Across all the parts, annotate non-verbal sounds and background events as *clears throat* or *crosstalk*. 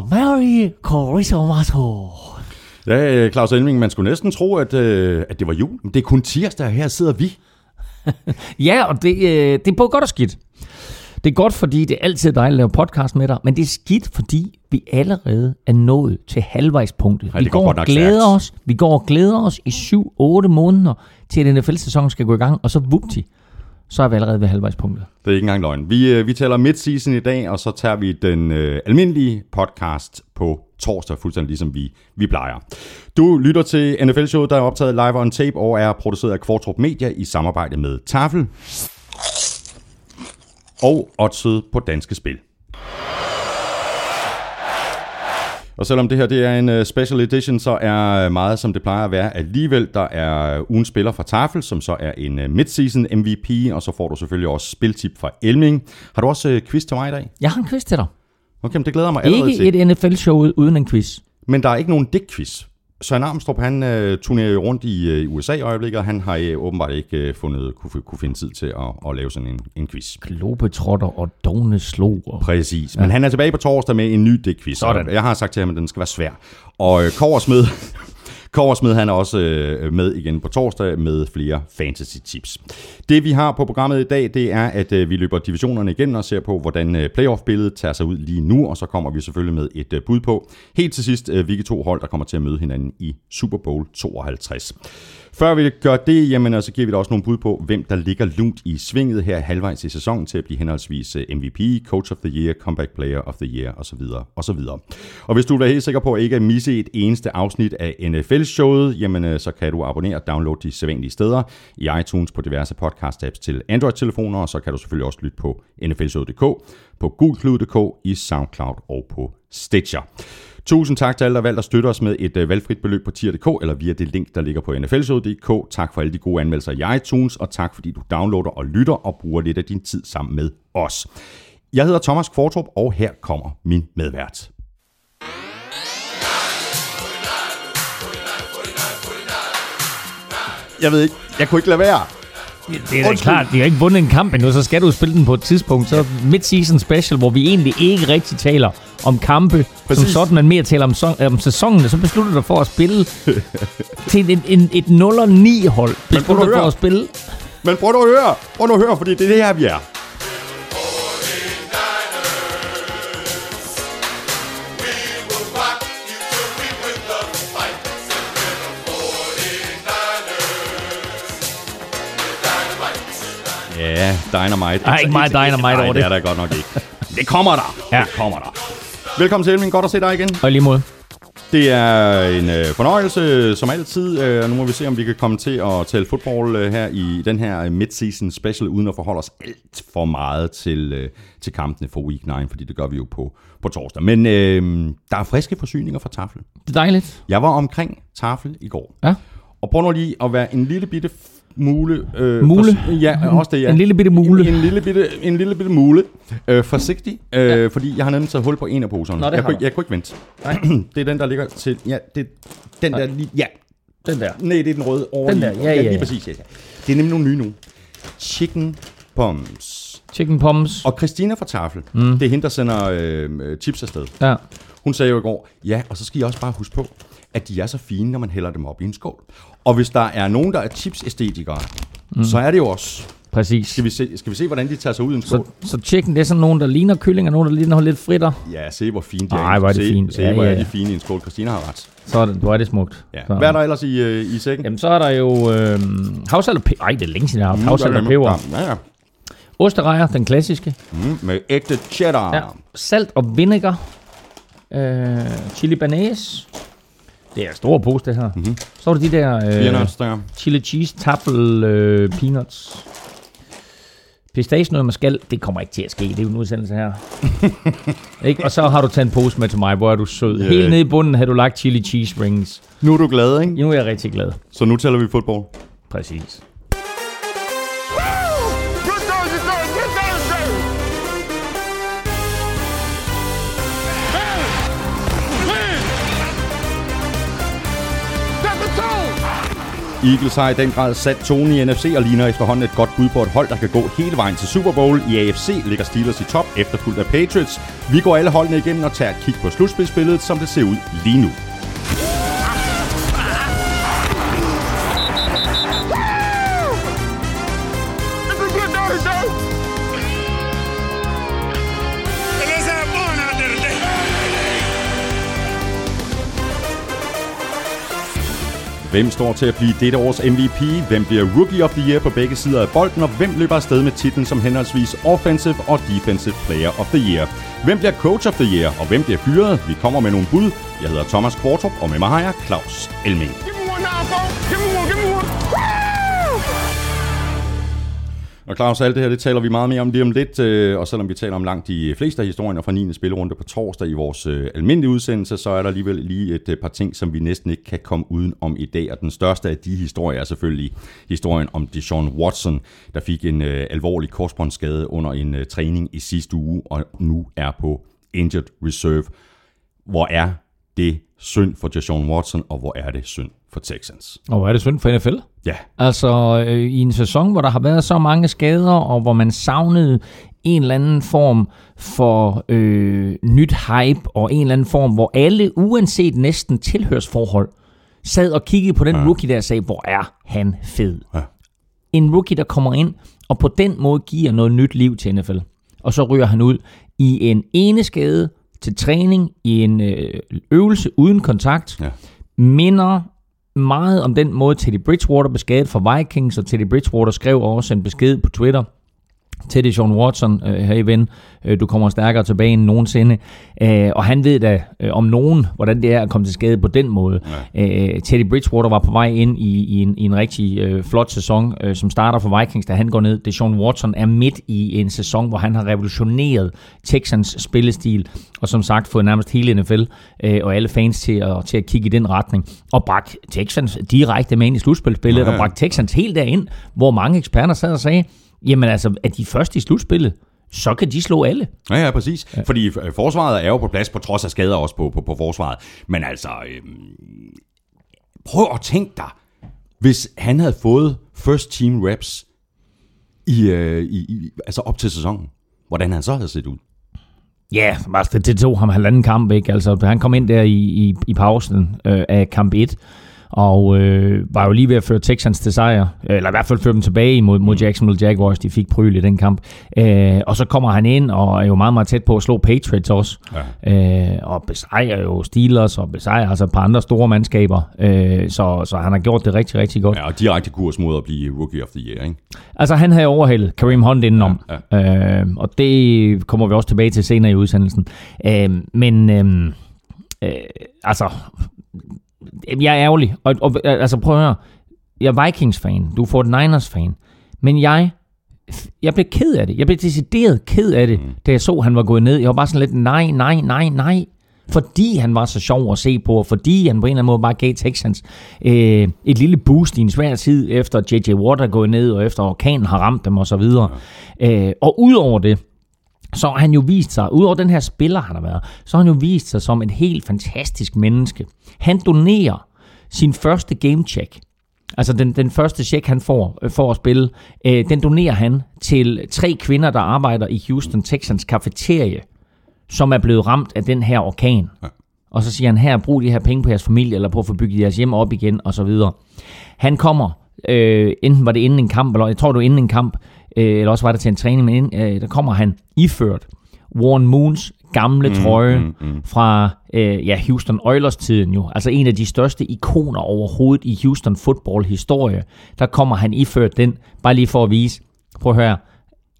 Merry Christmas. Ja, øh, Claus Elming, man skulle næsten tro, at, øh, at det var jul. Men det er kun tirsdag, og her sidder vi. *laughs* Ja, og det, øh, det er både godt og skidt. Det er godt, fordi det er altid dejligt at lave podcast med dig, men det er skidt, fordi vi allerede er nået til halvvejspunktet. Ja, vi går går, og glæder stærkt. os, vi går og glæder os i 7-8 måneder til, at NFL-sæsonen skal gå i gang, og så vupti, så er vi allerede ved halvvejspunktet. Det er ikke engang løgn. Vi, øh, vi tæller midseason i dag, og så tager vi den øh, almindelige podcast på torsdag, fuldstændig ligesom vi, vi plejer. Du lytter til NFL-showet, der er optaget live on tape og er produceret af Kvartrup Media i samarbejde med Tafel og Odset på Danske Spil. Og selvom det her det er en øh, special edition, så er meget, som det plejer at være, alligevel. Der er ugens spiller fra Tafel, som så er en øh, midseason MVP, og så får du selvfølgelig også spiltip fra Elming. Har du også øh, quiz til mig i dag? Jeg har en quiz til dig. Okay, men det glæder mig allerede til. Ikke et NFL-show uden en quiz. Men der er ikke nogen digtquiz. Søren Armstrong, han øh, turnerer jo rundt i, øh, USA i øjeblikket, og han har øh, åbenbart ikke øh, fundet, kunne, kunne finde tid til at, at lave sådan en, en quiz. Globetrotter og dogne sloger. Præcis. Men han er tilbage på torsdag med en ny digtquiz. Sådan. Jeg har sagt til ham, at den skal være svær. Og øh, Koversmed, Koversmed, han er også øh, med igen på torsdag med flere fantasy tips. Det vi har på programmet i dag, det er, at øh, vi løber divisionerne igennem og ser på, hvordan øh, playoff-billedet tager sig ud lige nu, og så kommer vi selvfølgelig med et øh, bud på. Helt til sidst, øh, hvilke to hold, der kommer til at møde hinanden i Super Bowl 52. Før vi gør det, jamen, så giver vi da også nogle bud på, hvem der ligger lunt i svinget her halvvejs i sæsonen til at blive henholdsvis øh, MVP, Coach of the Year, Comeback Player of the Year osv. osv. Og hvis du vil være helt sikker på at ikke at misse et eneste afsnit af NFL-showet, jamen øh, så kan du abonnere og downloade de sædvanlige steder i iTunes på diverse podcast-apps til Android-telefoner, og så kan du selvfølgelig også lytte på nflshowet.dk, på gulklud.dk, i SoundCloud og på Stitcher. Tusind tak til alle, der valgte at støtte os med et øh, valgfrit beløb på tier.dk eller via det link, der ligger på nflshowet.dk. Tak for alle de gode anmeldelser i iTunes, og tak fordi du downloader og lytter og bruger lidt af din tid sammen med os. Jeg hedder Thomas Kvartrup, og her kommer min medvært. Jeg ved ikke, jeg kunne ikke lade være. Det er da Undskyld. klart, vi har ikke vundet en kamp endnu, så skal du spille den på et tidspunkt. Så mid-season special, hvor vi egentlig ikke rigtig taler om kampe, Præcis. som sådan, men mere taler om, so- om sæsonen, så beslutter du dig for at spille *laughs* til en, en, et 0-9-hold. prøv Beslutter at dig for at spille. Men prøv nu at høre, prøv nu at høre, fordi det er det her, vi er. Ja, Dynamite. Ej, ikke meget Dynamite Nej, over det det. er der godt nok ikke. *laughs* Det kommer der. Ja. Det kommer der. Velkommen til Elving. Godt at se dig igen. Og lige måde. Det er en øh, fornøjelse, som altid. Øh, nu må vi se, om vi kan komme til at tale fodbold øh, her i den her øh, mid-season special, uden at forholde os alt for meget til, øh, til kampene for Week 9, fordi det gør vi jo på, på torsdag. Men øh, der er friske forsyninger fra Tafel. Det er dejligt. Jeg var omkring Tafel i går. Ja. Og prøv nu lige at være en lille bitte mule. Øh, Mule? fors- ja, også det, ja. En lille bitte mule. En, en, lille, bitte, en lille bitte mule. Øh, forsigtig, øh, ja. fordi jeg har nemlig taget hul på en af poserne. Nå, det jeg, har kunne, jeg kunne ikke vente. Nej. *clears throat* det er den, der ligger til... Ja, det, den der lige... Ja, Den der. nej, det er den røde over Den lige- der, ja, ja, lige ja. præcis, ja, ja. Det er nemlig nogle nye nu. Chicken bombs. Chicken poms. Og Christina fra Tafel, mm. det er hende, der sender øh, chips afsted. Ja. Hun sagde jo i går, ja, og så skal I også bare huske på, at de er så fine, når man hælder dem op i en skål. Og hvis der er nogen, der er chipsæstetikere, mm. så er det jo også. Præcis. Skal vi, se, skal vi se, hvordan de tager sig ud i en Så, skål? så chicken, det er sådan nogen, der ligner kylling, og nogen, der ligner lidt fritter. Ja, se hvor fine de er. Ej, hvor er det se, fint. Se, Ja, hvor ja, er de ja. fine i en skål. Christina har ret. Sådan, hvor er det smukt. Ja. Så. Hvad er der ellers i, øh, i sækken? Jamen, så er der jo øh, havsalt og peber. Ej, det er længe siden, jeg har haft havsalt og peber. Ja, ja. Osterejer, den klassiske. Mm, med ægte cheddar. Ja. Salt og vinegar. Øh, chili banase. Det er en stor pose, det her. Mm-hmm. Så er der de der øh, nuts der. chili cheese taffel øh, peanuts. Pistache med skal, det kommer ikke til at ske. Det er jo en udsendelse her. *laughs* ikke? Og så har du taget en pose med til mig, hvor er du sød. Ja. Helt nede i bunden har du lagt chili cheese rings. Nu er du glad, ikke? Nu er jeg rigtig glad. Så nu tæller vi fodbold. Præcis. Eagles har i den grad sat tonen i NFC og ligner efterhånden et godt bud på et hold, der kan gå hele vejen til Super Bowl. I AFC ligger Steelers i top, efterfulgt af Patriots. Vi går alle holdene igennem og tager et kig på slutspilsbilledet, som det ser ud lige nu. Hvem står til at blive dette års MVP? Hvem bliver Rookie of the Year på begge sider af bolden? Og hvem løber afsted med titlen som henholdsvis Offensive og Defensive Player of the Year? Hvem bliver Coach of the Year? Og hvem bliver fyret? Vi kommer med nogle bud. Jeg hedder Thomas Kvartrup, og med mig har jeg Claus Elming. Give me one now. Give me one. Give me one. Og Claus, alt det her, det taler vi meget mere om lige om lidt, øh, og selvom vi taler om langt de fleste af historierne fra 9. spillerunde på torsdag i vores øh, almindelige udsendelse, så er der alligevel lige et øh, par ting, som vi næsten ikke kan komme uden om i dag, og den største af de historier er selvfølgelig historien om Deshaun Watson, der fik en øh, alvorlig korsbåndsskade under en øh, træning i sidste uge, og nu er på injured reserve. Hvor er det synd for Deshaun Watson, og hvor er det synd for Texans? Og hvor er det synd for NFL? Ja, Altså øh, i en sæson, hvor der har været så mange skader, og hvor man savnede en eller anden form for øh, nyt hype, og en eller anden form, hvor alle, uanset næsten tilhørsforhold, sad og kiggede på den ja. rookie der og sagde, hvor er han fed. Ja. En rookie, der kommer ind, og på den måde giver noget nyt liv til NFL. Og så ryger han ud i en ene skade til træning, i en øh, øvelse uden kontakt, ja. minder meget om den måde, Teddy Bridgewater blev skadet for Vikings, og Teddy Bridgewater skrev også en besked på Twitter til det Sean Watson, øh, hey ven, øh, du kommer stærkere tilbage end nogensinde. Øh, og han ved da øh, om nogen, hvordan det er at komme til skade på den måde. Ja. Øh, Teddy Bridgewater var på vej ind i, i, en, i en rigtig øh, flot sæson, øh, som starter for Vikings, da han går ned. Det Sean Watson er midt i en sæson, hvor han har revolutioneret Texans spillestil, og som sagt fået nærmest hele NFL øh, og alle fans til at, til at kigge i den retning, og bragt Texans direkte med ind i slutspilsspillet, Ja, ja. og bragt Texans helt derind, hvor mange eksperter sad og sagde, jamen altså, er de første i slutspillet, så kan de slå alle. Ja, ja, præcis. Ja. Fordi øh, forsvaret er jo på plads, på trods af skader også på, på, på forsvaret. Men altså, øhm, prøv at tænke dig, hvis han havde fået first team reps i, øh, i, i, altså op til sæsonen, hvordan han så havde set ud. Ja, altså, det, det tog ham halvanden kamp, ikke? Altså, han kom ind der i, i, i pausen øh, af kamp 1, og øh, var jo lige ved at føre Texans til sejr, eller i hvert fald føre dem tilbage mod, mod Jacksonville Jaguars, de fik pryl i den kamp. Øh, og så kommer han ind og er jo meget, meget tæt på at slå Patriots også, ja. øh, og besejrer jo Steelers og besejrer altså et par andre store mandskaber, øh, så, så han har gjort det rigtig, rigtig godt. Ja, og direkte kurs mod at blive Rookie of the Year, ikke? Altså, han havde overhældet Kareem Hunt indenom, Ja, ja, Øh, og det kommer vi også tilbage til senere i udsendelsen. Øh, men øh, øh, altså, jeg er ærgerlig. Og, og altså, prøv at høre. Jeg er Vikings-fan, du er 49ers-fan, men jeg, jeg blev ked af det. Jeg blev decideret ked af det, mm. da jeg så, at han var gået ned. Jeg var bare sådan lidt, nej, nej, nej, nej. Fordi han var så sjov at se på, og fordi han på en eller anden måde bare gav Texans øh, et lille boost i en svær tid, efter J.J. Watt er gået ned, og efter orkanen har ramt dem osv. Og, øh, og udover det, så har han jo vist sig, udover den her spiller, han har været, så har han jo vist sig som et helt fantastisk menneske. Han donerer sin første gamecheck, altså den, den første check, han får øh, for at spille, øh, den donerer han til tre kvinder, der arbejder i Houston Texans kafeterie, som er blevet ramt af den her orkan. Ja. Og så siger han, her, brug de her penge på jeres familie, eller på at få bygget jeres hjem op igen, og så videre. Han kommer, øh, enten var det inden en kamp, eller jeg tror, det var inden en kamp, øh, eller også var det til en træning, men inden, øh, der kommer han iført Warren Moons gamle trøje mm, mm, mm. fra øh, ja, Houston Oilers-tiden jo. Altså en af de største ikoner overhovedet i Houston football-historie. Der kommer han iført den, bare lige for at vise, prøv at høre,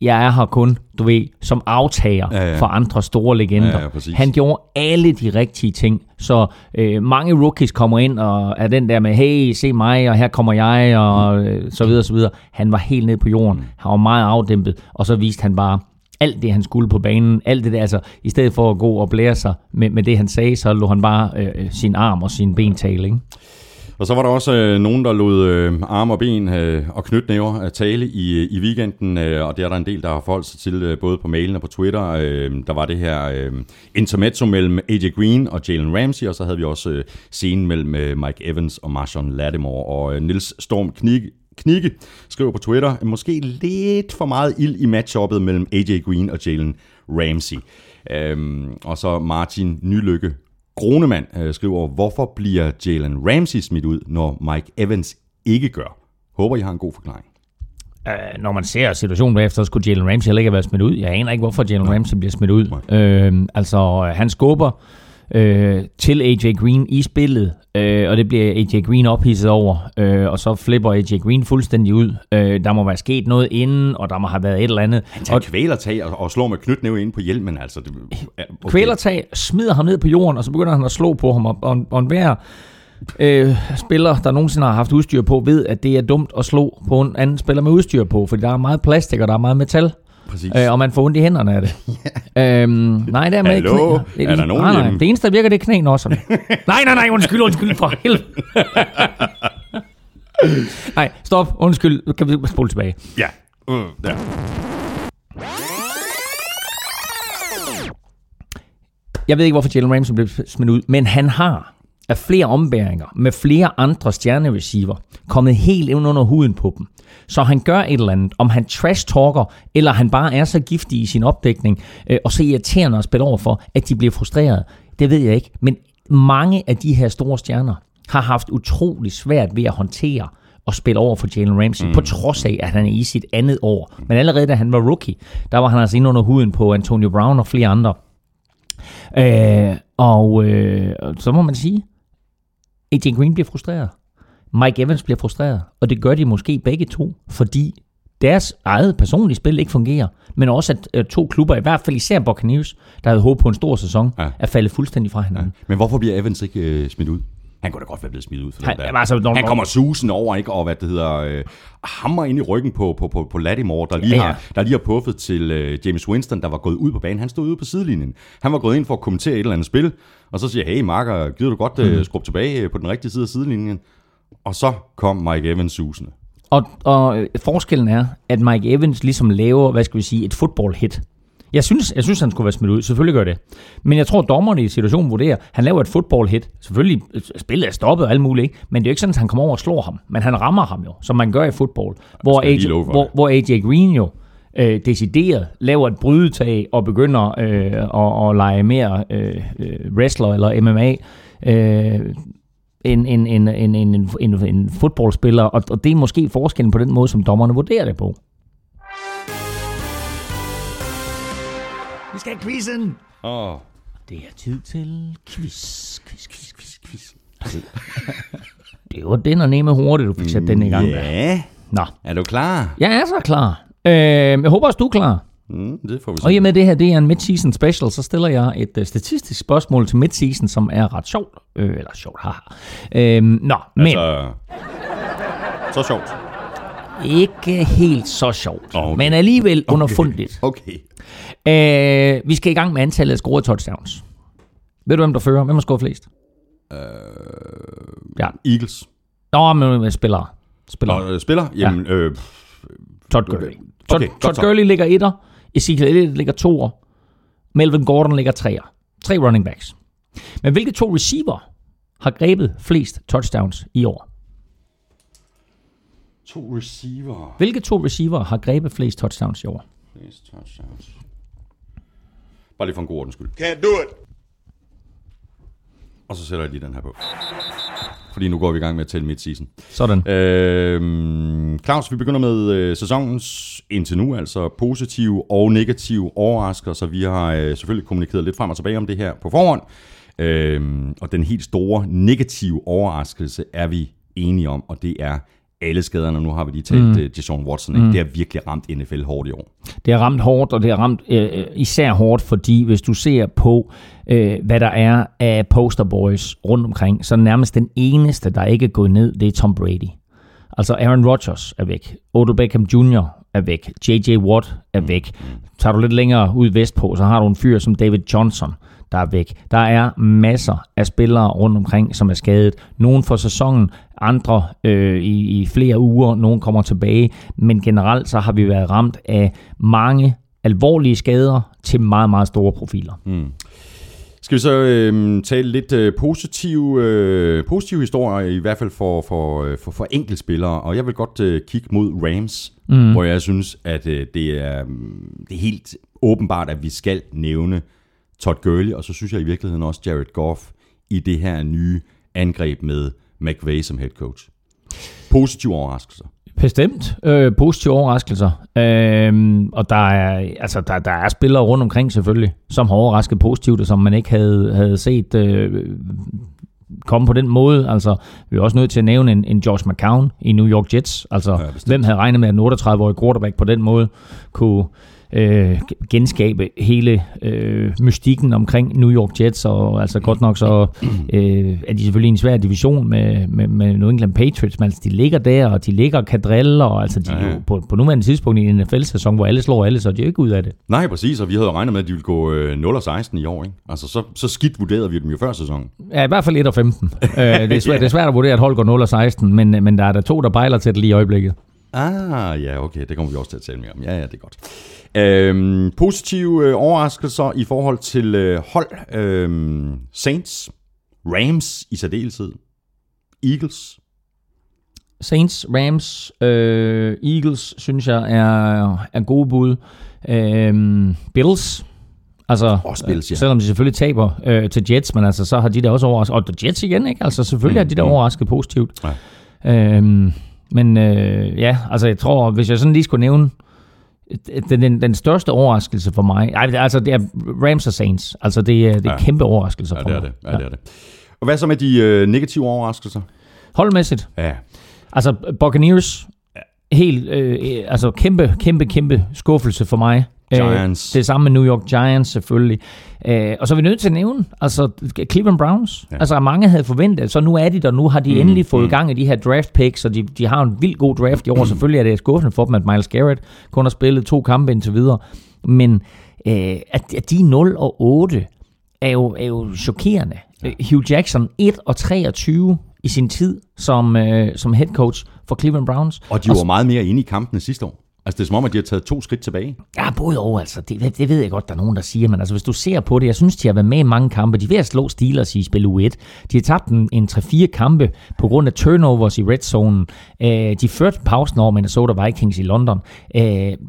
jeg er her kun, du ved, som aftager Ja, ja, for andre store legender. Ja, ja, præcis. han gjorde alle de rigtige ting, så øh, mange rookies kommer ind og er den der med, hey, se mig, og her kommer jeg, og øh, så videre, så videre. Han var helt nede på jorden. Han var meget afdæmpet, og så viste han bare alt det, han skulle på banen. Alt det der, altså, i stedet for at gå og blære sig med, med det, han sagde, så lå han bare øh, sin arm og sin ben tale, ikke? Og så var der også øh, nogen, der lod øh, arme og ben øh, og knytnæver øh, tale i, øh, i weekenden, øh, og det er der en del, der har forholdt sig til, øh, både på mailen og på Twitter. Øh, der var det her øh, intermezzo mellem AJ Green og Jalen Ramsey, og så havde vi også øh, scenen mellem øh, Mike Evans og Marshawn Lattimore. Og øh, Nils Storm Knig, Knigge skriver på Twitter, øh, måske lidt for meget ild i matchuppet mellem AJ Green og Jalen Ramsey. Øhm, og så Martin Nylykke Gronemann øh, skriver, hvorfor bliver Jalen Ramsey smidt ud, når Mike Evans ikke gør? Håber, I har en god forklaring. Uh, når man ser situationen bagefter, så skulle Jalen Ramsey heller ikke have været smidt ud. Jeg aner ikke, hvorfor Jalen Ramsey bliver smidt ud. Uh, altså, han skubber øh, til AJ Green i spillet, øh, og det bliver AJ Green ophidset over, øh, og så flipper AJ Green fuldstændig ud. Øh, der må være sket noget inden, og der må have været et eller andet. Han tager kvælertag og, og slår med knytnæve ind på hjelmen. Altså, det, okay. Kvælertag smider ham ned på jorden, og så begynder han at slå på ham, og, og, og enhver øh, spiller, der nogensinde har haft udstyr på, ved, at det er dumt at slå på en anden spiller med udstyr på, fordi der er meget plastik, og der er meget metal. Præcis. Øh, og man får ondt i hænderne af det. *laughs* yeah. øhm, nej, det er med Hallo? knæ. Er der nogen nej, nej. hjemme? Det eneste, der virker, det er knænosserne. *laughs* nej, nej, nej, undskyld, undskyld, for helvede. *laughs* nej, stop, undskyld. Kan vi spole tilbage? Ja. Uh, der. Jeg ved ikke, hvorfor Jalen Ramsey blev smidt ud, men han har af flere ombæringer med flere andre stjernereceiver kommet helt ind under huden på dem. Så han gør et eller andet, om han trash-talker, eller han bare er så giftig i sin opdækning, øh, og så irriterende at spille over for, at de bliver frustreret. Det ved jeg ikke. Men mange af de her store stjerner har haft utrolig svært ved at håndtere og spille over for Jalen Ramsey, mm. på trods af, at han er i sit andet år. Men allerede da han var rookie, der var han altså inde under huden på Antonio Brown og flere andre. Øh, og øh, så må man sige, AJ Green bliver frustreret. Mike Evans bliver frustreret. Og det gør de måske begge to, fordi deres eget personlige spil ikke fungerer, men også at øh, to klubber, i hvert fald især Buccaneers, der havde håbet på en stor sæson, Ja. ja. er faldet fuldstændig fra hinanden. Men hvorfor bliver Evans ikke øh, smidt ud? Han kunne da godt være blevet smidt ud. For Han- der. altså, når- han kommer susen over, ikke? Og hvad det hedder, øh, hammer ind i ryggen på, på, på, på Lattimore, der lige, Ja, har, der lige har puffet til øh, James Winston, der var gået ud på banen. Han stod ude på sidelinjen. Han var gået ind for at kommentere et eller andet spil, og så siger hey Marker, gider du godt Mhm. øh, skrubbe tilbage øh, på den rigtige side af sidelinjen? Og så kom Mike Evans susende. Og, og øh, forskellen er, at Mike Evans ligesom laver, hvad skal vi sige, et football-hit. Jeg synes, jeg synes, han skulle være smidt ud. Selvfølgelig gør det. Men jeg tror, dommerne i situationen vurderer, han laver et football hit. Selvfølgelig øh, spillet er stoppet og alt muligt, ikke? men det er jo ikke sådan, at han kommer over og slår ham. Men han rammer ham jo, som man gør i football. Hvor, AJ, hvor, hvor AJ Green jo øh, decideret laver et brydetag og begynder øh, at, at lege mere øh, øh wrestler eller MMA. Øh, en, en, en, en, en, en, en fodboldspiller, og, og det er måske forskellen på den måde, som dommerne vurderer det på. Vi skal have quizzen! Åh, oh, Det er tid til quiz, quiz, quiz, quiz, quiz. *laughs* det var den og nemme hurtigt, du fik sat den i gang. der. ja. Nå, Er du klar? jeg er så klar. Øh, jeg håber også, du er klar. Mm, det får vi Og i se. og med det her, det er en midseason special, så stiller jeg et uh, statistisk spørgsmål til midseason, som er ret sjovt. Øh, eller sjovt, haha. Øh, nå, men Altså, så sjovt. Ikke helt så sjovt. Okay. Men alligevel underfundigt. Okay. Øh, vi skal i gang med antallet af scorede touchdowns. Ved du, hvem der fører? Hvem har scoret flest? Øh, Ja. Eagles. Nå, men med spillere. Spillere. Og øh, spiller? Jamen, øh, Todd Gurley. Todd, Okay, Todd. Gurley ligger etter. Ezekiel Elliott ligger toer. Melvin Gordon ligger treer. Tre running backs. Men hvilke to receiver har grebet flest touchdowns i år? To receiver. Hvilke to receiver har grebet flest touchdowns i år? Please touchdowns. Bare lige for en god ordens skyld. Can't do it. Og så sætter jeg lige den her på. Fordi nu går vi i gang med at tælle midseason. Sådan. Øhm, Claus, vi begynder med øh, sæsonens indtil nu, altså positive og negative overraskelser. Vi har øh, selvfølgelig kommunikeret lidt frem og tilbage om det her på forhånd. Øhm, og den helt store negative overraskelse er vi enige om, og det er alle skaderne. Nu har vi lige talt mm. Deshaun Watson. Ikke? Det har virkelig ramt NFL hårdt i år. Det har ramt hårdt, og det har ramt øh, øh, især hårdt, fordi hvis du ser på, øh, hvad der er af posterboys rundt omkring, så nærmest den eneste, der ikke er gået ned, det er Tom Brady. Altså Aaron Rodgers er væk. Odell Beckham Jr. er væk. J.J. Watt er væk. Tager du lidt længere ud vestpå, så har du en fyr som David Johnson, der er væk. Der er masser af spillere rundt omkring, som er skadet. Nogle for sæsonen, andre øh, i, i flere uger, nogle kommer tilbage. Men generelt så har vi været ramt af mange alvorlige skader til meget, meget store profiler. Mm. Skal vi så øh, tale lidt øh, positive, øh, positive historier, i hvert fald for, for, øh, for, for enkeltspillere, og jeg vil godt øh, kigge mod Rams, mm. hvor jeg synes, at øh, det, er, det er helt åbenbart, at vi skal nævne Todd Gurley, og så synes jeg i virkeligheden også Jared Goff i det her nye angreb med McVay som head coach. Positive overraskelser. Bestemt øh, positive overraskelser. Øh, og der er, altså, der, der er spillere rundt omkring selvfølgelig, som har overrasket positivt, og som man ikke havde, havde set øh, komme på den måde. Altså, vi er også nødt til at nævne en, en George McCown i New York Jets. Altså, ja, hvem havde regnet med, at en 38-årig quarterback på den måde kunne øh, genskabe hele øh, mystikken omkring New York Jets, og altså godt nok så øh, er de selvfølgelig en svær division med, med, med New England Patriots, men altså de ligger der, og de ligger og kan drille, og altså de ja, ja. på, på nuværende tidspunkt i en NFL-sæson, hvor alle slår alle, så er de jo ikke ud af det. Nej, præcis, og vi havde regnet med, at de ville gå øh, 0-16 i år, ikke? Altså så, så skidt vurderede vi dem jo før sæsonen. Ja, i hvert fald 1-15. øh, det, er svært, *laughs* det er svært at vurdere, at hold går 0-16, men, men der er der to, der bejler til det lige i øjeblikket. Ah, ja, okay, det kommer vi også til at tale mere om. Ja, ja, det er godt. Øhm, positive øh, overraskelser i forhold til øh, hold. Øhm, Saints, Rams i særdeleshed, Eagles. Saints, Rams, øh, Eagles, synes jeg er, er gode bud. Øhm, Bills, Altså, også Bills, ja. selvom de selvfølgelig taber øh, til Jets, men altså, så har de da også overrasket. Og Jets igen, ikke? Altså, selvfølgelig mm, har de da mm. overrasket positivt. Ja. Øhm, men øh, ja, altså, jeg tror, hvis jeg sådan lige skulle nævne den, den, den største overraskelse for mig, altså det er Rams og Saints. Altså det er, det er ja. kæmpe overraskelser ja, for det er mig. Det. Ja, det er det. Og hvad så med de øh, negative overraskelser? Holdmæssigt? Ja. Altså Buccaneers, helt, øh, altså kæmpe, kæmpe, kæmpe skuffelse for mig. Giants. Øh, det samme med New York Giants selvfølgelig. Øh, og så er vi nødt til at nævne, altså Cleveland Browns. Ja. Altså mange havde forventet, så nu er de der, nu har de mm, endelig fået mm. gang i de her draft picks, og de, de har en vild god draft i år. Mm. Selvfølgelig er det skuffende for dem, at Miles Garrett kun har spillet to kampe indtil videre. Men øh, at, at de 0 og 8 er jo, er jo chokerende. Ja. Hugh Jackson 1 og 23 i sin tid som, øh, som head coach for Cleveland Browns. Og de var og, meget mere inde i kampene sidste år. Altså det er som om, at de har taget to skridt tilbage. Ja, både over altså. Det, det ved jeg godt, der er nogen, der siger. Men altså hvis du ser på det, jeg synes, de har været med i mange kampe. De er ved at slå Steelers i spil U1. De har tabt en, en 3-4 kampe på grund af turnovers i red zone. Øh, de førte pausen over Minnesota Vikings i London. Øh,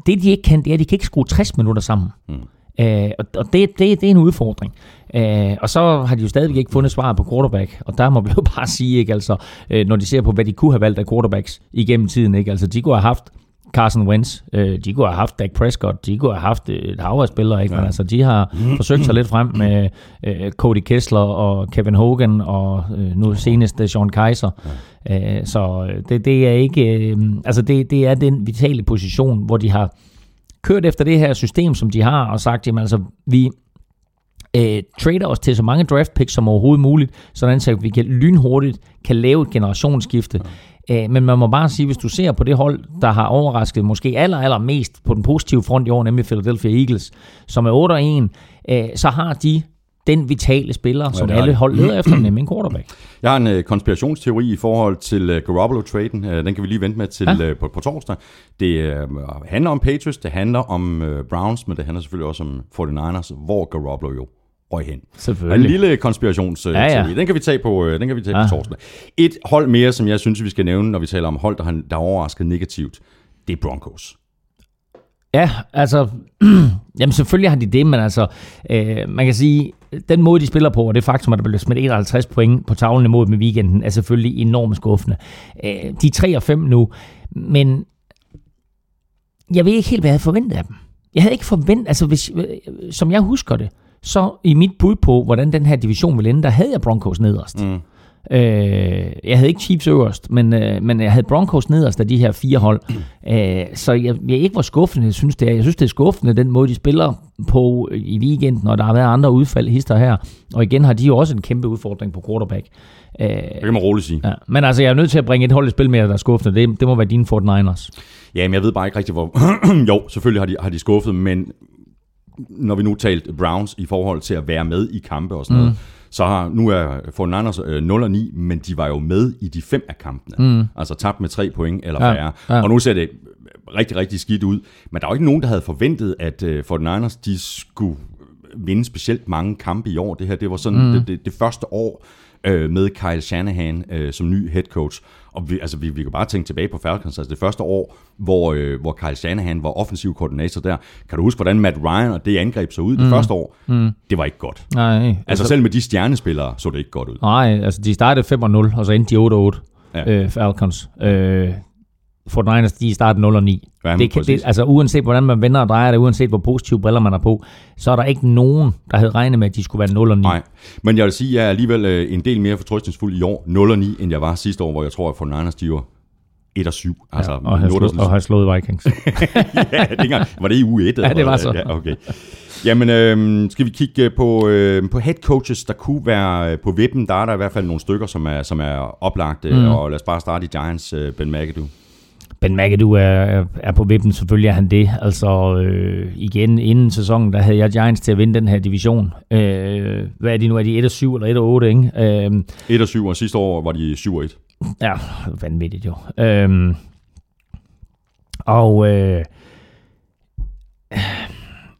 det de ikke kan, det er, at de kan ikke skrue 60 minutter sammen. Mm. Øh, og det, det, det er en udfordring. Øh, og så har de jo stadigvæk ikke fundet svaret på quarterback, og der må vi jo *laughs* bare sige, ikke, altså, øh, når de ser på, hvad de kunne have valgt af quarterbacks igennem tiden, ikke, altså de kunne have haft Carson Wentz. Øh, de kunne have haft Dak Prescott, de kunne have haft et hav af spillere, ikke? Ja. men altså, de har forsøgt sig lidt frem med øh, Cody Kessler og Kevin Hogan og øh, nu senest øh, Sean Kaiser. Ja. Øh, så øh, det, det er ikke, øh, altså det, det er den vitale position, hvor de har kørt efter det her system, som de har, og sagt, jamen altså, vi øh, trader os til så mange draft picks som overhovedet muligt, sådan så vi kan lynhurtigt kan lave et generationsskifte. Ja Øh, men man må bare sige, hvis du ser på det hold, der har overrasket måske aller, aller mest på den positive front i år, nemlig Philadelphia Eagles, som er 8-1, øh, så har de den vitale spiller, ja, som alle hold leder efter, nemlig en quarterback. Jeg har en uh, konspirationsteori i forhold til uh, Garoppolo-traden. Uh, den kan vi lige vente med til ja. uh, på, på torsdag. Det uh, handler om Patriots, det handler om uh, Browns, men det handler selvfølgelig også om 49ers, hvor Garoppolo jo røg hen. Selvfølgelig. En lille konspirationsteori. Ja, ja. Den kan vi tage på, øh, den kan vi tage ja. på torsdag. Et hold mere, som jeg synes, vi skal nævne, når vi taler om hold, der har, der overrasket negativt, det er Broncos. Ja, altså, *clears throat* jamen selvfølgelig har de det, men altså, øh, man kan sige, den måde, de spiller på, og det faktum, at der blev smidt 51 point på tavlen imod med weekenden, er selvfølgelig enormt skuffende. Øh, de er 3 og 5 nu, men jeg ved ikke helt, hvad jeg havde forventet af dem. Jeg havde ikke forventet, altså hvis, øh, som jeg husker det, så i mit bud på, hvordan den her division ville ende, der havde jeg Broncos nederst. Mm. Øh, jeg havde ikke Chiefs øverst, men, øh, men jeg havde Broncos nederst af de her fire hold. *clears throat* Øh, så jeg, jeg ikke var skuffende, jeg synes det er. Jeg synes, det er skuffende, den måde, de spiller på i weekenden, når der har været andre udfald hister her. Og igen har de jo også en kæmpe udfordring på quarterback. Øh, det kan man roligt sige. Ja, men altså, jeg er nødt til at bringe et hold i spil mere, der er skuffende. Det, det må være dine 49ers. Ja, men jeg ved bare ikke rigtig, hvor... *clears throat* jo, selvfølgelig har de, har de skuffet, men når vi nu talt Browns i forhold til at være med i kampe og sådan mm. noget, så har, nu er 49ers øh, 0 og 9, men de var jo med i de fem af kampene. Mm. Altså tabt med tre point eller Ja, færre. ja. Og nu ser det rigtig, rigtig skidt ud. Men der er jo ikke nogen, der havde forventet, at øh, 49ers de skulle vinde specielt mange kampe i år. Det her, det var sådan mm. det, det, det første år øh, med Kyle Shanahan øh, som ny head coach. Og vi, altså, vi, vi kan bare tænke tilbage på Falcons, altså det første år, hvor, øh, hvor Kyle Shanahan var offensiv koordinator der. Kan du huske, hvordan Matt Ryan og det angreb så ud mm. det første år? Mm. Det var ikke godt. Nej, Altså selv med de stjernespillere så det ikke godt ud. Nej, altså de startede 5-0, og så endte de 8-8, Ja. ja. øh, Falcons. Øh, 49ers, de startede 0 og 9. Ja, det kan, det, altså uanset hvordan man vender og drejer det, uanset hvor positive briller man har på, så er der ikke nogen, der havde regnet med, at de skulle være 0 og 9. Nej, men jeg vil sige, at jeg er alligevel øh, en del mere fortrøstningsfuld i år, 0 og 9, end jeg var sidste år, hvor jeg tror, at 49ers de var 1 og 7. Altså, ja, og, er der slået, og have slået Vikings. *laughs* ja, det engang, var det i uge 1? Ja, det var så. Ja, okay. Jamen, øh, skal vi kigge på, øh, på head coaches, der kunne være øh, på vippen. Der er der i hvert fald nogle stykker, som er, som er oplagt. Mm. Og lad os bare starte i Giants, øh, Ben McAdoo. Ben McAdoo er, er, på vippen, selvfølgelig er han det. Altså øh, igen, inden sæsonen, der havde jeg Giants til at vinde den her division. Øh, hvad er de nu? Er de 1-7 eller 1-8, ikke? Øh, 1 og 7, og sidste år var de 7 og 1. Ja, vanvittigt jo. Øhm, og øh,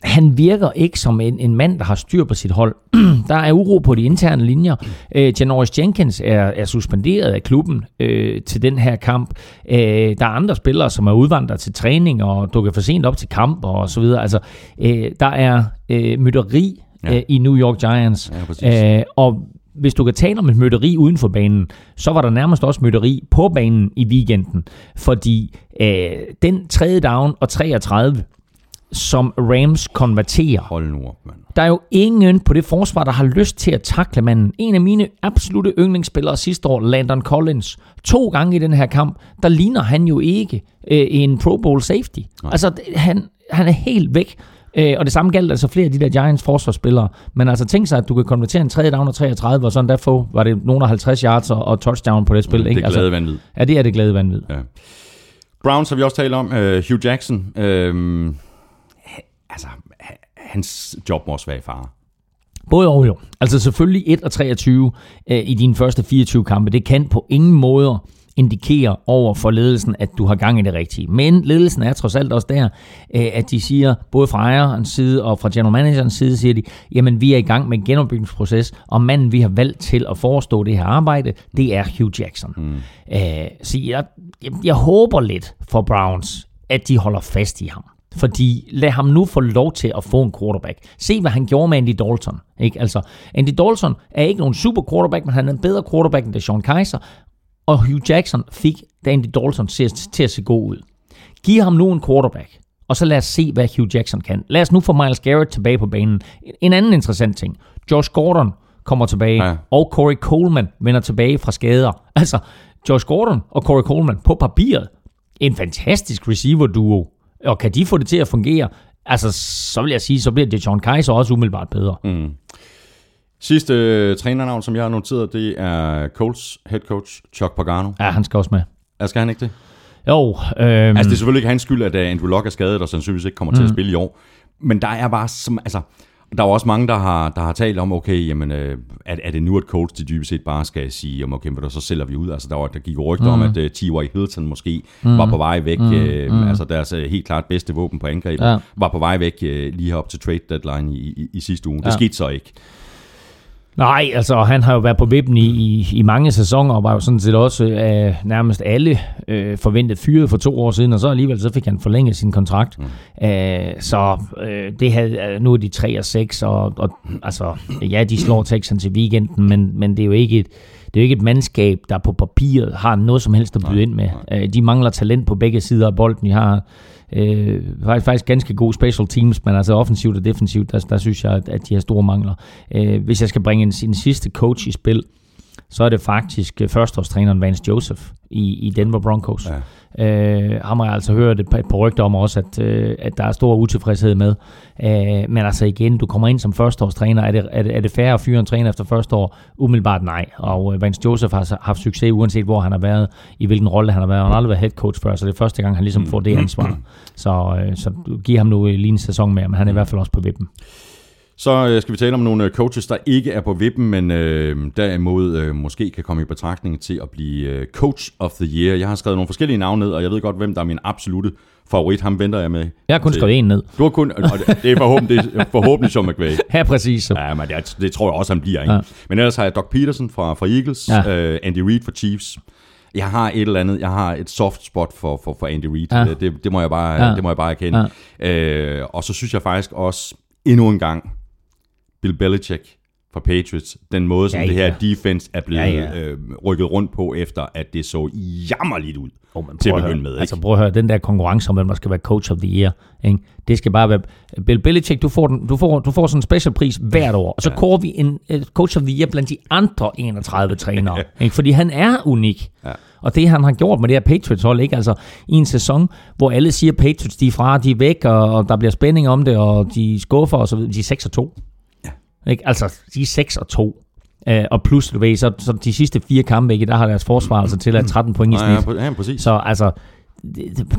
han virker ikke som en, en mand, der har styr på sit hold. *clears throat* der er uro på de interne linjer. Øh, Janoris Jenkins er, er suspenderet af klubben øh, til den her kamp. Øh, der er andre spillere, som er udvandret til træning og dukker for sent op til kamp og så videre. Altså, øh, der er øh, mytteri Ja. øh, i New York Giants. Ja. Øh, og hvis du kan tale om et mytteri uden for banen, så var der nærmest også mytteri på banen i weekenden. Fordi øh, den tredje down og 33, som Rams konverterer, Hold nu op, mand. der er jo ingen på det forsvar, der har lyst til at takle manden. En af mine absolute yndlingsspillere sidste år, Landon Collins, to gange i den her kamp, der ligner han jo ikke øh, en Pro Bowl safety. Nej. Altså, det- han, han er helt væk. Øh, og det samme gælder altså flere af de der Giants forsvarsspillere. Men altså tænk sig, at du kan konvertere en tredje down og 33, og sådan der få, var det nogen af 50 yards og, og touchdown på det spil. Det ikke? er Altså, glade vanvid. ja, det er det glade vanvid. Ja. Browns har vi også talt om. Uh, Hugh Jackson. Uh, altså, ha- hans job må også være i fare. Både og jo. Altså selvfølgelig 1 og 23 øh, i dine første 24 kampe. Det kan på ingen måder indikere over for ledelsen, at du har gang i det rigtige. Men ledelsen er trods alt også der, øh, at de siger, både fra ejerens side og fra general managerens side, siger de, jamen vi er i gang med en genopbygningsproces, og manden vi har valgt til at forestå det her arbejde, det er Hugh Jackson. Mm. Øh, så jeg, jeg, jeg håber lidt for Browns, at de holder fast i ham. Fordi lad ham nu få lov til at få en quarterback. Se, hvad han gjorde med Andy Dalton. Ikke? Altså, Andy Dalton er ikke nogen super quarterback, men han er en bedre quarterback end Sean Kaiser. Og Hugh Jackson fik Andy Dalton til, til at se god ud. Giv ham nu en quarterback, og så lad os se, hvad Hugh Jackson kan. Lad os nu få Miles Garrett tilbage på banen. En anden interessant ting. Josh Gordon kommer tilbage, ja. og Corey Coleman vender tilbage fra skader. Altså, Josh Gordon og Corey Coleman på papiret. En fantastisk receiver-duo. Og kan de få det til at fungere, altså, så vil jeg sige, så bliver det John Kaiser også umiddelbart bedre. Mm. Sidste øh, trænernavn, som jeg har noteret, det er Colts head coach Chuck Pagano. Ja, han skal også med. Ja, Skal han ikke det? Jo, øhm, Altså, det er selvfølgelig ikke hans skyld, at uh, Andrew Luck er skadet, og sandsynligvis ikke kommer til at spille i år. Men der er bare som, altså, der er også mange, der har, der har talt om, okay, jamen, øh, er, er det nu, at Colts de dybest set bare skal sige, jamen, okay, men så sælger vi ud. Altså, der, var, der gik jo rygter mm. om, at uh, T.Y. Hilton måske mm. var på vej væk. Mm. Øh, mm. Altså, deres uh, helt klart bedste våben på angrebet Ja. var på vej væk uh, lige op til trade deadline i, i, i sidste uge. Det Ja. skete så ikke. Nej, altså han har jo været på vippen i, i, i mange sæsoner, og var jo sådan set også øh, nærmest alle øh, forventet fyret for to år siden, og så alligevel så fik han forlænget sin kontrakt. Mm. Øh, så øh, det havde, øh, nu er de 3 og 6, og, og altså, ja, de slår Texans i weekenden, men, men det er jo ikke et, det er jo ikke et mandskab, der på papiret har noget som helst at byde ind med. Øh, de mangler talent på begge sider af bolden. De har øh, faktisk, faktisk ganske gode special teams, men altså offensivt og defensivt, der, der synes jeg, at, at de har store mangler. Øh, hvis jeg skal bringe en, sin sidste coach i spil, så er det faktisk øh, førsteårstræneren Vance Joseph i, i Denver Broncos. Ja. Øh, ham har jeg altså hørt et par, et par rygter om også, at, øh, at der er stor utilfredshed med. Øh, men altså igen, du kommer ind som førsteårstræner. Er det, er det, er det færre at fyre en træner efter første år? Umiddelbart nej. Og øh, Vance Joseph har haft succes, uanset hvor han har været, i hvilken rolle han har været. Han har aldrig været head coach før, så det er første gang, han ligesom får det ansvar. *clears throat* Så, øh, så giv ham nu lige en sæson mere, men han er i hvert fald også på vippen. Så øh, skal vi tale om nogle øh, coaches, der ikke er på vippen, men øh, derimod øh, måske kan komme i betragtning til at blive øh, coach of the year. Jeg har skrevet nogle forskellige navne ned, og jeg ved godt, hvem der er min absolute favorit. Ham venter jeg med. Jeg har kun til. skrevet en ned. Du har kun, og det er forhåbentlig, det *laughs* er forhåbentlig Sean McVay. Ja, præcis. Ja, men det, det tror jeg også, han bliver. Ikke? Ja. Men ellers har jeg Doc Peterson fra, fra Eagles, ja. øh, Andy Reid fra Chiefs. Jeg har et eller andet, jeg har et soft spot for, for, for Andy Reid. Ja. Det, det, må jeg bare, ja. det må jeg bare erkende. Ja. Øh, og så synes jeg faktisk også endnu en gang, Bill Belichick fra Patriots, den måde, som ja, ja. det her defense er blevet ja, ja. Øh, rykket rundt på, efter at det så jammerligt ud oh, til at begynde med. Ikke? Altså prøv at høre, den der konkurrence om, hvem der skal være coach of the year, ikke? det skal bare være... Bill Belichick, du får, den, du får, du får sådan en special pris hvert år, og så ja. kårer vi en uh, coach of the year blandt de andre 31 trænere, ikke? fordi han er unik. Ja. Og det han har gjort med det her Patriots-hold, ikke? Altså i en sæson, hvor alle siger, Patriots de er fra, de er væk, og, og der bliver spænding om det, og de skuffer og så videre. De er 6 og 2. Ikke? Altså, de er 6 og 2. Uh, og plus, du ved, så, så de sidste fire kampe, ikke, der har deres forsvar altså til at 13 point i snit. Ja, ja, præcis. Så altså,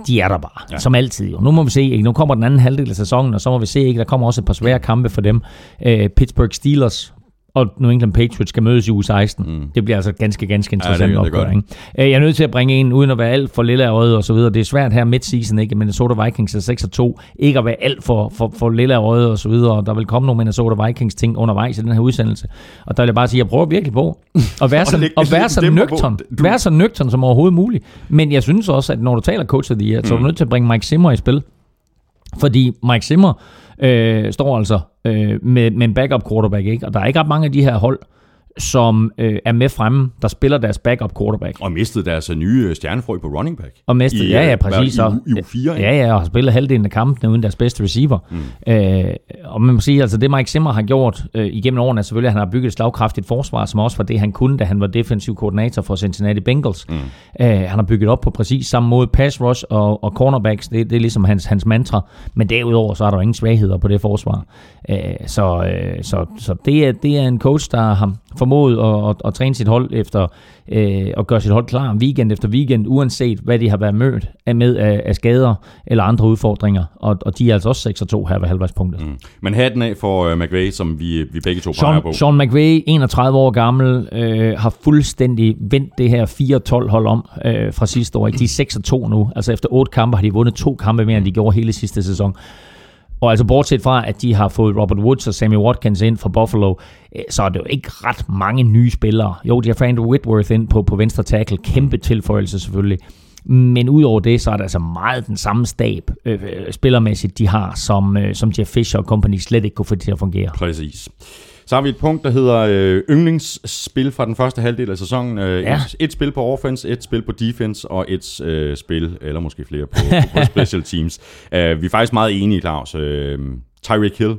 de er der bare, ja. som altid. Og nu må vi se, ikke? nu kommer den anden halvdel af sæsonen, og så må vi se, ikke? der kommer også et par svære kampe for dem. Uh, Pittsburgh Steelers og New England Patriots skal mødes i uge 16. Mm. Det bliver altså ganske, ganske interessant ja, opgør. Ikke? Jeg er nødt til at bringe en, uden at være alt for lille af øjet og så videre. Det er svært her midt-season, ikke? Minnesota Vikings er 6 2. Ikke at være alt for, for, for lille af øjet og så videre. Og der vil komme nogle Minnesota Vikings ting undervejs i den her udsendelse. Og der vil jeg bare sige, at jeg prøver virkelig på at være *laughs* så, at være så nøgtern. Du... Være så nøgtern som overhovedet muligt. Men jeg synes også, at når du taler coach of the year, så er du mm. nødt til at bringe Mike Zimmer i spil. Fordi Mike Zimmer øh, står altså øh, med, med en backup quarterback, ikke? og der er ikke ret mange af de her hold, som øh, er med fremme, der spiller deres backup quarterback. Og mistet deres nye øh, stjernefrø på running back. Og mistet, I, ja, ja, præcis. I, i, i U4, ja, ja, og har spillet halvdelen af kampene uden deres bedste receiver. Mm. Øh, og man må sige, altså det Mike Zimmer har gjort øh, igennem årene, er selvfølgelig, at han har bygget et slagkraftigt forsvar, som også var det, han kunne, da han var defensiv koordinator for Cincinnati Bengals. Mm. Øh, han har bygget op på præcis samme måde pass rush og, og cornerbacks, det, det er ligesom hans, hans mantra. Men derudover, så er der ingen svagheder på det forsvar. Øh, så så, så, så det, er, det er en coach, der har formået at, at, at træne sit hold efter øh, at gøre sit hold klar weekend efter weekend, uanset hvad de har været mødt af med af, af skader eller andre udfordringer. Og, og de er altså også 6 2 her ved halvvejspunktet. Mm. Men hatten af for uh, McVay, som vi, vi begge to Sean, på. Sean McVay, 31 år gammel, øh, har fuldstændig vendt det her 4-12 hold om øh, fra sidste år. De er 6 2 nu. Altså efter otte kampe har de vundet to kampe mere, end de gjorde hele sidste sæson. Og altså bortset fra, at de har fået Robert Woods og Sammy Watkins ind fra Buffalo, øh, så er det jo ikke ret mange nye spillere. Jo, de har Frank Whitworth ind på, på venstre tackle. Kæmpe tilføjelse selvfølgelig. Men udover det, så er det altså meget den samme stab øh, spillermæssigt, de har, som, øh, som Jeff Fisher og company slet ikke kunne få det til at fungere. Præcis. Så har vi et punkt, der hedder øh, yndlingsspil fra den første halvdel af sæsonen. Øh, ja. et, et spil på offense, et spil på defense og et øh, spil, eller måske flere, på, på *laughs* special teams. Uh, vi er faktisk meget enige, Claus. Uh, Tyreek Hill.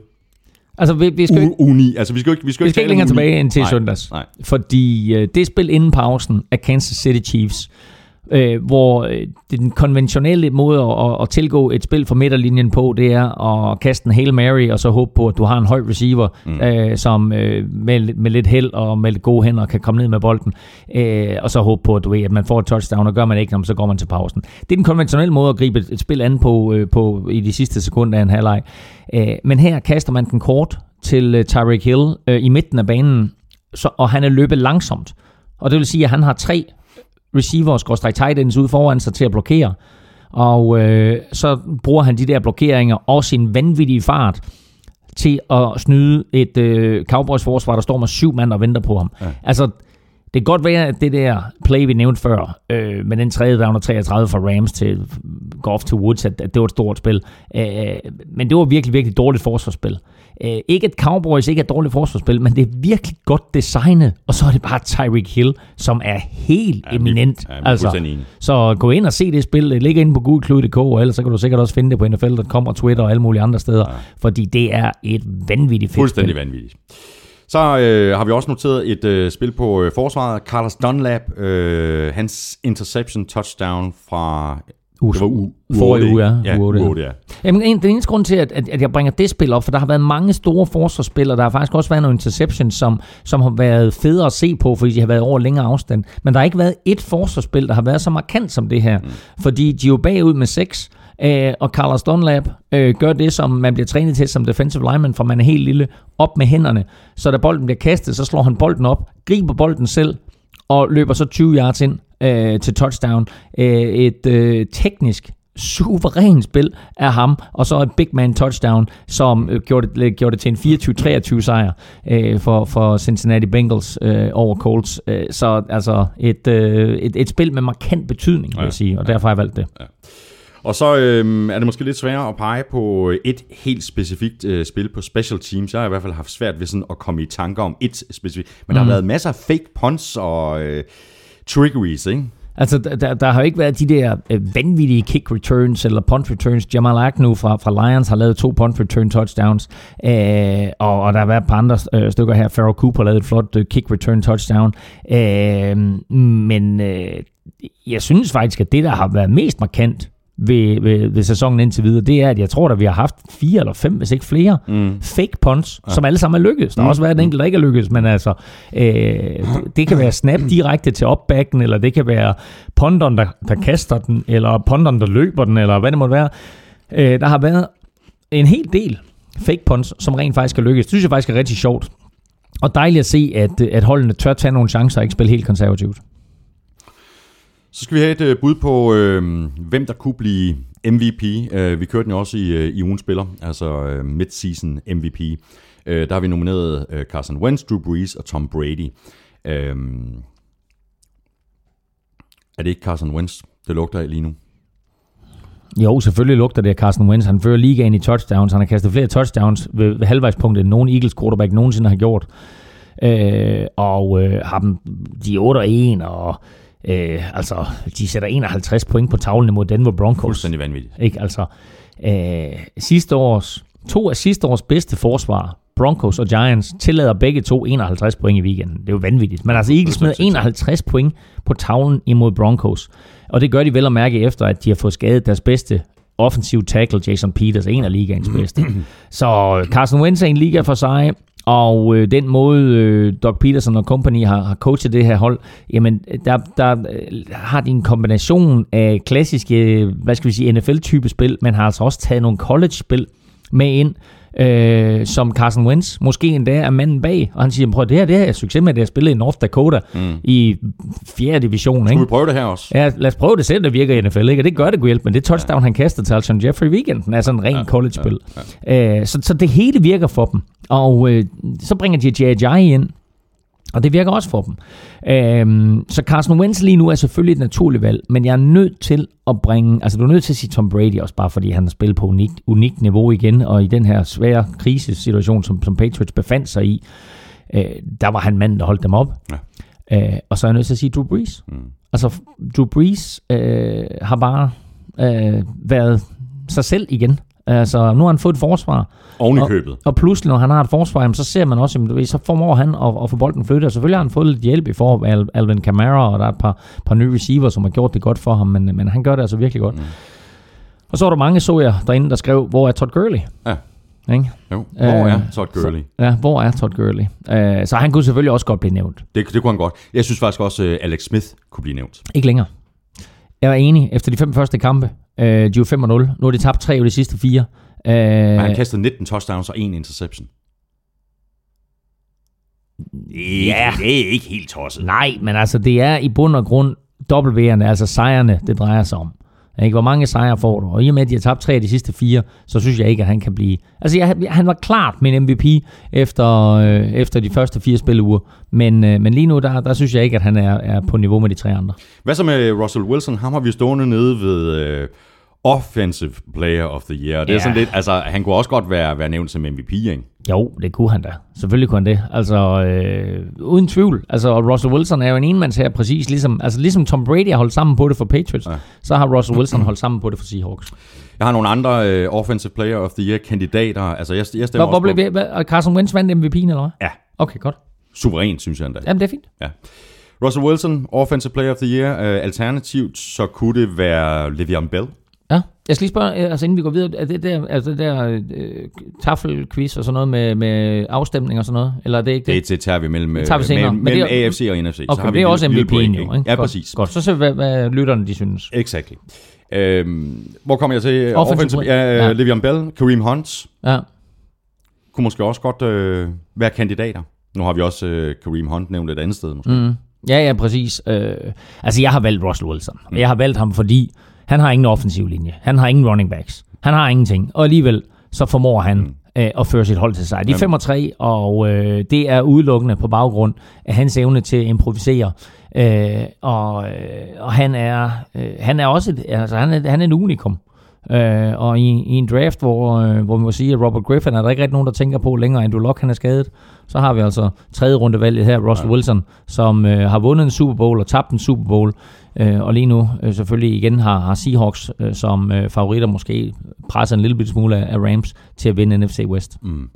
Altså, vi, vi skal, U- uni. Altså, vi skal ikke, vi skal, vi skal ikke længere tilbage end til nej, søndags. Nej. Fordi øh, det spil inden pausen af Kansas City Chiefs, øh, hvor øh, den konventionelle måde at, at tilgå et spil fra midterlinjen på, det er at kaste en Hail Mary, og så håbe på, at du har en høj receiver, mm. øh, som øh, med, med lidt held og med lidt gode hænder kan komme ned med bolden, øh, og så håbe på, at, du ved, at man får et touchdown, og gør man ikke, så går man til pausen. Det er den konventionelle måde at gribe et, et spil an på, øh, på i de sidste sekunder af en halvleg. Øh, men her kaster man den kort til øh, Tyreek Hill øh, i midten af banen, så, og han er løbet langsomt. Og det vil sige, at han har tre receivers, tight ends ud foran sig til at blokere. Og øh, så bruger han de der blokeringer og sin vanvittige fart til at snyde et øh, Cowboys forsvar, der står med syv mand og venter på ham. Ja. Altså, det kan godt være, at det der play, vi nævnte før, øh, med den tredje down og 33 fra Rams til Goff til Woods, at, at det var et stort spil. Øh, men det var virkelig, virkelig dårligt forsvarsspil. Øh, ikke et Cowboys, ikke et dårligt forsvarsspil, men det er virkelig godt designet, og så er det bare Tyreek Hill, som er helt ja, eminent. Ja, altså, så gå ind og se det spil. Det ligger inde på googleklud.dk, og ellers så kan du sikkert også finde det på NFL.com og Twitter og alle mulige andre steder, ja. fordi det er et vanvittigt fedt Fuldstændig spil. vanvittigt. Så øh, har vi også noteret et øh, spil på øh, forsvaret. Carlos Dunlap, øh, hans interception touchdown fra... Uge- det var u, u forrige uge, ja. ja. Uge otte, Uge ja. otte, ja. Jamen, en, den eneste grund til, at, at, jeg bringer det spil op, for der har været mange store forsvarsspil, og der har faktisk også været nogle interceptions, som, som har været federe at se på, fordi de har været over længere afstand. Men der har ikke været et forsvarsspil, der har været så markant som det her. Mm. Fordi de er jo bagud med 6, øh, og Carlos Dunlap øh, gør det, som man bliver trænet til som defensive lineman, fra man er helt lille, op med hænderne. Så da bolden bliver kastet, så slår han bolden op, griber bolden selv, og løber så 20 yards ind øh, til touchdown. Øh, et øh, teknisk suverænt spil af ham, og så et big man touchdown, som øh, gjorde, det, gjorde det til en 24-23 sejr øh, for, for Cincinnati Bengals øh, over Colts. Øh, så altså et, øh, et, et spil med markant betydning, vil Ja. jeg sige, og derfor har jeg valgt det. Og så øh, er det måske lidt sværere at pege på et helt specifikt øh, spil på special teams. Jeg har i hvert fald haft svært ved sådan at komme i tanker om et specifikt. Men der har været masser af fake punts og øh, trickeries, ikke? Altså, der, der, der har jo ikke været de der øh, vanvittige kick returns eller punt returns. Jamal Agnew fra, fra Lions har lavet to punt return touchdowns, øh, og, og der har været et par andre øh, stykker her. Farrell Cooper lavede et flot øh, kick return touchdown. Øh, men øh, jeg synes faktisk, at det, der har været mest markant ved, ved, ved sæsonen indtil videre, det er, at jeg tror, at vi har haft fire eller fem, hvis ikke flere, mm. fake punts, ja. som alle sammen er lykkedes. Der har også været en enkelt, der ikke er lykkedes, men altså, øh, det, det kan være snap direkte til opbacken, eller det kan være ponderen, der, der kaster den, eller ponderen, der løber den, eller hvad det måtte være. Øh, der har været en hel del fake punts, som rent faktisk er lykkedes. Det synes jeg faktisk er rigtig sjovt. Og dejligt at se, at, at holdene tør tage nogle chancer og ikke spille helt konservativt. Så skal vi have et øh, bud på, øh, hvem der kunne blive MVP. Øh, vi kørte den jo også i, øh, i ugen spiller, altså øh, mid-season MVP. Øh, der har vi nomineret øh, Carson Wentz, Drew Brees og Tom Brady. Øh, er det ikke Carson Wentz, det lugter af lige nu? Jo, selvfølgelig lugter det af Carson Wentz. Han fører ligaen i touchdowns. Han har kastet flere touchdowns ved, ved halvvejspunktet, end nogen Eagles quarterback nogensinde har gjort. Øh, og øh, har dem, de 8 og 1, og øh, altså, de sætter 51 point på tavlen imod Denver Broncos. Fuldstændig vanvittigt. Ikke? Altså, øh, sidste års, to af sidste års bedste forsvar, Broncos og Giants, tillader begge to 51 point i weekenden. Det er jo vanvittigt. Men altså, Eagles med 51 point på tavlen imod Broncos. Og det gør de vel at mærke efter, at de har fået skadet deres bedste offensive tackle, Jason Peters, en af ligaens bedste. *clears throat* Så øh, Carson Wentz er en liga for sig, og øh, den måde, øh, Doc Peterson og company har, har coachet det her hold, jamen, der, der øh, har de en kombination af klassiske, øh, hvad skal vi sige, NFL-type spil, men har altså også taget nogle college-spil med ind, øh, som Carson Wentz måske endda er manden bag, og han siger, prøv det her, det her er succes med, det jeg spillet i North Dakota mm. i 4. division, ikke? Skal vi prøve det her også? Ja, lad os prøve det selv, det virker i NFL, ikke? Og det gør det hjælpe, men det touchdown, ja. han kastede til Alshon Jeffrey i weekenden, er sådan en ren ja, college-spil. Ja, ja. Øh, så, så det hele virker for dem. Og øh, så bringer de J.J. ind, og det virker også for dem. Øhm, så Carson Wentz lige nu er selvfølgelig et naturligt valg, men jeg er nødt til at bringe, altså du er nødt til at sige Tom Brady også, bare fordi han har spillet på unikt, unikt niveau igen, og i den her svære krisesituation, som, som Patriots befandt sig i, øh, der var han manden, der holdt dem op. Ja. Øh, og så er jeg nødt til at sige Drew Brees. Mm. Altså, Drew Brees øh, har bare øh, været sig selv igen. Altså, nu har han fået et forsvar. Oven i og, købet. Og pludselig, når han har et forsvar, jamen, så ser man også, jamen, så formår han at, at få bolden flyttet. Og selvfølgelig har han fået lidt hjælp i form af Al- Alvin Kamara, og der er et par, par nye receiver, som har gjort det godt for ham, men, men han gør det altså virkelig godt. Mm. Og så var der mange, så jeg derinde, der skrev, hvor er Todd Gurley? Ja. Ikke? Jo. Hvor Øh, er Todd Gurley? Så, ja, hvor er Todd Gurley? Uh, så han kunne selvfølgelig også godt blive nævnt. Det, det kunne han godt. Jeg synes faktisk også, at Alex Smith kunne blive nævnt. Ikke længere. Jeg er enig. Efter de fem første kampe, uh, de er jo 5 0. Nu har de tabt tre af de sidste fire. Men han kastede 19 touchdowns og en interception. Ja. Det er ikke helt tosset. Nej, men altså det er i bund og grund W'erne, altså sejrene, det drejer sig om. Ikke? Hvor mange sejre får du? Og i og med, at de har tabt tre af de sidste fire, så synes jeg ikke, at han kan blive... Altså, jeg, han var klart min MVP efter, øh, efter de første fire spilleuger, men, øh, men lige nu, der, der synes jeg ikke, at han er, er på niveau med de tre andre. Hvad så med Russell Wilson? Ham har vi stående nede ved øh, Offensive Player of the Year. Det er Ja. sådan lidt, altså han kunne også godt være, være nævnt som MVP, ikke? Jo, det kunne han da. Selvfølgelig kunne han det. Altså, øh, uden tvivl. Altså, Russell Wilson er jo en enmands her, præcis ligesom, altså, ligesom Tom Brady har holdt sammen på det for Patriots, ja. så har Russell Wilson holdt sammen på det for Seahawks. Jeg har nogle andre øh, Offensive Player of the Year kandidater. Altså jeg, jeg stemmer Hvor, hvor også blev på, hvad, Carson Wentz vandt MVP'en, eller hvad? Ja, Okay, godt. Suverænt, synes jeg endda. Jamen, det er fint. Ja. Russell Wilson, Offensive Player of the Year. Uh, alternativt, så kunne det være Le'Veon Bell. Jeg skal lige spørge, øh, altså inden vi går videre, er det der, altså det der øh, taffelquiz og sådan noget med, med afstemning og sådan noget, eller er det ikke det? Det, det tager vi mellem, Det tager vi senere. mellem, det mellem er- AFC og NFC. så Okay, har vi det er også MVP'en jo, ikke? Ja, godt, præcis. Godt, så ser vi, hvad, hvad lytterne de synes. Exactly. Øhm, hvor kommer jeg til? Offensive ja, Ja. ja. Le'Veon Bell, Kareem Hunt, Ja, kunne måske også godt øh, være kandidater. Nu har vi også øh, Kareem Hunt nævnt et andet sted, måske. mm. ja, ja, præcis. Øh, altså, jeg har valgt Russell Wilson. Mm. Jeg har valgt ham, fordi han har ingen offensiv linje. Han har ingen running backs. Han har ingenting. Og alligevel, så formår han mm. øh, at føre sit hold til sig. De er 5 og 3, og øh, det er udelukkende på baggrund af hans evne til at improvisere. Øh, og, øh, og han er øh, han er også et, altså han er, han er en unikum. Øh, og i, i en draft, hvor, øh, hvor vi må sige, at Robert Griffin er der ikke rigtig nogen, der tænker på længere, end du Luck han er skadet, så har vi altså tredje rundevalget her, Russell ja. Wilson, som øh, har vundet en Super Bowl og tabt en Super Bowl, øh, og lige nu øh, selvfølgelig igen har, har Seahawks øh, som øh, favoritter måske presser en lille bitte smule af, af Rams til at vinde NFC West. Mm.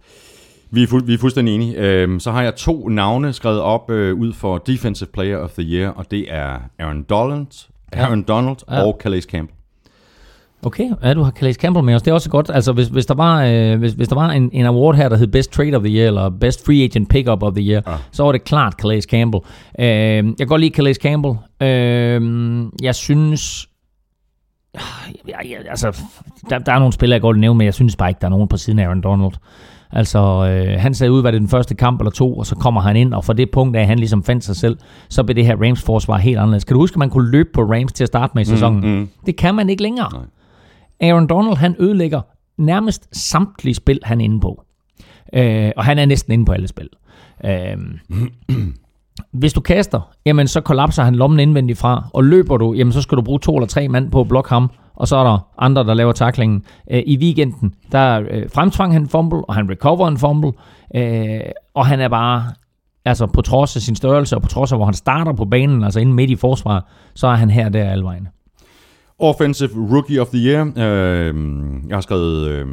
Vi, er fu- vi er fuldstændig enige. Øhm, så har jeg to navne skrevet op øh, ud for Defensive Player of the Year, og det er Aaron Donald, Aaron Donald Ja. og Calais Campbell. Okay, ja, du har Calais Campbell med os. Det er også godt. Altså, hvis, hvis der var, øh, hvis, hvis der var en, en award her, der hed Best Trade of the Year, eller Best Free Agent Pickup of the Year, Ja. ja. så var det klart Calais Campbell. Øh, jeg kan godt lide Calais Campbell. Øh, jeg synes... Ja, ja, altså, der, der er nogle spillere, jeg godt vil nævne, men jeg synes bare ikke, der er nogen på siden af Aaron Donald. Altså, øh, han sagde ud, hvad det den første kamp eller to, og så kommer han ind, og fra det punkt af, han ligesom fandt sig selv, så blev det her Rams-forsvar helt anderledes. Kan du huske, at man kunne løbe på Rams til at starte med i sæsonen? Mm, mm. Det kan man ikke længere. Nej. Aaron Donald, han ødelægger nærmest samtlige spil, han er inde på. Øh, og han er næsten inde på alle spil. Øh, hvis du kaster, jamen så kollapser han lommen indvendigt fra, og løber du, jamen så skal du bruge to eller tre mand på at blokke ham, og så er der andre, der laver taklingen. Øh, I weekenden, der øh, fremtvang han en fumble, og han recover en fumble, øh, og han er bare, altså på trods af sin størrelse, og på trods af, hvor han starter på banen, altså inde midt i forsvaret, så er han her der alle. Offensive Rookie of the Year. Øh, jeg har skrevet øh,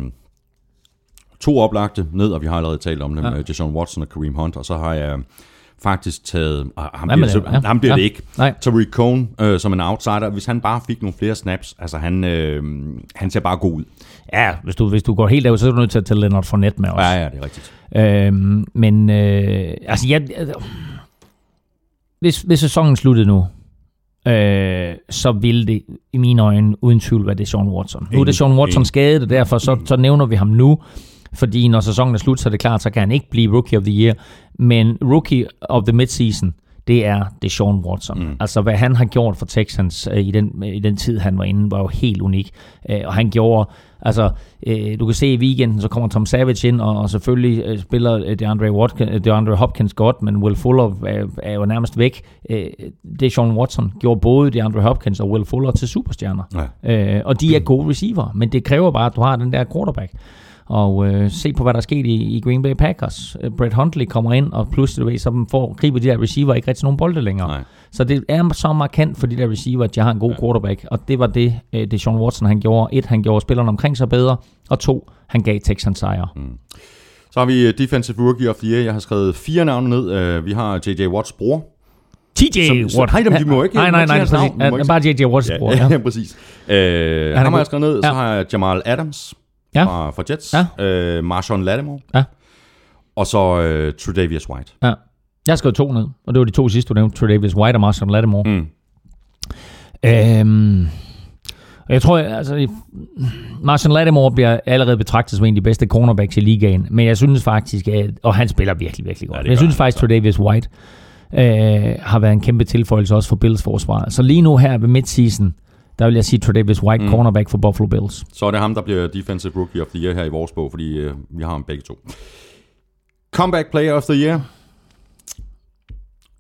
to oplagte ned, og vi har allerede talt om dem. Ja. Ja. Deshaun Watson og Kareem Hunt. Og så har jeg faktisk taget... Ah, ham Hvad bliver, det? Ja. ham bliver Ja. det ikke. Nej. Tariq Cohn øh, som en outsider. Hvis han bare fik nogle flere snaps, altså han, øh, han ser bare god ud. Ja, hvis du, hvis du går helt af, så er du nødt til at tage Leonard Fournette med også. Ja, ja, det er rigtigt. Øhm, men øh, altså, jeg, altså, hvis, hvis sæsonen sluttede nu, øh, så ville det i mine øjne uden tvivl være det Sean Watson. Nu er det Sean Watson skadet, og derfor så, så nævner vi ham nu, fordi når sæsonen er slut, så er det klart, så kan han ikke blive Rookie of the Year. Men Rookie of the Midseason, det er det Sean Watson. Mm. Altså, hvad han har gjort for Texans øh, i, den, i den tid, han var inde, var jo helt unik. Øh, og han gjorde, altså, øh, du kan se i weekenden, så kommer Tom Savage ind, og, og selvfølgelig øh, spiller øh, DeAndre, Watkins, øh, DeAndre Hopkins godt, men Will Fuller er, er jo nærmest væk. Øh, det Sean Watson gjorde både DeAndre Hopkins og Will Fuller til superstjerner. Ja. Øh, og de er gode receiver, men det kræver bare, at du har den der quarterback. Og øh, se på, hvad der er sket i, i Green Bay Packers. Øh, Brett Huntley kommer ind, og pludselig, ved, så får, griber de der receiver ikke rigtig nogen bolde længere. Nej. Så det er så markant for de der receiver, at de har en god quarterback. Og det var det, øh, det Sean Watson han gjorde. Et, han gjorde spillerne omkring sig bedre. Og to, han gav Texans sejre. Mm. Så har vi øh, Defensive Rookie of the Year. Jeg har skrevet fire navne ned. Øh, vi har J.J. Watts bror. TJ Watt. Nej, dem- vi må ikke- Nej, nej, nej. hans præcis. navn. Ja, ikke bare J.J. Watts Ja, bror. ja, *laughs* Ja. præcis. Øh, ham har jeg skrevet ned. Så Ja. har jeg Jamal Adams Ja. fra, fra Jets. Ja. Øh, Marshawn Lattimore. Ja. Og så øh, Tredavious White. ja. Jeg har skrevet to ned, og det var de to sidste, du nævnte. Tredavious White og Marshawn Lattimore. Mm. Øhm, og jeg tror, altså, Marshall Lattimore bliver allerede betragtet som en af de bedste cornerbacks i ligaen, men jeg synes faktisk, at, og han spiller virkelig, virkelig godt. Ja, Ja, jeg synes han, faktisk, Tredavious White øh, har været en kæmpe tilføjelse også for Bills forsvar. Så lige nu her ved midseason, der vil jeg sige Tredavious White, Mm. cornerback for Buffalo Bills. Så er det ham, der bliver Defensive Rookie of the Year her i vores bog, fordi øh, vi har ham begge to. Comeback Player of the Year.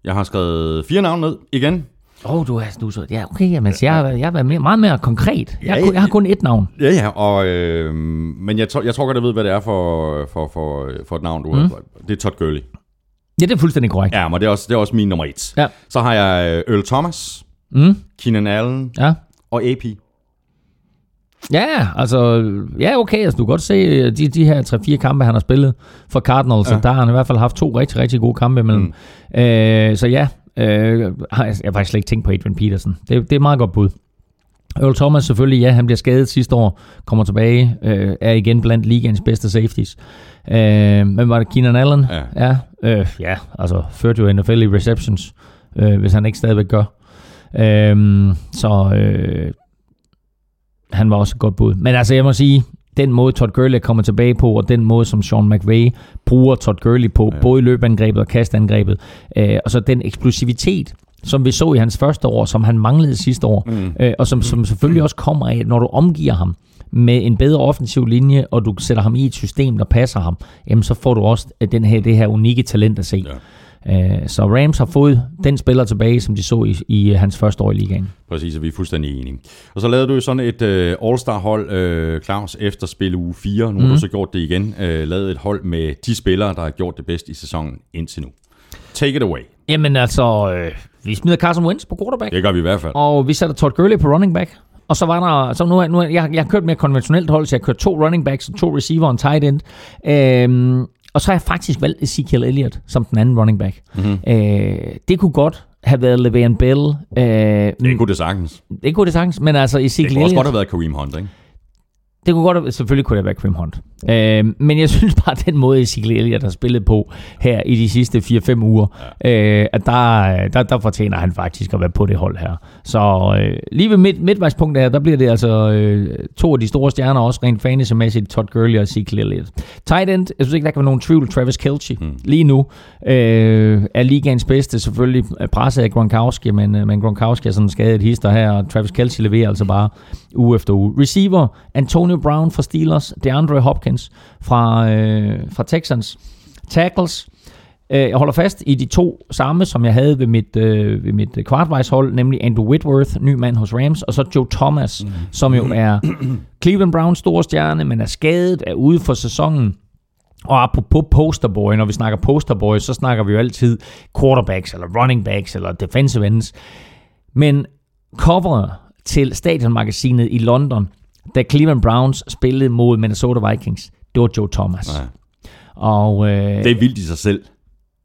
Jeg har skrevet fire navne ned igen. Åh, oh, du er så... Ja, okay, jamen, jeg, har, jeg har været mere, meget mere konkret. Jeg, Ja, har kun- jeg har kun et navn. Ja, ja, og, øh, men jeg, tror- jeg tror godt, jeg ved, hvad det er for, for, for, for et navn. Du mm. Det er Todd Gurley. Ja, det er fuldstændig korrekt. Ja, men det er også, det er også min nummer et. Ja. Så har jeg øh, Earl Thomas, Mm, Keenan Allen ja. Og AP. Ja, altså, ja, okay, altså, du kan godt se øh, de, de her 3-4 kampe, han har spillet for Cardinals, ja. så der har han i hvert fald haft to rigtig, rigtig gode kampe imellem. Mm. Øh, så ja, øh, jeg, har faktisk slet ikke tænkt på Adrian Peterson. Det, det er et meget godt bud. Earl Thomas selvfølgelig, ja, han bliver skadet sidste år, kommer tilbage, øh, er igen blandt ligaens bedste safeties. Øh, men var det Keenan Allen? Ja. Ja, øh, ja altså førte jo NFL i receptions, øh, hvis han ikke stadigvæk gør. Øh, så øh, han var også et godt bud. Men altså, jeg må sige, den måde Todd Gurley er kommet tilbage på, og den måde, som Sean McVay bruger Todd Gurley på, ja. både i løbeangrebet og kastangrebet, øh, og så den eksplosivitet, som vi så i hans første år, som han manglede sidste år, mm. øh, og som, som selvfølgelig også kommer af, når du omgiver ham med en bedre offensiv linje, og du sætter ham i et system, der passer ham, jamen så får du også den her, det her unikke talent at se. Ja. Øh, Så Rams har fået den spiller tilbage, som de så i, i hans første år i ligaen. Præcis, og vi er fuldstændig enige. Og så lavede du jo sådan et øh, All-Star-hold, øh, Claus, efter spil uge 4. Nu mm. har du så gjort det igen. Øh, lavet et hold med de spillere, der har gjort det bedst i sæsonen indtil nu. Take it away. Jamen altså, øh, vi smider Carson Wentz på quarterback, Det gør vi i hvert fald. og vi sætter Todd Gurley på running back. Og så var der, så nu, nu jeg, jeg har kørt mere konventionelt hold, så jeg har kørt to running backs, to receiver og en tight end. Øhm, og så har jeg faktisk valgt Ezekiel Elliott som den anden running back. Mm-hmm. Øh, det kunne godt have været Le'Veon Bell. Øh, Det kunne det sagtens. det kunne det sagtens, men altså Det Ezekiel kunne også Elliott, godt have været Kareem Hunt, ikke? Det kunne godt have, selvfølgelig kunne det være Kareem Hunt. Øh, men jeg *laughs* synes bare, at den måde Ezekiel Elliott har spillet på her i de sidste 4-5 uger, ja. øh, at der, der, der fortjener han faktisk at være på det hold her. Så øh, lige ved midt, midtvejspunktet her, der bliver det altså øh, to af de store stjerner, også rent fantasy-mæssigt, Todd Gurley og Ezekiel Elliott. Tight end, jeg synes ikke, der kan være nogen tvivl, Travis Kelce hmm. lige nu øh, er ligaens bedste, selvfølgelig presset af Gronkowski, men, øh, men Gronkowski er sådan skadet hister her, og Travis Kelce leverer altså bare uge efter uge. Receiver, Antonio Brown fra Steelers, DeAndre Hopkins fra, øh, fra Texans. Tackles, øh, jeg holder fast i de to samme, som jeg havde ved mit, øh, ved mit kvartvejshold, nemlig Andrew Whitworth, ny mand hos Rams, og så Joe Thomas, mm. som jo er Cleveland Browns store stjerne, men er skadet, er ude for sæsonen. Og apropos posterboy, når vi snakker posterboy, så snakker vi jo altid quarterbacks, eller running backs, eller defensive ends. Men coveret til stadionmagasinet i London, da Cleveland Browns spillede mod Minnesota Vikings, det var Joe Thomas. Nej. Og, øh, Det er vildt i sig selv.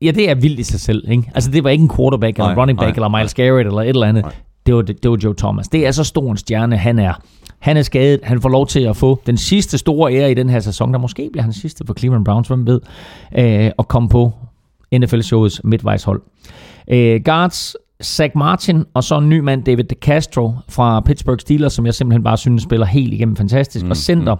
Ja, det er vildt i sig selv. Ikke? Altså, det var ikke en quarterback, eller Nej, running back, nej, eller Miles Garrett, eller et eller andet. Nej. Det var, det, det var Joe Thomas. Det er så stor en stjerne, han er. Han er skadet. Han får lov til at få den sidste store ære i den her sæson, der måske bliver hans sidste for Cleveland Browns, hvem ved, øh, at komme på NFL-showets midtvejshold. Øh, guards, Zach Martin, og så en ny mand, David DeCastro fra Pittsburgh Steelers, som jeg simpelthen bare synes spiller helt igennem fantastisk. Mm, og center,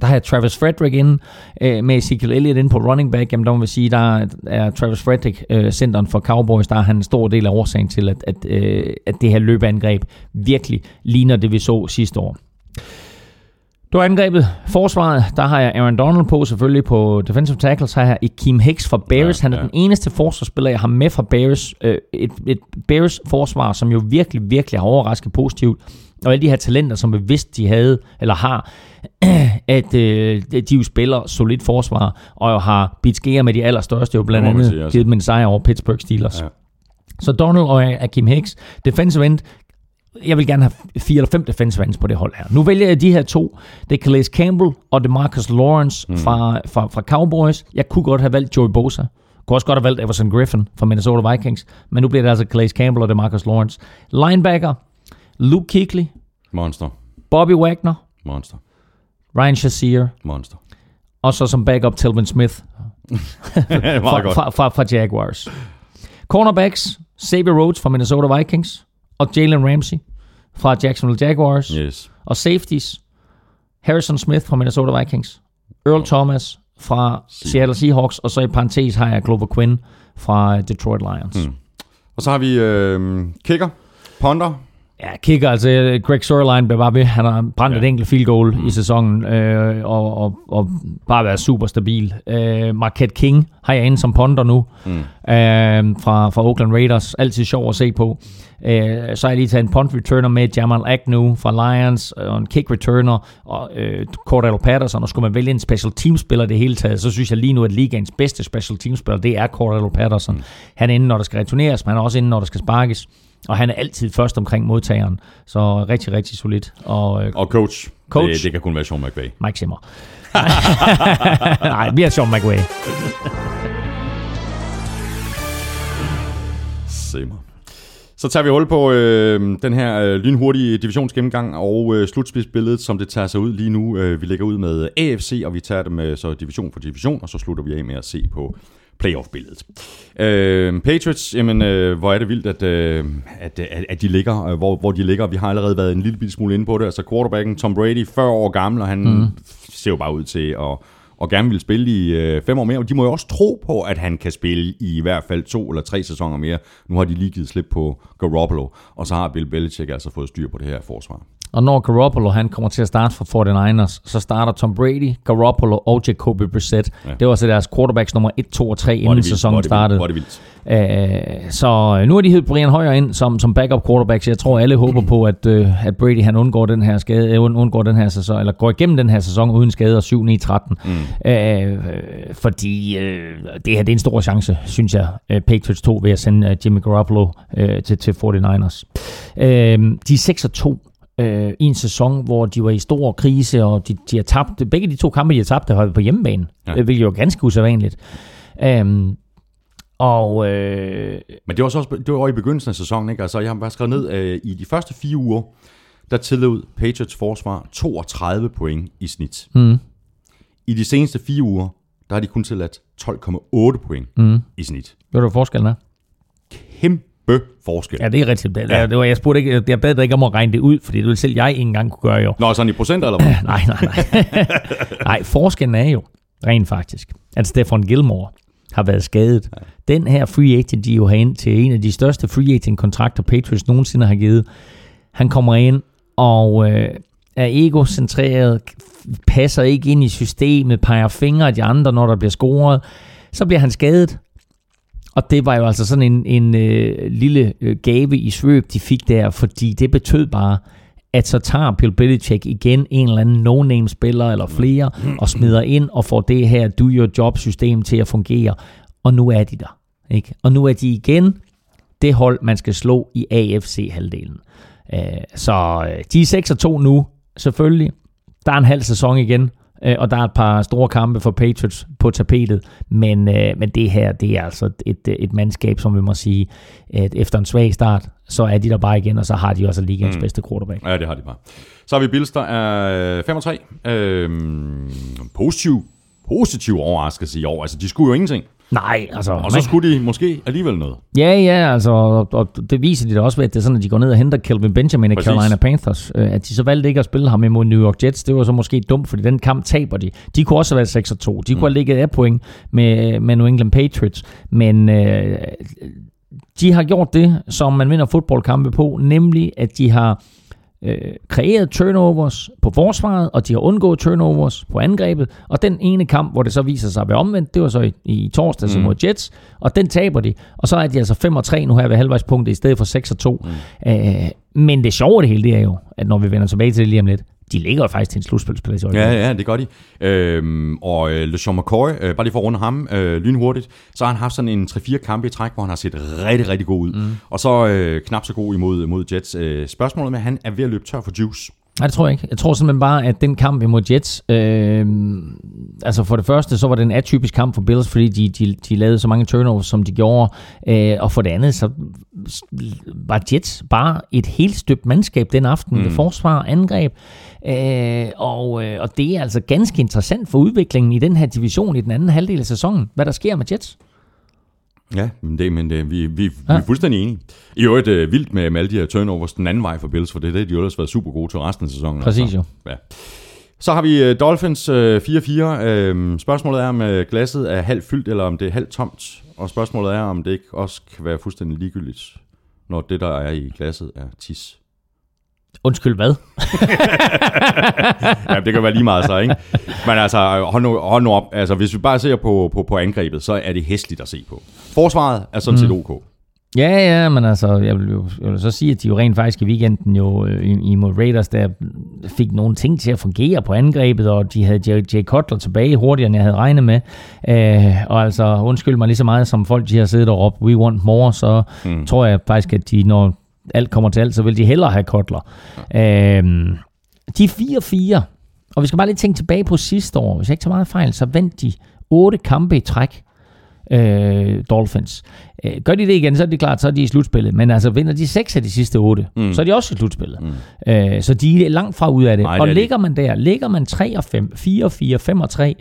der har jeg Travis Frederick inde øh, med Ezekiel Elliott inde på running back. Jamen, der må vi sige, der er Travis Frederick, øh, centeren for Cowboys, der er han en stor del af årsagen til, at, at, øh, at det her løbeangreb virkelig ligner det, vi så sidste år. Du har angrebet forsvaret. Der har jeg Aaron Donald på, selvfølgelig på defensive tackles. Har jeg Kim Hicks fra Bears. Ja, Han er ja. den eneste forsvarsspiller, jeg har med fra Bears. Øh, et, et Bears forsvar, som jo virkelig, virkelig har overrasket positivt. Og alle de her talenter, som vi vidste, de havde, eller har, *clears throat* at øh, de jo spiller solidt forsvar, og jo har bidt skære med de allerstørste, jo blandt andet sige, altså. givet dem en sejr over Pittsburgh Steelers. Ja. Så Donald og Akim Hicks, defensive end, jeg vil gerne have fire eller fem defensive ends på det hold her. Nu vælger jeg de her to. Det er Calais Campbell og DeMarcus Lawrence mm. fra, fra, fra Cowboys. Jeg kunne godt have valgt Joey Bosa. Kunne også godt have valgt Everson Griffin fra Minnesota Vikings. Men nu bliver det altså Calais Campbell og DeMarcus Lawrence. Linebacker, Luke Kuechly, Monster. Bobby Wagner, Monster. Ryan Shazier, Monster. og så som backup Telvin Smith *laughs* fra, fra, fra, fra Jaguars. Cornerbacks, Xavier Rhodes fra Minnesota Vikings, og Jalen Ramsey fra Jacksonville Jaguars. Yes. Og safeties, Harrison Smith fra Minnesota Vikings, Earl Thomas fra Seattle Seahawks, og så i parentes har jeg Glover Quinn fra Detroit Lions. Mm. Og så har vi øh, kicker, punter. Ja, kicker, altså Greg Sørlein bliver bare ved. Han har brændt ja. et enkelt field goal mm. i sæsonen, øh, og, og, og bare været super stabil. Øh, Marquette King har jeg inde som ponder nu, mm. øh, fra, fra Oakland Raiders. Altid sjov at se på. Øh, så har jeg lige taget en punt returner med, Jamal Agnew fra Lions, og en kick returner, og øh, Cordell Patterson, og skulle man vælge en special team spiller det hele taget, så synes jeg lige nu, at ligaens bedste special team spiller, det er Cordell Patterson. Mm. Han er inde, når der skal returneres, men han er også inde, når der skal sparkes. Og han er altid først omkring modtageren. Så rigtig, rigtig solid. Og, øh, Og coach, Coach. Det, det kan kun være Sean McVay. Mike Zimmer. *laughs* Nej, mere Sean McVay. Simmer. Så tager vi hul på øh, den her øh, lynhurtige divisionsgennemgang og øh, slutspidsbilledet, som det tager sig ud lige nu. Øh, vi lægger ud med AFC, og vi tager det med så division for division, og så slutter vi af med at se på playoff-billedet. Øh, Patriots, jamen, øh, hvor er det vildt, at, øh, at, at, at de ligger, øh, hvor, hvor de ligger. Vi har allerede været en lille smule inde på det. Altså quarterbacken Tom Brady, 40 år gammel, og han mm. ser jo bare ud til at og gerne vil spille i øh, fem år mere. Og de må jo også tro på, at han kan spille i i hvert fald to eller tre sæsoner mere. Nu har de lige givet slip på Garoppolo, og så har Bill Belichick altså fået styr på det her forsvar. Og når Garoppolo han kommer til at starte for 49ers, så starter Tom Brady, Garoppolo og Jacoby Brissett. Ja. Det var så deres quarterbacks nummer 1, 2 og 3, inden sæsonen startede. Hvor er det vildt. Øh, så nu har de hed Brian Højer ind som, som backup quarterback, så jeg tror alle håber på, at, øh, at Brady han undgår den her skade, øh, und- undgår den her sæson, eller går igennem den her sæson uden skade og 7-9-13. Mm. Øh, fordi øh, det her det er en stor chance, synes jeg, øh, Patriots 2 ved at sende øh, Jimmy Garoppolo øh, til, til 49ers. Øh, de er 6 2 øh, i en sæson, hvor de var i stor krise, og de, de har tabt, begge de to kampe, de har tabt, har på hjemmebane, Ja. ja. hvilket jo er ganske usædvanligt. Øhm, og øh, Men det var så også det var i begyndelsen af sæsonen, ikke? Altså, jeg har bare skrevet ned, øh, i de første fire uger, der tillod Patriots forsvar 32 point i snit. mm, I de seneste fire uger, der har de kun tilladt 12,8 point mm, i snit. ved du, hvad forskellen er? Kæmpe forskel. Ja, det er rigtigt. Det, Ja. ja. det var, jeg, spurgte ikke, jeg bad dig ikke om at regne det ud, fordi det ville selv jeg ikke engang kunne gøre jo. Nå, sådan i procenter, eller hvad? *clears throat* nej, nej, nej. *laughs* nej, forskellen er jo rent faktisk, at Stefan Gilmore har været skadet. Ja. Den her free agent, de jo har ind til en af de største free agent-kontrakter, Patriots nogensinde har givet, han kommer ind og øh, er egocentreret, passer ikke ind i systemet, peger fingre af de andre, når der bliver scoret. Så bliver han skadet, og det var jo altså sådan en, en øh, lille øh, gave i svøb, de fik der, fordi det betød bare, at så tager Bill Belichick igen en eller anden no-name-spiller eller flere, og smider ind og får det her do-your-job-system til at fungere. Og nu er de der. Ikke? Og nu er de igen det hold, man skal slå i AFC-halvdelen. Øh, så øh, de er 6 og 2 nu, selvfølgelig. Der er en halv sæson igen, øh, og der er et par store kampe for Patriots på tapetet, men, øh, men det her, det er altså et, et mandskab, som vi må sige, at efter en svag start, så er de der bare igen, og så har de også ligaens mm. bedste quarterback. Ja, det har de bare. Så har vi Bills, der er 5 og 3. Øhm, positiv, positiv overraskelse i år. Altså, de skulle jo ingenting. Nej, altså... Og så skulle de måske alligevel noget. Ja, ja, altså, og, og det viser de da også ved, at det er sådan, at de går ned og henter Kelvin Benjamin af. Carolina Panthers. Øh, At de så valgte ikke at spille ham imod New York Jets, det var så måske dumt, fordi den kamp taber de. De kunne også have været 6 og 2. De kunne have ligget af point med, med New England Patriots, men øh, de har gjort det, som man vinder fodboldkampe på, nemlig at de har øh, kreeret turnovers på forsvaret, og de har undgået turnovers på angrebet. Og den ene kamp, hvor det så viser sig at være omvendt, det var så i, i torsdags mm. mod Jets, og den taber de. Og så er de altså 5 og 3 nu her ved halvvejspunktet, i stedet for 6 og 2. Mm. Øh, men det sjove af det hele, det er jo, at når vi vender tilbage til det lige om lidt, de ligger faktisk til en slutspilsplads i øjeblikket. Ja, ja, det gør de. Øhm, og øh, LeSean McCoy, øh, bare lige for at runde ham øh, lynhurtigt, så har han haft sådan en 3-4 kampe i træk, hvor han har set rigtig, rigtig god ud. Mm. Og så øh, knap så god imod, imod Jets. Øh, spørgsmålet med, at han er ved at løbe tør for juice. Nej, det tror jeg ikke. Jeg tror simpelthen bare, at den kamp imod Jets, øh, altså for det første, så var det en atypisk kamp for Bills, fordi de, de, de lavede så mange turnovers, som de gjorde. Øh, og for det andet, så var Jets bare et helt støbt mandskab den aften mm. med forsvar og angreb. Øh, og, øh, og det er altså ganske interessant for udviklingen i den her division i den anden halvdel af sæsonen, hvad der sker med Jets. Ja, men, det, men det, vi, vi, ja. vi er fuldstændig enige. I øvrigt øh, vildt med, med alle de her turnovers den anden vej for Bills, for det er det, de ellers været super gode til resten af sæsonen. Præcis altså. jo. Ja. Så har vi øh, Dolphins øh, 4-4. Øh, spørgsmålet er, om øh, glasset er halvt fyldt, eller om det er halvt tomt. Og spørgsmålet er, om det ikke også kan være fuldstændig ligegyldigt, når det, der er i glasset, er tis. Undskyld, hvad? *laughs* ja, det kan være lige meget så, ikke? Men altså, hold nu, hold nu op. Altså, hvis vi bare ser på, på, på angrebet, så er det hæsligt at se på. Forsvaret er sådan set OK. Ja, ja, men altså, jeg vil jo jeg vil så sige, at de jo rent faktisk i weekenden jo øh, i, i mod Raiders, der fik nogle ting til at fungere på angrebet, og de havde Jay, Jay Cutler tilbage hurtigere, end jeg havde regnet med. Øh, og altså, undskyld mig lige så meget, som folk de har siddet og råbt, we want more, så mm. tror jeg faktisk, at de, når alt kommer til alt, så vil de hellere have Cutler. Ja. Øh, de er 4-4, og vi skal bare lige tænke tilbage på sidste år. Hvis jeg ikke tager meget fejl, så vandt de otte kampe i træk øh, Dolphins. Øh, gør de det igen, så er det klart, så er de i slutspillet. Men altså vinder de seks af de sidste otte, mm. så er de også i slutspillet. Mm. Øh, så de er langt fra ud af det. Nej, og det ligger man der, ligger man 3 og 5, 4 og 4, 5 og 3,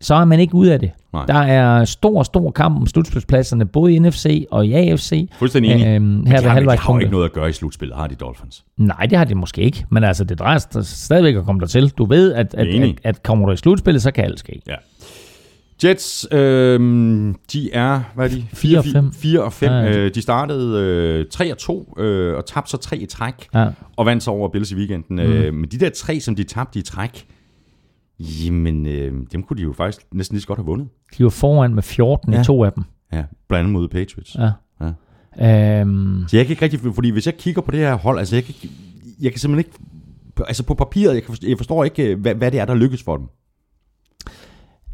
så er man ikke ud af det. Nej. Der er stor, stor kamp om slutspilspladserne, både i NFC og i AFC. Fuldstændig enig. Øhm, her de, har, de har jo ikke noget at gøre i slutspillet, har de Dolphins? Nej, det har de måske ikke. Men altså, det drejer sig stadigvæk at komme der til. Du ved, at, at, at, at kommer du i slutspillet, så kan alt ske. Ja. Jets, øh, de er, hvad er de? 4 og 5. 4 og 5. Ja, ja. Øh, de startede øh, 3 og 2, øh, og tabte så 3 i træk, ja. og vandt så over Bills i weekenden. Mm. Øh, men de der tre, som de tabte i træk, jamen, øh, dem kunne de jo faktisk næsten lige så godt have vundet. De var foran med 14 ja. i to af dem. Ja, blandt andet mod Patriots. Ja. ja. Øhm. Så jeg kan ikke rigtig, fordi hvis jeg kigger på det her hold, altså jeg kan, jeg kan simpelthen ikke, altså på papiret, jeg, kan forstå, jeg forstår ikke, øh, hvad, hvad det er, der lykkes for dem.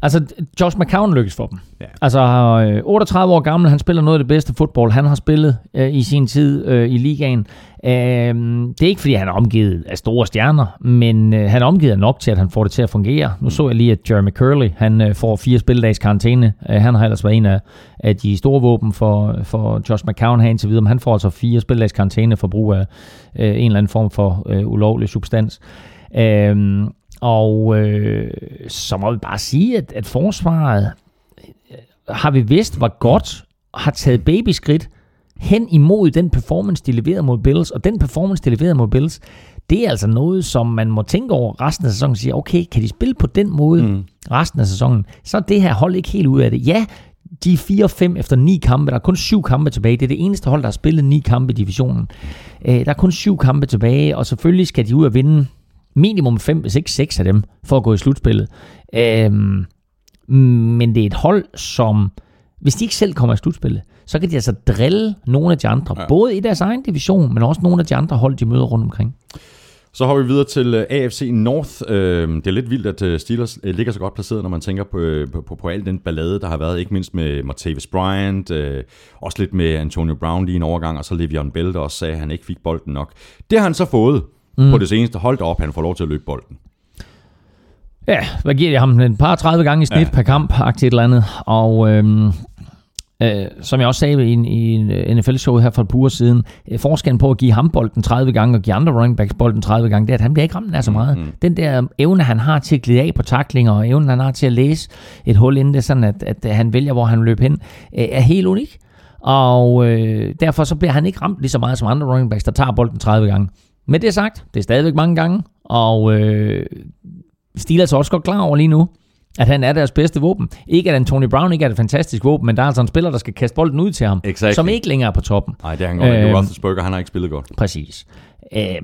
Altså, Josh McCown lykkes for dem. Ja. Altså, 38 år gammel, han spiller noget af det bedste fodbold, han har spillet øh, i sin tid øh, i ligaen. Øh, det er ikke, fordi han er omgivet af store stjerner, men øh, han er omgivet nok til, at han får det til at fungere. Nu så jeg lige, at Jeremy Curley, han øh, får fire spilledags karantæne. Øh, han har ellers været en af, af de store våben for, for Josh McCown her indtil videre, men han får altså fire spilledags karantæne for brug af øh, en eller anden form for øh, ulovlig substans. Øh, og øh, så må vi bare sige, at, at forsvaret øh, har vi vidst var godt, har taget babyskridt hen imod den performance, de leverede mod Bills. Og den performance, de leverede mod Bills, det er altså noget, som man må tænke over resten af sæsonen og sige, okay, kan de spille på den måde mm. resten af sæsonen, så er det her hold ikke helt ud af det. Ja, de er 4-5 efter ni kampe. Der er kun syv kampe tilbage. Det er det eneste hold, der har spillet ni kampe i divisionen. Øh, der er kun syv kampe tilbage, og selvfølgelig skal de ud og vinde minimum 5, hvis ikke 6 af dem, for at gå i slutspillet. Øhm, men det er et hold, som, hvis de ikke selv kommer i slutspillet, så kan de altså drille nogle af de andre, ja. både i deres egen division, men også nogle af de andre hold, de møder rundt omkring. Så har vi videre til øh, AFC North. Øhm, det er lidt vildt, at øh, Steelers øh, ligger så godt placeret, når man tænker på, på, på, på al den ballade, der har været, ikke mindst med Martavis Bryant, også lidt med Antonio Brown lige en overgang, og så Le'Veon Bell, der også sagde, at han ikke fik bolden nok. Det har han så fået mm. på det seneste. Hold op, han får lov til at løbe bolden. Ja, hvad giver det ham? En par 30 gange i snit ja. per kamp, et eller andet. Og øhm, øh, som jeg også sagde i, i en NFL-show her for et par uger siden, øh, forskellen på at give ham bolden 30 gange og give andre running backs bolden 30 gange, det er, at han bliver ikke ramt af så meget. Mm-hmm. Den der evne, han har til at glide af på taklinger, og evnen, han har til at læse et hul inden det, sådan at, at han vælger, hvor han løber hen, øh, er helt unik. Og øh, derfor så bliver han ikke ramt lige så meget som andre running backs, der tager bolden 30 gange. Med det sagt, det er stadigvæk mange gange, og øh, Steelers er også godt klar over lige nu, at han er deres bedste våben. Ikke at Anthony Brown ikke er et fantastisk våben, men der er altså en spiller, der skal kaste bolden ud til ham, exactly. som ikke længere er på toppen. Nej, det er han godt. Øh, Roethlisberger, han har ikke spillet godt. Præcis. Øh,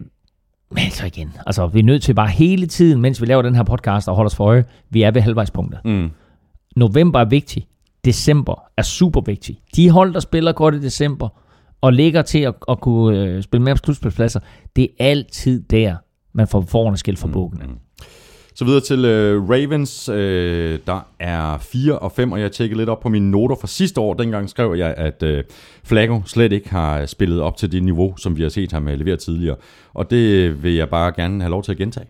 men så igen, altså vi er nødt til bare hele tiden, mens vi laver den her podcast og holder os for øje, vi er ved halvvejspunktet. Mm. November er vigtig. December er super vigtig. De hold, der spiller godt i december, og ligger til at, at kunne øh, spille mere på slutspilspladser, det er altid der, man får forhånd skilt fra. Mm. Så videre til øh, Ravens. Øh, der er 4 og 5, og jeg tjekkede lidt op på mine noter fra sidste år. Dengang skrev jeg, at øh, Flacco slet ikke har spillet op til det niveau, som vi har set ham levere tidligere. Og det vil jeg bare gerne have lov til at gentage.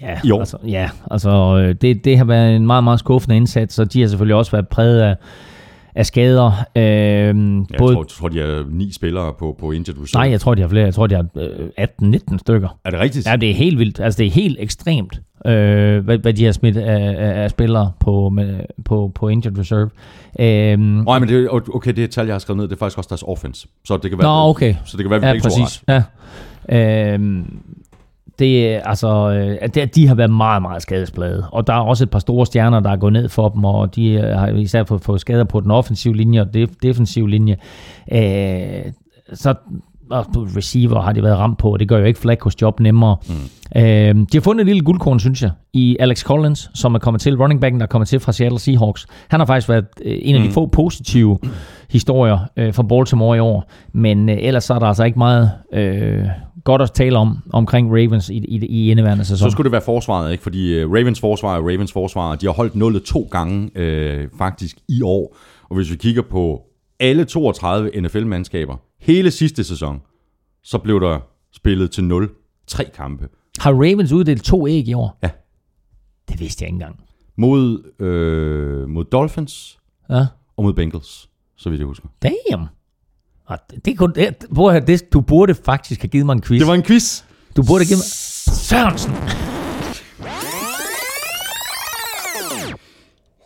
Ja, år. altså, ja, altså øh, det, det har været en meget, meget skuffende indsats, og de har selvfølgelig også været præget af af skader. Øh, jeg både, tror, tror, de er ni spillere på, på injured reserve. Nej, jeg tror, de har flere. Jeg tror, de har øh, 18-19 stykker. Er det rigtigt? Ja, det er helt vildt. Altså, det er helt ekstremt, øh, hvad, hvad de har smidt af, af, af spillere på, med, på, på injured reserve. Øh, Nej, men det, okay, det tal, jeg har skrevet ned, det er faktisk også deres offense. Så det kan være, Nå, okay. Så det kan være, vi ja, præcis. Ja. Øh, det, altså, øh, det, de har været meget, meget skadesplade. Og der er også et par store stjerner, der er gået ned for dem, og de øh, har især fået, fået skader på den offensive linje og def, defensive linje. Øh, så og receiver har de været ramt på, og det gør jo ikke Flacco's job nemmere. Mm. Øh, de har fundet et lille guldkorn, synes jeg, i Alex Collins, som er kommet til, running backen, der er kommet til fra Seattle Seahawks. Han har faktisk været øh, en af de mm. få positive historier øh, fra Baltimore i år, men øh, ellers så er der altså ikke meget øh, godt at tale om omkring Ravens i, i, i indeværende sæson. Så skulle det være forsvaret, ikke? Fordi øh, Ravens forsvar og Ravens forsvar, de har holdt nullet to gange øh, faktisk i år. Og hvis vi kigger på alle 32 NFL-mandskaber, hele sidste sæson, så blev der spillet til 0 tre kampe. Har Ravens uddelt to æg i år? Ja. Det vidste jeg ikke engang. Mod, øh, mod Dolphins Ja. og mod Bengals, så vidt jeg husker. Damn. Og det, det, kunne, det, prøv at det, du burde faktisk have givet mig en quiz. Det var en quiz. Du burde have givet mig... Sørensen!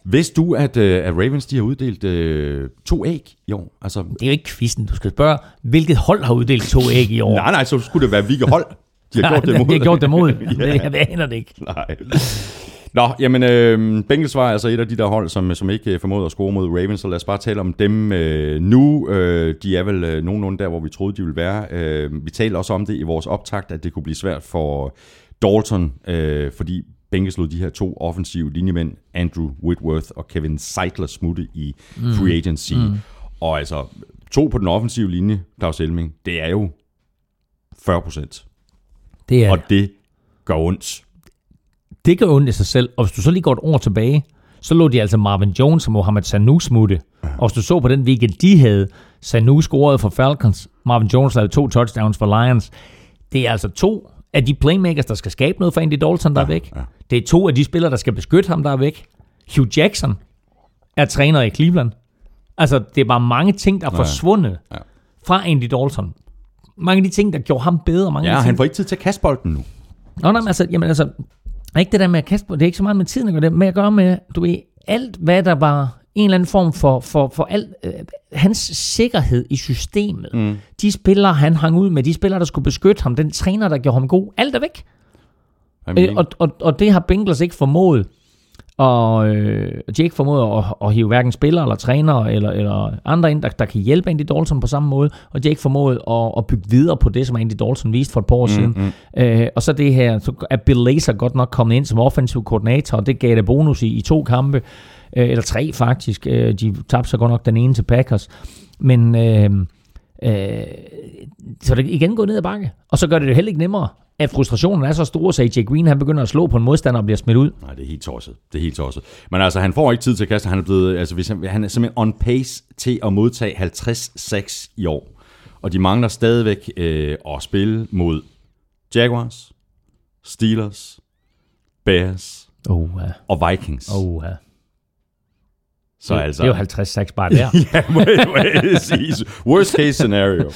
Vidste du, at, øh, at Ravens de har uddelt øh, to æg i år? Altså, Det er jo ikke quizzen. Du skal spørge, hvilket hold har uddelt to æg i år? nej, nej, så skulle det være hvilke hold, de har gjort det mod. de har gjort det mod. *laughs* Ja. jeg aner det ikke. Nej. Nå, jamen, øh, Bengals var altså et af de der hold, som, som ikke øh, formåede at score mod Ravens, så lad os bare tale om dem øh, nu. Øh, de er vel øh, nogenlunde der, hvor vi troede, de ville være. Øh, vi talte også om det i vores optakt, at det kunne blive svært for Dalton, øh, fordi Bengals lod de her to offensive linjemænd, Andrew Whitworth og Kevin Seidler, smutte i mm. free agency. Mm. Og altså, to på den offensive linje, Claus Elming, det er jo 40 procent. Det, er, Og det gør ondt. Det gør ondt i sig selv. Og hvis du så lige går et år tilbage, så lå de altså Marvin Jones og Mohamed Sanu smutte. Og hvis du så på den weekend, de havde, Sanu scorede for Falcons, Marvin Jones lavede to touchdowns for Lions. Det er altså to af de playmakers, der skal skabe noget for Andy Dalton, der er væk. ja. Det er to af de spillere, der skal beskytte ham, der er væk. Hugh Jackson er træner i Cleveland. Altså, det er bare mange ting, der er forsvundet Ja. fra Andy Dalton. Mange af de ting, der gjorde ham bedre. Mange af Ja, de han ting, får ikke tid til at kaste bolden nu. Nå, nej, men altså, jamen altså, ikke det der med at kaste på, det er ikke så meget med tiden at gøre det, med at gøre med, du ved, alt hvad der var en eller anden form for, for, for alt, øh, hans sikkerhed i systemet. Mm. De spillere, han hang ud med, de spillere, der skulle beskytte ham, den træner, der gjorde ham god, alt er væk. Øh, og, og, og det har Bengals ikke formået. Og øh, ikke formået at, at hive hverken spillere eller trænere eller, eller andre ind, der, der kan hjælpe Andy Dalton på samme måde. Og ikke formået at, at bygge videre på det, som Andy Dalton viste for et par år siden. Mm. Øh, og så det her, så er Bill Lazor godt nok kommet ind som offensiv koordinator, og det gav det bonus i, i to kampe. Øh, eller tre faktisk. Øh, de tabte så godt nok den ene til Packers. Men... Øh, Øh, så det igen gået ned ad bakke. Og så gør det det heller ikke nemmere, at frustrationen er så stor, så AJ Green han begynder at slå på en modstander og bliver smidt ud. Nej, det er helt tosset. Det er helt tosset. Men altså, han får ikke tid til at kaste. Han er, blevet, altså, hvis han, han er simpelthen on pace til at modtage 50-6 i år. Og de mangler stadigvæk øh, at spille mod Jaguars, Steelers, Bears Oh, ja. og Vikings. Oh, ja. Så det, altså, det er jo 50 sacks bare der. *laughs* ja, sige. Worst case scenario.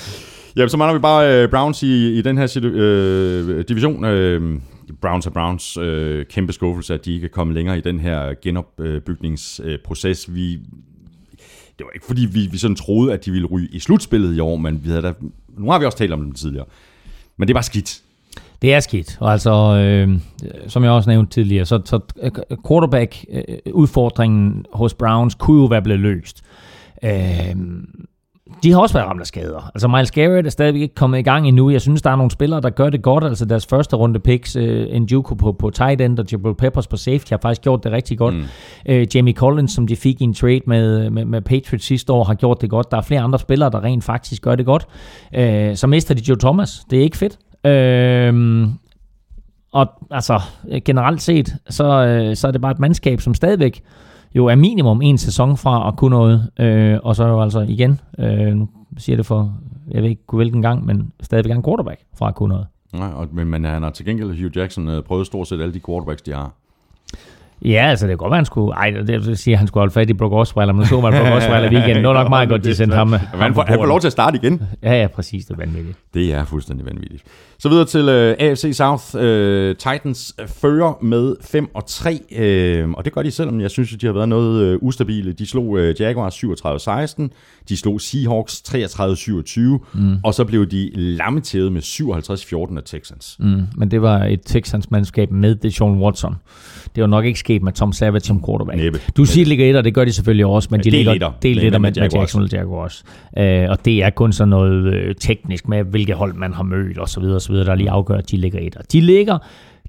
Jamen, så mangler vi bare øh, Browns i, i den her øh, division. Øh, Browns og Browns øh, kæmpe skuffelse, at de ikke er kommet længere i den her genopbygningsproces. Øh, vi, det var ikke fordi, vi, vi sådan troede, at de ville ryge i slutspillet i år, men vi havde da, nu har vi også talt om dem tidligere. Men det er bare skidt. Det er skidt. Og altså, øh, som jeg også nævnte tidligere, så, så øh, quarterback-udfordringen øh, hos Browns kunne jo være blevet løst. Øh, de har også været ramt af skader. Altså Miles Garrett er stadigvæk ikke kommet i gang endnu. Jeg synes, der er nogle spillere, der gør det godt. Altså deres første runde picks, uh, Njoku på, på tight end og Jabril Peppers på safety, har faktisk gjort det rigtig godt. Mm. Uh, Jamie Collins, som de fik i en trade med, med, med Patriots sidste år, har gjort det godt. Der er flere andre spillere, der rent faktisk gør det godt. Uh, så mister de Joe Thomas. Det er ikke fedt. Uh, og altså, generelt set, så, øh, så er det bare et mandskab, som stadigvæk jo er minimum en sæson fra at kunne noget. Øh, og så er jo altså igen, øh, nu siger det for, jeg ved ikke hvilken gang, men stadigvæk en quarterback fra at kunne noget. Nej, og, men, men han har til gengæld, Hugh Jackson, øh, prøvet stort set alle de quarterbacks, de har. Ja, altså det kan godt være, han skulle... Ej, det vil sige, at han skulle holde fat i Brock Osweiler, men nu så man Brock Osweiler i weekenden. Var nok meget godt, de sendte ham. Han, får, han får lov til at starte igen. Ja, ja, præcis. Det er vanvittigt. Det er fuldstændig vanvittigt. Så videre til øh, AFC South. Øh, Titans fører med 5 og 3, øh, og det gør de selvom jeg synes, at de har været noget øh, ustabile. De slog øh, Jaguars 37-16, de slog Seahawks 33-27, mm. og så blev de lammetævet med 57-14 af Texans. Mm, men det var et Texans-mandskab med Deshaun Watson. Det var nok ikke sket med Tom Savage som quarterback. Næppe. Du siger, de ligger et, og det gør de selvfølgelig også, men de del ligger etter. del Med- etter med. Jacksonville Jaguars. Øh, og det er kun sådan noget øh, teknisk med, hvilke hold man har mødt og så videre, og så videre der lige afgør, at de ligger etter. De ligger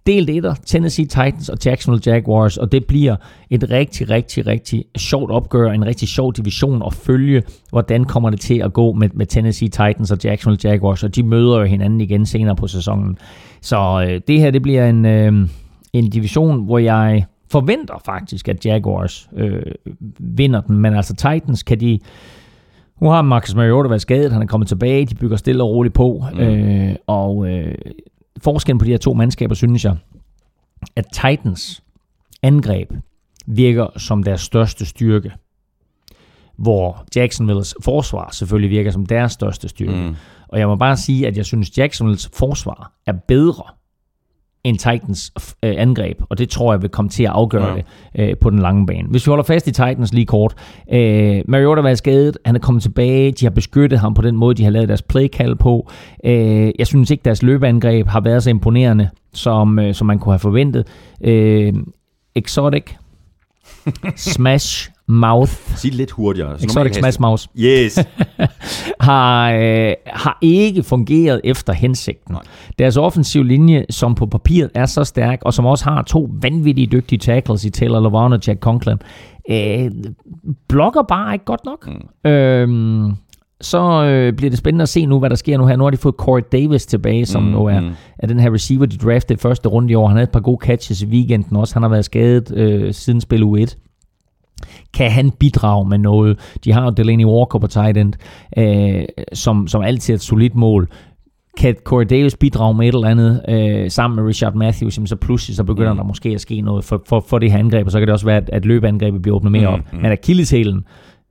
delt etter, Tennessee Titans og Jacksonville Jaguars, og det bliver et rigtig, rigtig, rigtig sjovt opgør, en rigtig sjov division at følge, hvordan kommer det til at gå med, med Tennessee Titans og Jacksonville Jaguars, og de møder jo hinanden igen senere på sæsonen. Så øh, det her, det bliver en, øh, en division, hvor jeg forventer faktisk, at Jaguars øh, vinder den, men altså Titans kan de... Nu har Marcus Mariota været skadet, han er kommet tilbage, de bygger stille og roligt på, mm. øh, og øh, forskellen på de her to mandskaber, synes jeg, at Titans angreb virker som deres største styrke, hvor Jacksonvilles forsvar selvfølgelig virker som deres største styrke. Mm. Og jeg må bare sige, at jeg synes, Jacksonvilles forsvar er bedre end Titans øh, angreb, og det tror jeg vil komme til at afgøre ja. det øh, på den lange bane. Hvis vi holder fast i Titans lige kort, øh, Mariota været skadet, han er kommet tilbage, de har beskyttet ham på den måde, de har lavet deres playkald på. Øh, jeg synes ikke, deres løbeangreb har været så imponerende, som, øh, som man kunne have forventet. Øh, exotic, *laughs* Smash Mouth, Sig det lidt hurtigere. Så Exotic Smash Mouth, Yes. *laughs* har, øh, har ikke fungeret efter hensigten. Nej. Deres offensiv linje, som på papiret er så stærk, og som også har to vanvittige dygtige tackles i Taylor Lewan og Jack Conklin, øh, blokker bare ikke godt nok. Mm. Øhm, så øh, bliver det spændende at se nu, hvad der sker nu her. Nu har de fået Corey Davis tilbage, som mm, nu er, mm. er den her receiver, de draftede i første runde i år. Han havde et par gode catches i weekenden også. Han har været skadet øh, siden spil U1 kan han bidrage med noget? De har jo Delaney Walker på tight end, øh, som, som altid er et solidt mål. Kan Corey Davis bidrage med et eller andet øh, sammen med Richard Matthews, jamen så pludselig så begynder mm. der måske at ske noget for, for, for det her angreb, og så kan det også være, at, at løbeangrebet bliver åbnet mere mm, op. Mm. Men Achilleshælen,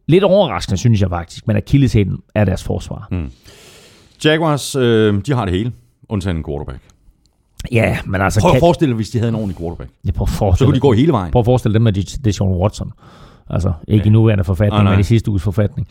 lidt overraskende synes jeg faktisk, men Achilleshælen er deres forsvar. Mm. Jaguars, øh, de har det hele, undtagen en quarterback. Ja, men altså... Prøv at kan, forestille dig, hvis de havde en ordentlig quarterback. jeg prøver at Så forestille, kunne de gå hele vejen. Prøv at forestille dem med Deshaun Watson. Altså, ikke ja. i nuværende forfatning, nej. men i sidste uges forfatning.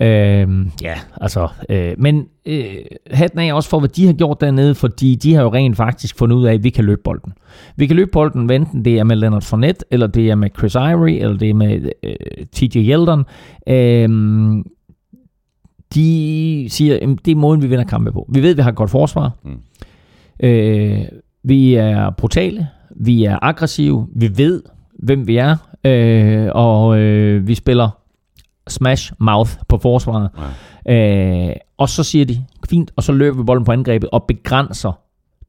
Ja, øhm, ja altså. Øh, men øh, hatten af også for, hvad de har gjort dernede, fordi de har jo rent faktisk fundet ud af, at vi kan løbe bolden. Vi kan løbe bolden, enten det er med Leonard Fournette, eller det er med Chris Ivory, eller det er med øh, TJ Yeldon. Øhm, de siger, at det er måden, vi vinder kampe på. Vi ved, at vi har et godt forsvar. Mm. Øh, vi er brutale. Vi er aggressive. Vi ved, hvem vi er. Øh, og øh, vi spiller smash mouth på forsvaret. Ja. Øh, og så siger de, fint, og så løber vi bolden på angrebet og begrænser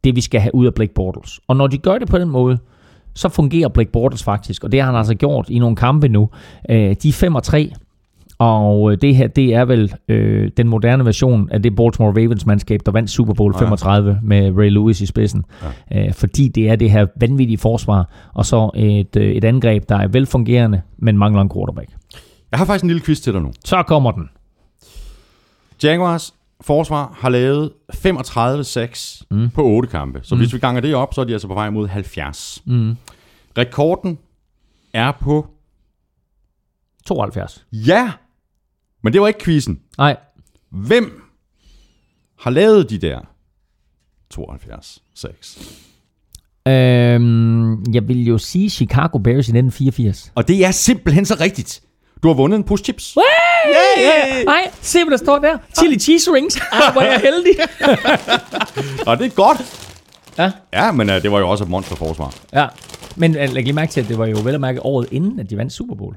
det, vi skal have ud af Blake Bortles. Og når de gør det på den måde, så fungerer Blake Bortles faktisk, og det har han altså gjort i nogle kampe nu. Øh, de er 5 og 3, og øh, det her, det er vel øh, den moderne version af det Baltimore Ravens mandskab, der vandt Super Bowl 35 med Ray Lewis i spidsen. Ja. Øh, fordi det er det her vanvittige forsvar, og så et, øh, et angreb, der er velfungerende, men mangler en quarterback. Jeg har faktisk en lille quiz til dig nu. Så kommer den. Jaguars forsvar har lavet 35-6 mm. på 8 kampe. Så mm. hvis vi ganger det op, så er de altså på vej mod 70. Mm. Rekorden er på... 72. Ja! Men det var ikke quizzen. Nej, Hvem har lavet de der 72-6? øhm, jeg vil jo sige Chicago Bears i 1984. Og det er simpelthen så rigtigt. Du har vundet en push chips. Yeah! Nej, se hvad der står der. Chili cheese rings. Ah, hvor er jeg heldig. *laughs* Og det er godt. Ja. Ja, men uh, det var jo også et monsterforsvar. Ja, men øh, læg lige mærke til, at det var jo vel at mærke året inden, at de vandt Super Bowl.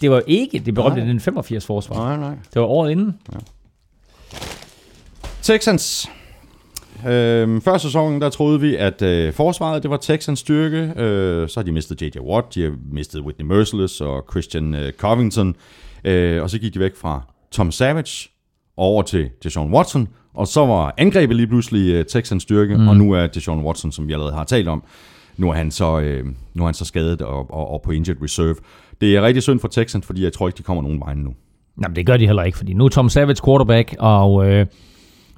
Det var ikke det berømte 1985 forsvar. Nej, nej. Det var året inden. Texans. Øhm, før sæsonen, der troede vi, at øh, forsvaret, det var Texans styrke. Øh, så har de mistet J.J. Watt, de har mistet Whitney Merciless og Christian øh, Covington. Øh, og så gik de væk fra Tom Savage over til Deshaun Watson. Og så var angrebet lige pludselig øh, Texans styrke, mm. og nu er Deshaun Watson, som vi allerede har talt om, nu er han så, øh, nu er han så skadet og, og, og på injured reserve. Det er rigtig synd for Texans, fordi jeg tror ikke, de kommer nogen vej nu. Jamen, det gør de heller ikke, fordi nu er Tom Savage quarterback, og øh,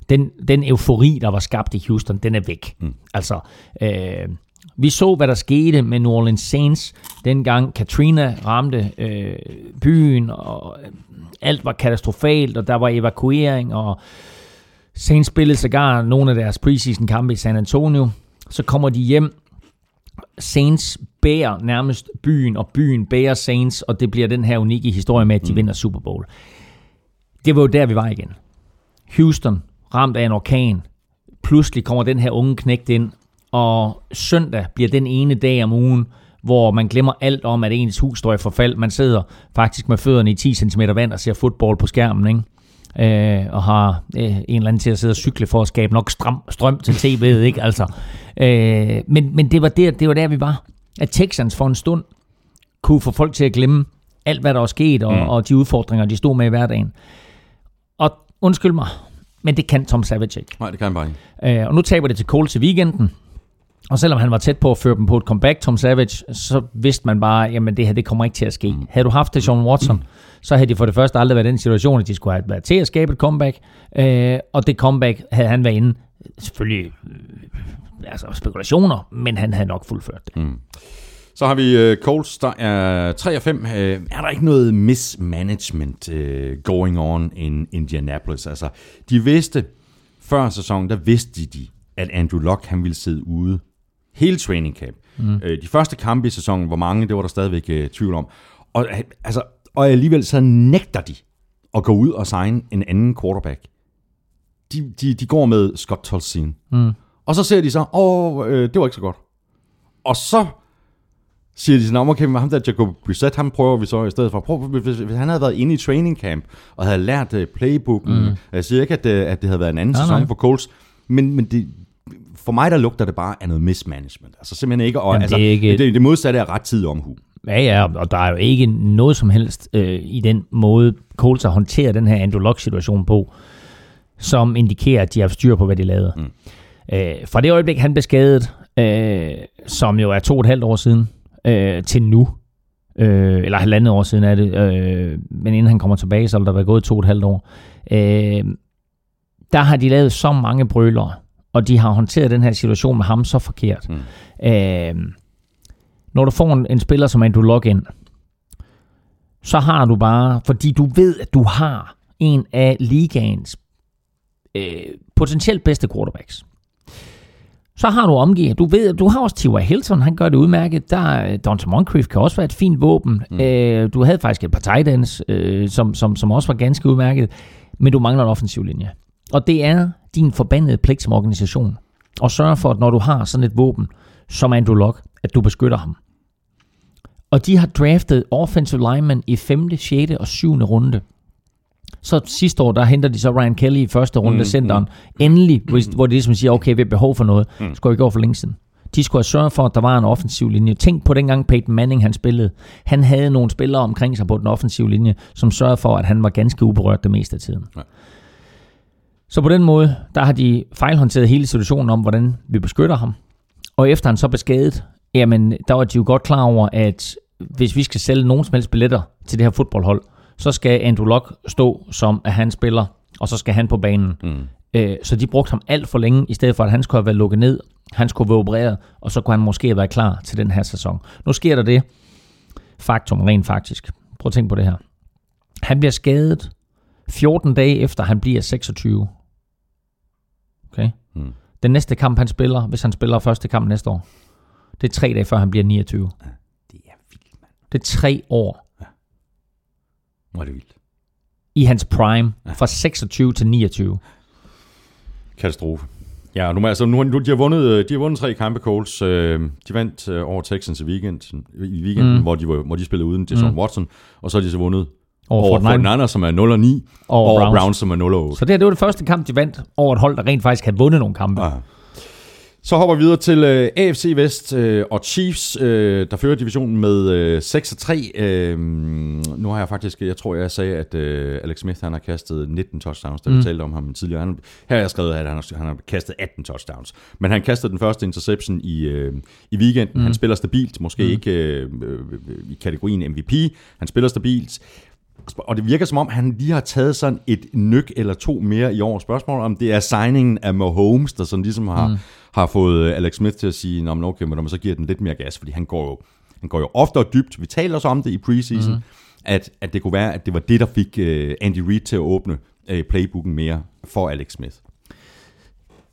den, den eufori, der var skabt i Houston, den er væk. Mm. Altså, øh, vi så, hvad der skete med New Orleans Saints, dengang Katrina ramte øh, byen, og øh, alt var katastrofalt, og der var evakuering, og Saints spillede sågar nogle af deres preseason kampe i San Antonio. Så kommer de hjem, Saints bærer nærmest byen, og byen bærer Saints, og det bliver den her unikke historie med, at de mm. vinder Super Bowl. Det var jo der, vi var igen. Houston, ramt af en orkan. Pludselig kommer den her unge knægt ind, og søndag bliver den ene dag om ugen, hvor man glemmer alt om, at ens hus står i forfald. Man sidder faktisk med fødderne i 10 cm vand og ser fodbold på skærmen, ikke? Øh, og har øh, en eller anden til at sidde og cykle for at skabe nok strøm, strøm til tv'et, *laughs* ikke? Altså, øh, men, men det var, der, det var der, vi var. At Texans for en stund kunne få folk til at glemme alt, hvad der var sket, og, mm. og de udfordringer, de stod med i hverdagen. Og undskyld mig, men det kan Tom Savage ikke. Nej, det kan han bare ikke. Øh, og nu taber det til Cole til weekenden. Og selvom han var tæt på at føre dem på et comeback, Tom Savage, så vidste man bare, jamen det her, det kommer ikke til at ske. Mm. Havde du haft det, Sean Watson, mm. så havde de for det første aldrig været i den situation, at de skulle have været til at skabe et comeback. Øh, og det comeback havde han været inde. Selvfølgelig øh, altså spekulationer, men han havde nok fuldført det. Mm. Så har vi uh, Colts, der er 3 og 5. Uh, er der ikke noget mismanagement uh, going on in Indianapolis? Altså, de vidste, før sæsonen, der vidste de, at Andrew Luck han ville sidde ude hele training camp. Mm. Uh, de første kampe i sæsonen, hvor mange, det var der stadigvæk uh, tvivl om. Og, uh, altså, og alligevel så nægter de at gå ud og signe en anden quarterback. De, de, de går med Scott Tolzien. Mm. Og så ser de så, åh, øh, det var ikke så godt. Og så siger de sådan, okay, men ham der Jacob Brissett, ham prøver vi så i stedet for. Prøv, hvis, hvis han havde været inde i training camp, og havde lært uh, playbooken, mm. jeg siger ikke, at, uh, at det havde været en anden nej, sæson nej. for Coles, men, men det, for mig der lugter det bare af noget mismanagement. Altså simpelthen ikke, og, Jamen, altså, det, er ikke... Det, det modsatte er ret tid omhu. Ja, ja, og der er jo ikke noget som helst øh, i den måde, Coles har håndteret den her Andrew Luck-situation på, som indikerer, at de har styr på, hvad de lavede. Mm. Øh, fra det øjeblik, han blev skadet, øh, som jo er to og et halvt år siden, øh, til nu, øh, eller halvandet år siden er det, øh, men inden han kommer tilbage, så er der været gået to og et halvt år, øh, der har de lavet så mange brøler, og de har håndteret den her situation med ham så forkert. Mm. Øh, når du får en, en spiller som Andrew ind, så har du bare, fordi du ved, at du har en af ligaens øh, potentielt bedste quarterbacks. Så har du omgivet. Du ved, du har også T.Y. Hilton, han gør det udmærket. Der, Dante Moncrief kan også være et fint våben. Mm. Øh, du havde faktisk et par tight ends, øh, som, som, som også var ganske udmærket. Men du mangler en offensiv linje. Og det er din forbandede pligt som organisation. Og sørge for, at når du har sådan et våben, som Andrew Luck, at du beskytter ham. Og de har draftet offensive linemen i 5., 6. og 7. runde. Så sidste år, der henter de så Ryan Kelly i første runde, mm, centeren. Mm. Endelig, hvor, hvor de ligesom siger, okay, vi har behov for noget. Mm. Skulle ikke over for længe siden. De skulle have sørget for, at der var en offensiv linje. Tænk på dengang Peyton Manning han spillede. Han havde nogle spillere omkring sig på den offensive linje, som sørgede for, at han var ganske uberørt det meste af tiden. Ja. Så på den måde, der har de fejlhåndteret hele situationen om, hvordan vi beskytter ham. Og efter han så blev skadet, jamen, der var de jo godt klar over, at hvis vi skal sælge nogen som helst billetter til det her fodboldhold, så skal Andrew Luck stå som, at han spiller, og så skal han på banen. Mm. Øh, så de brugte ham alt for længe, i stedet for at han skulle have været lukket ned, han skulle være opereret, og så kunne han måske være klar til den her sæson. Nu sker der det, faktum rent faktisk. Prøv at tænke på det her. Han bliver skadet 14 dage efter han bliver 26. Okay? Mm. Den næste kamp, han spiller, hvis han spiller første kamp næste år, det er tre dage før han bliver 29. Ja, det er vildt, mand. Det er tre år. Hvor er det vildt. I hans prime, ja. fra 26 til 29. Katastrofe. Ja, nu, altså, nu, nu, de, har vundet, øh, de har vundet tre kampe, Coles. Øh, de vandt øh, over Texans i, weekend, i weekenden, mm. hvor, de, hvor de spillede uden Jason mm. Watson. Og så har de så vundet over, over Fortnite, som er 0 9, og over Browns. Browns, som er 0 8. Så det, det var det første kamp, de vandt over et hold, der rent faktisk havde vundet nogle kampe. Ja. Så hopper vi videre til øh, AFC Vest uh, og Chiefs, uh, der fører divisionen med uh, 6 3. Uh, nu har jeg faktisk, jeg tror jeg sagde, at uh, Alex Smith han har kastet 19 touchdowns, da vi mm. talte om ham tidligere. Han, her har jeg skrevet, at han har, han har kastet 18 touchdowns. Men han kastede den første interception i, uh, i weekenden. Mm. Han spiller stabilt, måske mm. ikke uh, i kategorien MVP. Han spiller stabilt. Og det virker som om, han lige har taget sådan et nyk eller to mere i år. Spørgsmålet om det er signingen af Mahomes, der sådan ligesom har, mm. har fået Alex Smith til at sige, Nå, okay, men så giver den lidt mere gas, fordi han går jo, han går jo ofte og dybt. Vi taler også om det i preseason, mm. at, at det kunne være, at det var det, der fik uh, Andy Reid til at åbne uh, playbooken mere for Alex Smith.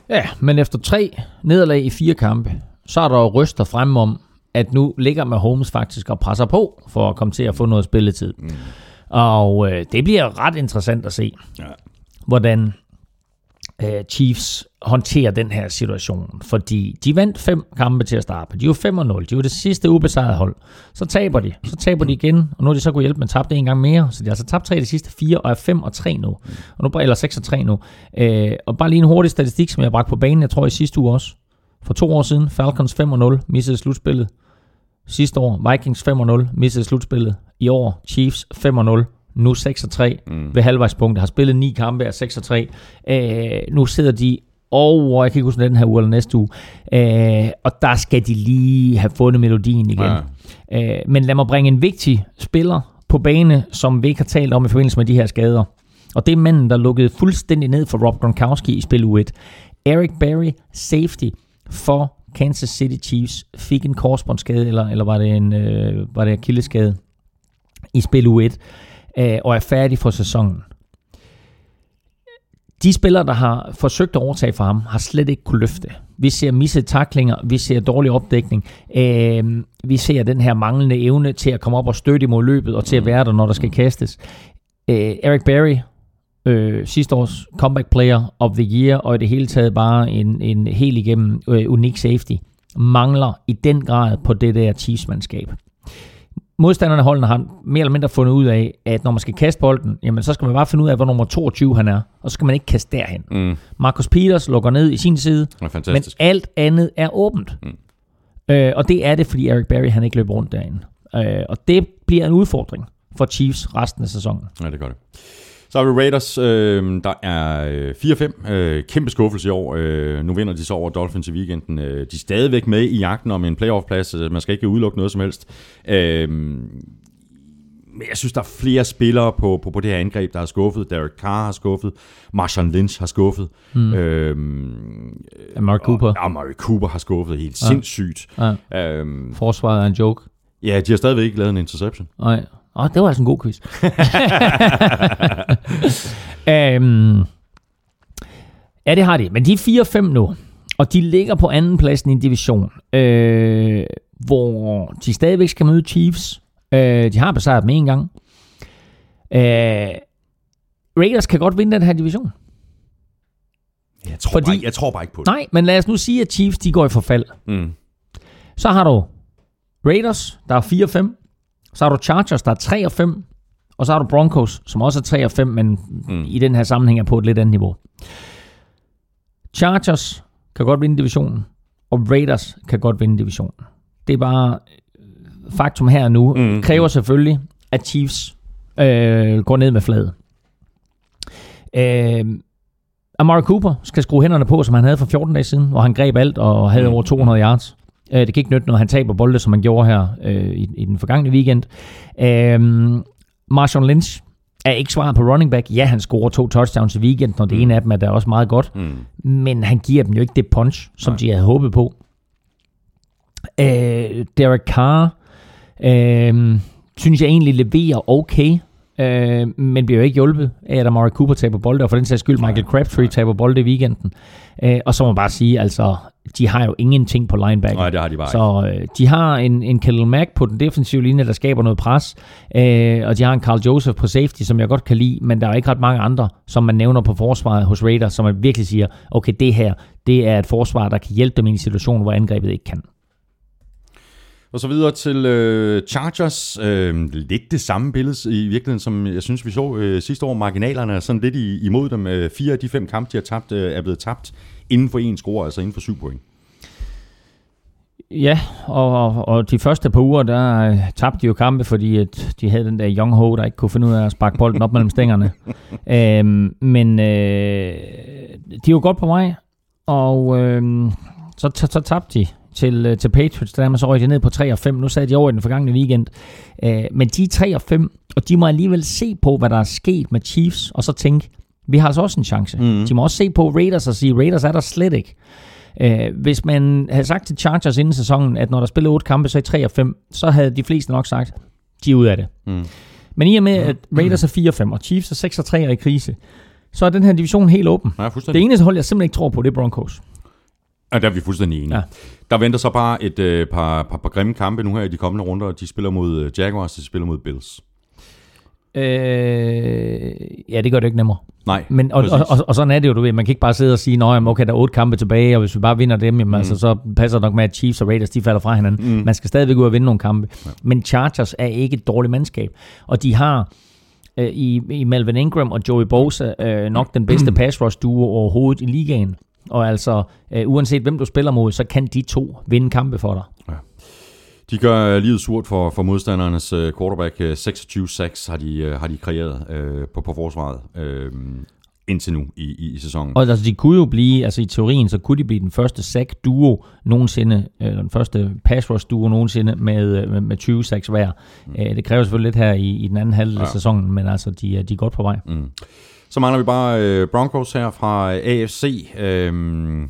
Ja, men efter tre nederlag i fire kampe, så er der jo ryster frem om, at nu ligger Mahomes faktisk og presser på for at komme til at få noget spilletid. Mm. Og øh, det bliver ret interessant at se, ja. hvordan øh, Chiefs håndterer den her situation. Fordi de vandt fem kampe til at starte. De jo 5 0. De jo det sidste ubesejrede hold. Så taber de. Så taber de igen. Og nu er de så kunne hjælpe med at tabe det en gang mere. Så de har altså tabt tre de sidste fire og er 5 og 3 nu. Og nu, eller 6 og 3 nu. Øh, og bare lige en hurtig statistik, som jeg bragte på banen, jeg tror i sidste uge også. For to år siden, Falcons 5 og 0, missede slutspillet. Sidste år, Vikings 5 og 0, missede slutspillet. I år, Chiefs 5 og 0, nu 6 og 3 mm. ved halvvejspunktet. Har spillet ni kampe af 6 og 3. Øh, nu sidder de over, jeg kan ikke huske den her uge eller næste uge, øh, og der skal de lige have fundet melodien igen. Ja. Øh, men lad mig bringe en vigtig spiller på bane, som vi ikke har talt om i forbindelse med de her skader. Og det er manden, der lukkede fuldstændig ned for Rob Gronkowski i spil U1. Eric Berry, safety for Kansas City Chiefs, fik en korsbåndsskade, eller, eller var det en øh, var det akilleskade i spil U1 øh, og er færdig for sæsonen. De spillere, der har forsøgt at overtage for ham, har slet ikke kunne løfte. Vi ser misset taklinger, vi ser dårlig opdækning, øh, vi ser den her manglende evne til at komme op og støtte imod løbet, og til at være der, når der skal kastes. Øh, Eric Berry, øh, sidste års comeback player of the year, og i det hele taget bare en, en helt igennem øh, unik safety, mangler i den grad på det der Chiefs-mandskab modstanderne holdene har mere eller mindre fundet ud af, at når man skal kaste bolden, jamen så skal man bare finde ud af, hvor nummer 22 han er, og så skal man ikke kaste derhen. Mm. Marcus Peters lukker ned i sin side, men alt andet er åbent. Mm. Øh, og det er det, fordi Eric Berry han ikke løber rundt derinde. Øh, og det bliver en udfordring for Chiefs resten af sæsonen. Ja, det gør det. Så har vi Raiders, øh, der er 4-5. Øh, kæmpe skuffelse i år. Øh, nu vinder de så over Dolphins i weekenden. Øh, de er stadigvæk med i jagten om en playoff-plads. Man skal ikke udelukke noget som helst. Øh, men jeg synes, der er flere spillere på, på, på det her angreb, der har skuffet. Derek Carr har skuffet. Marshawn Lynch har skuffet. Mm. Øhm, Mark Cooper. Ja, Mark Cooper har skuffet helt ja. sindssygt. Ja. Øhm, Forsvaret er en joke. Ja, de har stadigvæk ikke lavet en interception. Nej. Åh, oh, det var altså en god quiz. um, *laughs* ja, det har de. Men de er 4-5 nu. Og de ligger på anden pladsen i en division, øh, hvor de stadigvæk skal møde Chiefs. Øh, de har besejret dem en gang. Øh, Raiders kan godt vinde den her division. Jeg tror, Fordi, bare, jeg tror bare ikke på det. Nej, men lad os nu sige, at Chiefs de går i forfald. Mm. Så har du Raiders, der er 4-5. Så har du Chargers, der er 3 og 5. Og så har du Broncos, som også er 3 og 5, men mm. i den her sammenhæng er på et lidt andet niveau. Chargers kan godt vinde divisionen, og Raiders kan godt vinde divisionen. Det er bare øh, faktum her nu. Mm. Kræver selvfølgelig, at Chiefs øh, går ned med fladet. Øh, Amari Cooper skal skrue hænderne på, som han havde for 14 dage siden, hvor han greb alt og havde mm. over 200 yards. Øh, det kan ikke nytte, når han taber bolde, som han gjorde her øh, i, i den forgangne weekend. Øh, Marshawn Lynch er ikke svaret på running back. Ja, han scorer to touchdowns i weekend, og det mm. ene af dem er da også meget godt. Mm. Men han giver dem jo ikke det punch, som Nej. de havde håbet på. Øh, Derek Carr øh, synes jeg egentlig leverer okay øh, men bliver jo ikke hjulpet af, at Amari Cooper taber bolde, og for den sags skyld Michael Crabtree taber bolde i weekenden. Øh, og så må man bare sige, altså, de har jo ingenting på linebacker. Nej, det har de bare Så øh, de har en, en Khalil Mack på den defensive linje, der skaber noget pres, øh, og de har en Carl Joseph på safety, som jeg godt kan lide, men der er ikke ret mange andre, som man nævner på forsvaret hos Raiders, som man virkelig siger, okay, det her, det er et forsvar, der kan hjælpe dem i en situation, hvor angrebet ikke kan. Og så videre til øh, Chargers. Øh, lidt det samme billede i virkeligheden, som jeg synes, vi så øh, sidste år. Marginalerne er sådan lidt imod dem. Øh, fire af de fem kampe, de har tabt, øh, er blevet tabt inden for en score, altså inden for syv point. Ja, og, og de første par uger, der øh, tabte de jo kampe, fordi at de havde den der Young Ho, der ikke kunne finde ud af at sparke bolden op mellem stængerne. *laughs* øhm, men øh, de er jo godt på vej, og øh, så, så, så tabte de til, øh, til Patriots, der er man så røget ned på 3 og 5. Nu sad de over i den forgangne weekend. Øh, men de er 3 og 5, og de må alligevel se på, hvad der er sket med Chiefs, og så tænke, vi har altså også en chance. Mm. De må også se på Raiders og sige, Raiders er der slet ikke. Øh, hvis man havde sagt til Chargers inden sæsonen, at når der spiller 8 kampe, så er 3 og 5, så havde de fleste nok sagt, de er ud af det. Mm. Men i og med, at Raiders er 4 og 5, og Chiefs er 6 og 3 og i krise, så er den her division helt åben. Ja, det eneste hold, jeg simpelthen ikke tror på, det er Broncos. Ja, der er vi fuldstændig enige. Ja. Der venter så bare et øh, par, par, par grimme kampe nu her i de kommende runder. De spiller mod øh, Jaguars, de spiller mod Bills. Øh, ja, det gør det ikke nemmere. Nej, Men, og, og, og, og, sådan er det jo, du ved. Man kan ikke bare sidde og sige, at okay, der er otte kampe tilbage, og hvis vi bare vinder dem, jamen, mm. altså, så passer det nok med, at Chiefs og Raiders de falder fra hinanden. Mm. Man skal stadigvæk ud og vinde nogle kampe. Ja. Men Chargers er ikke et dårligt mandskab. Og de har øh, i, i Melvin Ingram og Joey Bosa øh, nok den bedste *clears throat* pass rush duo overhovedet i ligaen. Og altså, øh, uanset hvem du spiller mod, så kan de to vinde kampe for dig. De gør livet surt for, for modstandernes øh, quarterback. Øh, 26-6 har de, øh, har de kreeret øh, på, på forsvaret øh, indtil nu i, i, i sæsonen. Og altså, de kunne jo blive, altså i teorien, så kunne de blive den første sack duo nogensinde, eller den første pass rush duo nogensinde med, øh, med, med 20 sacks hver. Mm. Det kræver selvfølgelig lidt her i, i den anden halvdel af Ja. sæsonen, men altså, de, er- de er godt på vej. Mm. Så mangler vi bare øh, Broncos her fra øh, AFC. Øhm,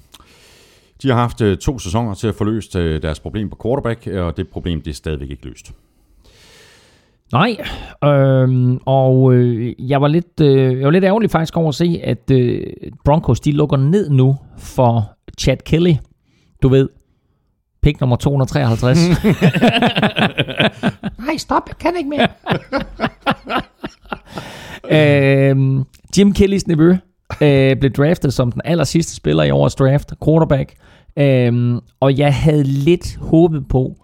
de har haft øh, to sæsoner til at få løst øh, deres problem på quarterback, og det problem det er stadigvæk ikke løst. Nej, øhm, og øh, jeg var lidt øh, jeg var lidt ærgerlig faktisk over at se, at øh, Broncos de lukker ned nu for Chad Kelly. Du ved, pick nummer 253. *laughs* Nej, stop, jeg kan ikke mere. *laughs* øhm, Jim Kellys nevø øh, blev draftet som den aller sidste spiller i årets draft, quarterback. Øhm, og jeg havde lidt håbet på,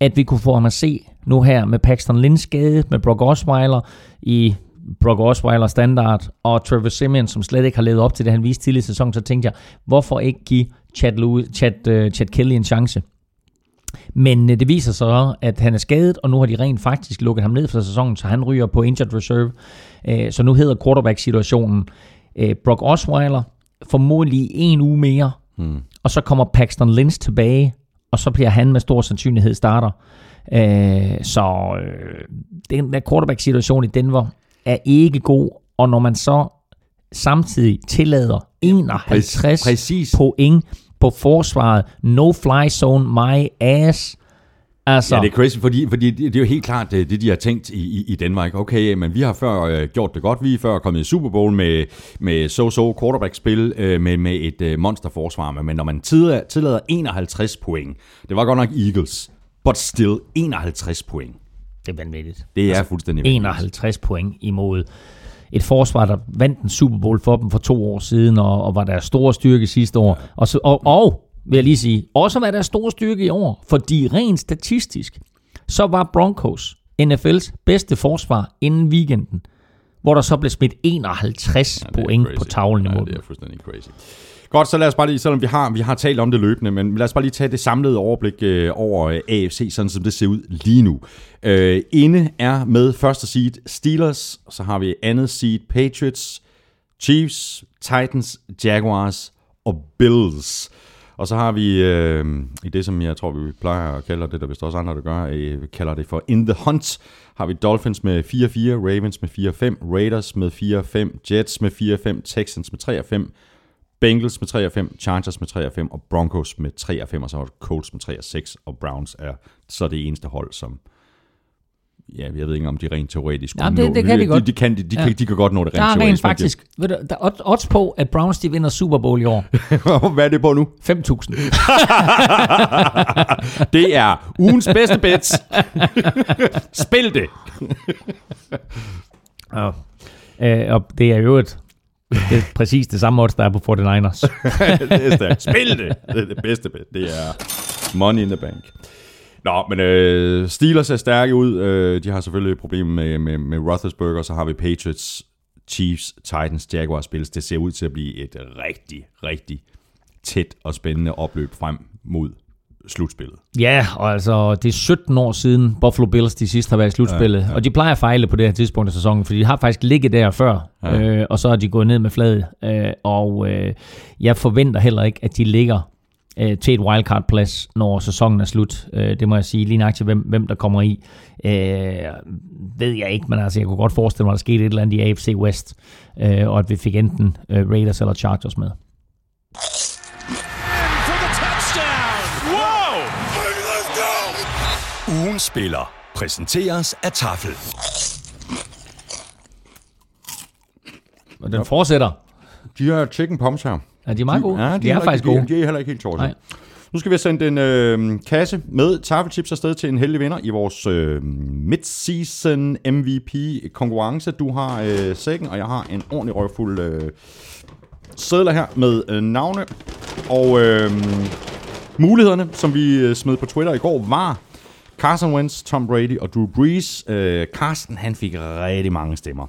at vi kunne få ham at se nu her med Paxton Lynch skade, med Brock Osweiler i Brock Osweiler standard, og Trevor Simeon, som slet ikke har levet op til det, han viste tidligere i sæsonen, så tænkte jeg, hvorfor ikke give Chad, Lewis, Chad, uh, Chad Kelly en chance? Men øh, det viser sig så, at han er skadet, og nu har de rent faktisk lukket ham ned for sæsonen, så han ryger på injured reserve. Øh, så nu hedder quarterback-situationen øh, Brock Osweiler, formodentlig en uge mere, Hmm. og så kommer Paxton Lynch tilbage, og så bliver han med stor sandsynlighed starter. Øh, så øh, den der quarterback-situation i Denver er ikke god, og når man så samtidig tillader 51 Præcis. point på forsvaret, no fly zone, my ass, altså, Ja, det er crazy, fordi, fordi det det er jo helt klart det, det de har tænkt i, i, i Danmark. Okay, men vi har før øh, gjort det godt. Vi er før kommet i Super Bowl med, med so-so quarterback-spil, øh, med, med et øh, monsterforsvar. Men når man tillader, tillader 51 point, det var godt nok Eagles, but still 51 point. det er vanvittigt. Det er altså, fuldstændig vanvittigt. 51 point imod et forsvar, der vandt en Super Bowl for dem for to år siden, og, og var deres store styrke sidste år. Og, så, og, og, vil jeg lige sige, også var deres store styrke i år, fordi rent statistisk, så var Broncos NFL's bedste forsvar inden weekenden, hvor der så blev smidt 51 Ja, det point crazy. på tavlen ja, imod det dem. er fuldstændig crazy. Godt, så lad os bare lige, selvom vi har, vi har talt om det løbende, men lad os bare lige tage det samlede overblik øh, over øh, AFC, sådan som det ser ud lige nu. Øh, inde er med første seed Steelers, så har vi andet seed Patriots, Chiefs, Titans, Jaguars og Bills. Og så har vi øh, i det, som jeg tror, vi plejer at kalde det, der vist også andre, der gør, øh, kalder det for In the Hunt, har vi Dolphins med 4-4, Ravens med 4-5, Raiders med 4-5, Jets med 4-5, Texans med 3-5, Bengals med 3 5, Chargers med 3 5 og Broncos med 3 5, og så er Colts med 3 6, og Browns er så det eneste hold, som ja, jeg ved ikke om de rent teoretisk kunne Jamen, det- nå. det kan de godt. De, de, kan, de, de, Ja. kan, de kan godt nå det Der rent er rent teoretisk. men faktisk, ved du, der er odds på, at Browns de vinder Super Bowl i år. de- *laughs* Hvad er det på nu? 5.000. *laughs* Det er ugens bedste bets. Spil det. Ja. Øh, og det er jo et, det er præcis det samme odds, der er på 49ers. *laughs* det er stærkt. Spil det. Det er det bedste bet. Det er money in the bank. Nå, men øh, Steelers ser stærke ud. Øh, de har selvfølgelig et problem med, med, med Roethlisberger. Så har vi Patriots, Chiefs, Titans, Jaguars Bills. Det ser ud til at blive et rigtig, rigtig tæt og spændende opløb frem mod slutspillet. Ja, og altså, det er 17 år siden Buffalo Bills de sidste har været i slutspillet. Ja, ja. Og de plejer at fejle på det her tidspunkt af sæsonen, fordi de har faktisk ligget der før, ja. Ja. øh, og så er de gået ned med fladet. Øh, og øh, jeg forventer heller ikke, at de ligger øh, til et wildcard-plads, når sæsonen er slut. Øh, det må jeg sige lige nøjagtigt, hvem, hvem der kommer i. Øh, ved jeg ikke, men altså, jeg kunne godt forestille mig, at der skete et eller andet i AFC West, øh, og at vi fik enten øh, Raiders eller Chargers med. Ugen spiller præsenteres af Tafel. Og den fortsætter. De her chicken pumps her, Ja, de er meget gode. Ja, de, de, er, heller faktisk gode. De, de er heller ikke helt. Nej. Nu skal vi have sendt en øh, kasse med taffelchips afsted til en heldig vinder i vores øh, mid-season MVP-konkurrence. Du har øh, sækken, og jeg har en ordentlig røvfuld øh, sædler her med øh, navne. Og øh, mulighederne, som vi øh, smed på Twitter i går, var Carson Wentz, Tom Brady og Drew Brees. Øh, Carsten, han fik rigtig mange stemmer.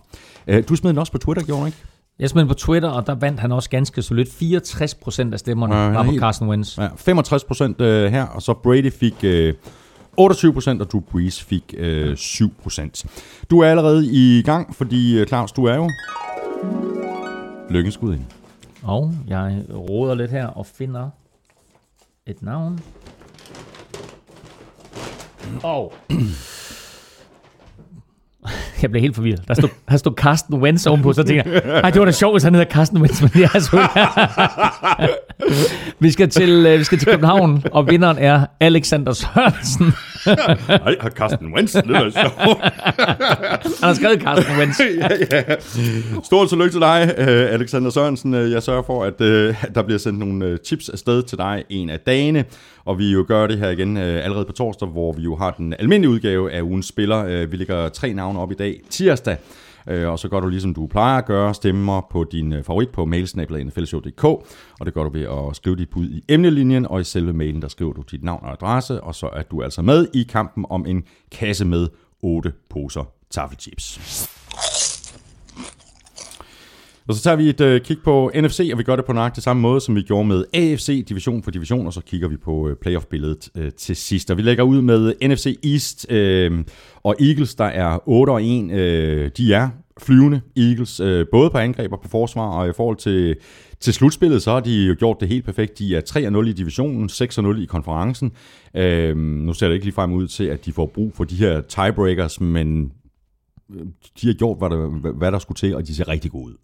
Øh, du smed den også på Twitter, gjorde du ikke? Jeg smed den på Twitter, og der vandt han også ganske solidt. 64 procent af stemmerne Ja, var på helt- Carson Wentz. Ja, 65 procent øh, her, og så Brady fik øh, 28 procent, og Drew Brees fik øh, 7 procent. Du er allerede i gang, fordi øh, Claus, du er jo lykkenskud ind. Og jeg råder lidt her og finder et navn. Og... *clears throat* Jeg blev helt forvirret. Der stod, der stod Carsten Wentz ovenpå, så tænkte jeg, ej, det var da sjovt, hvis han hedder Carsten Wentz, men det er altså *laughs* vi, skal til, øh, vi skal til København, og vinderen er Alexander Sørensen. *laughs* Nej, har Carsten Wentz, det er sjovt. Han har skrevet Carsten Wentz. *laughs* Stort tillykke til dig, øh, Alexander Sørensen. Øh, Jeg sørger for, at der bliver sendt nogle chips afsted til dig en af dagene. Og vi jo gør det her igen øh, allerede på torsdag, hvor vi jo har den almindelige udgave af ugens spiller. Øh, Vi lægger tre navne op i dag, tirsdag. Øh, Og så gør du ligesom du plejer at gøre, stemmer på din øh, favorit på mailsnabla.nflshow.dk, og det gør du ved at skrive dit bud i emnelinjen, og i selve mailen, der skriver du dit navn og adresse, og så er du altså med i kampen om en kasse med 8 poser taffelchips. Og så tager vi et øh, kig på NFC, og vi gør det på nøjagtig samme måde, som vi gjorde med AFC, division for division, og så kigger vi på øh, playoff-billedet øh, til sidst. Og vi lægger ud med NFC East øh, og Eagles, der er 8 og 1. Øh, de er flyvende Eagles, øh, både på angreb og på forsvar, og i forhold til, til slutspillet, så har de jo gjort det helt perfekt. De er 3-0 i divisionen, 6-0 i konferencen. Øh, nu ser det ikke lige frem ud til, at de får brug for de her tiebreakers, men de har gjort, hvad der, hvad der skulle til, og de ser rigtig gode ud.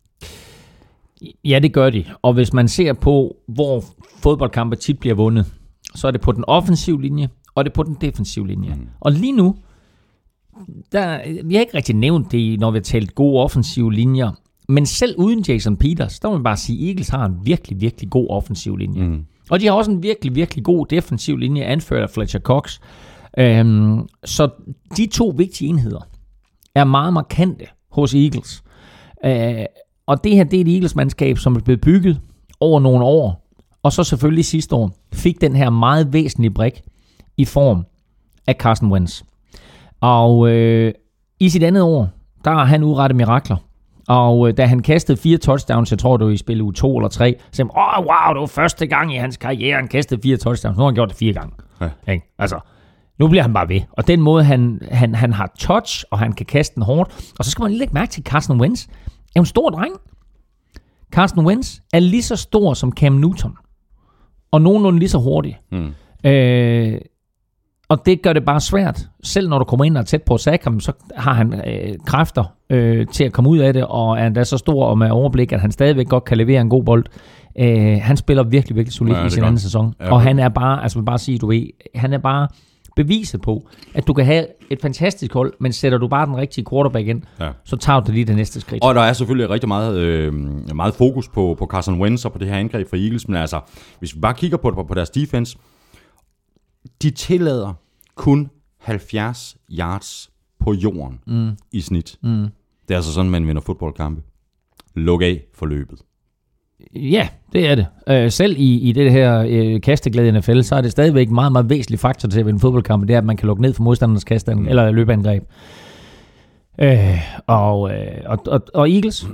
Ja, det gør de. Og hvis man ser på, hvor fodboldkampe tit bliver vundet, så er det på den offensive linje, og det er på den defensive linje. Mm. Og lige nu, der, vi har ikke rigtig nævnt det, når vi har talt gode offensive linjer, men selv uden Jason Peters, der må man bare sige, at Eagles har en virkelig, virkelig god offensiv linje. Mm. Og de har også en virkelig, virkelig god defensiv linje, anført af Fletcher Cox. Øhm, så de to vigtige enheder er meget markante hos Eagles. Øh, og det her, det er et Eagles-mandskab, som er blevet bygget over nogle år, og så selvfølgelig sidste år fik den her meget væsentlige brik i form af Carson Wentz. Og øh, i sit andet år, der har han udrettet mirakler. Og øh, da han kastede fire touchdowns, jeg tror det var i spil uge 2 eller 3, så sagde åh wow, det var første gang i hans karriere, han kastede fire touchdowns. Nu har han gjort det fire gange. Ja. Ikke? Altså, nu bliver han bare ved. Og den måde, han, han, han har touch, og han kan kaste den hårdt. Og så skal man lige lægge mærke til, Carson Wentz er en stor dreng. Carson Wentz er lige så stor som Cam Newton. Og nogenlunde lige så hurtig. Mm. Øh, og det gør det bare svært. Selv når du kommer ind og er tæt på at sack ham, så har han øh, kræfter øh, til at komme ud af det, og er endda så stor og med overblik, at han stadigvæk godt kan levere en god bold. Øh, han spiller virkelig, virkelig solidt Ja, i sin gør anden sæson. Ja, og han er bare, altså man bare sige, du ved, han er bare beviset på, at du kan have et fantastisk hold, men sætter du bare den rigtige quarterback ind, Ja. så tager du lige det næste skridt. Og der er selvfølgelig rigtig meget, øh, meget fokus på, på Carson Wentz og på det her angreb fra Eagles, men altså, hvis vi bare kigger på, på, på deres defense, de tillader kun 70 yards på jorden mm. i snit. Mm. Det er altså sådan, man vinder fodboldkampe. Luk af for løbet. Ja, det er det. Øh, selv i, i det her øh, kasteglæde i NFL, så er det stadigvæk en meget, meget væsentlig faktor til at vinde fodboldkampe, det er, at man kan lukke ned for modstandernes kaste mm. eller løbeangreb. Øh, og, øh, og, og, og Eagles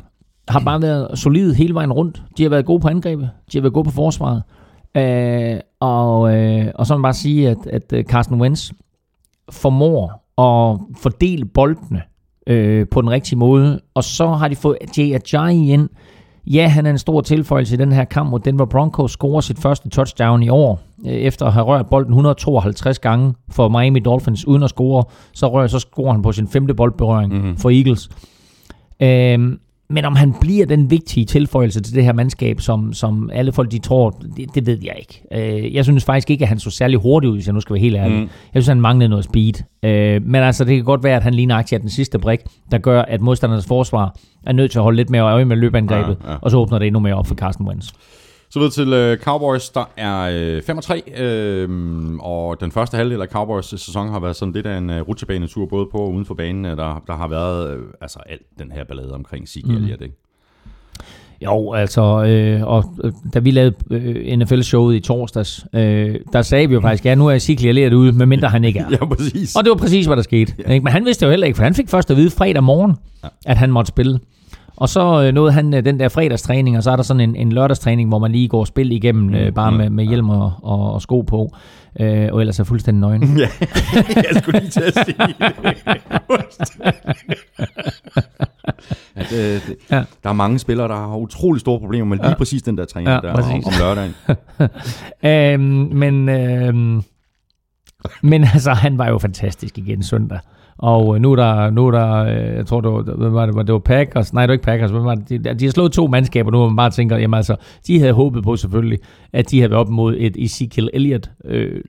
har bare været solide hele vejen rundt. De har været gode på angrebet, de har været gode på forsvaret. Øh, og, øh, og så må man bare sige, at, at øh, Carson Wentz formår at fordele boldene øh, på den rigtige måde. Og så har de fået Jay Ajayi ind. Ja, han er en stor tilføjelse i den her kamp, hvor Denver Broncos scorer sit første touchdown i år, øh, efter at have rørt bolden 152 gange for Miami Dolphins uden at score. Så, rører, så scorer han på sin femte boldberøring mm-hmm. for Eagles. Øhm, men om han bliver den vigtige tilføjelse til det her mandskab, som, som alle folk de tror, det, det ved jeg ikke. Øh, jeg synes faktisk ikke, at han så særlig hurtigt ud, hvis jeg nu skal være helt ærlig. Mm. Jeg synes, han manglede noget speed. Øh, men altså, det kan godt være, at han ligner aktier den sidste brik, der gør, at modstandernes forsvar er nødt til at holde lidt mere øje med løbeangrebet, Ja, ja. og så åbner det endnu mere op for Carsten Wentz. Så videre til øh, Cowboys, der er øh, 5 og 3, øh, og den første halvdel af Cowboys sæson har været sådan lidt af en øh, rutsjebanetur, både på og uden for banen. Øh, Der, der har været øh, altså alt den her ballade omkring Zeke Elliott, ikke? Jo, altså, øh, og øh, da vi lavede øh, NFL-showet i torsdags, øh, der sagde vi jo faktisk, ja, nu er Ezekiel Elliott ude, medmindre han ikke er. *laughs* Ja, præcis. Og det var præcis, hvad der skete. Ja. Ikke? Men han vidste jo heller ikke, for han fik først at vide fredag morgen, ja. at han måtte spille. Og så øh, nåede han øh, den der fredagstræning, og så er der sådan en, en lørdagstræning, hvor man lige går spil igennem, øh, bare med, med hjelm og, og, og sko på. Øh, og ellers er fuldstændig nøgen. *laughs* Ja, jeg skulle lige til at sige *laughs* ja, det, det, Ja. Der er mange spillere, der har utrolig store problemer med lige ja. præcis den der træning Ja, der om, om lørdagen. *laughs* øhm, men, øhm, men altså, han var jo fantastisk igen søndag. Og øh, nu er der, nu er der øh, jeg tror, det var, hvad var det, det var Packers, nej, det var ikke Packers, hvad var det? De, de har slået to mandskaber nu, hvor man bare tænker, jamen altså, de havde håbet på selvfølgelig, at de havde været op mod et Ezekiel Elliott, øh,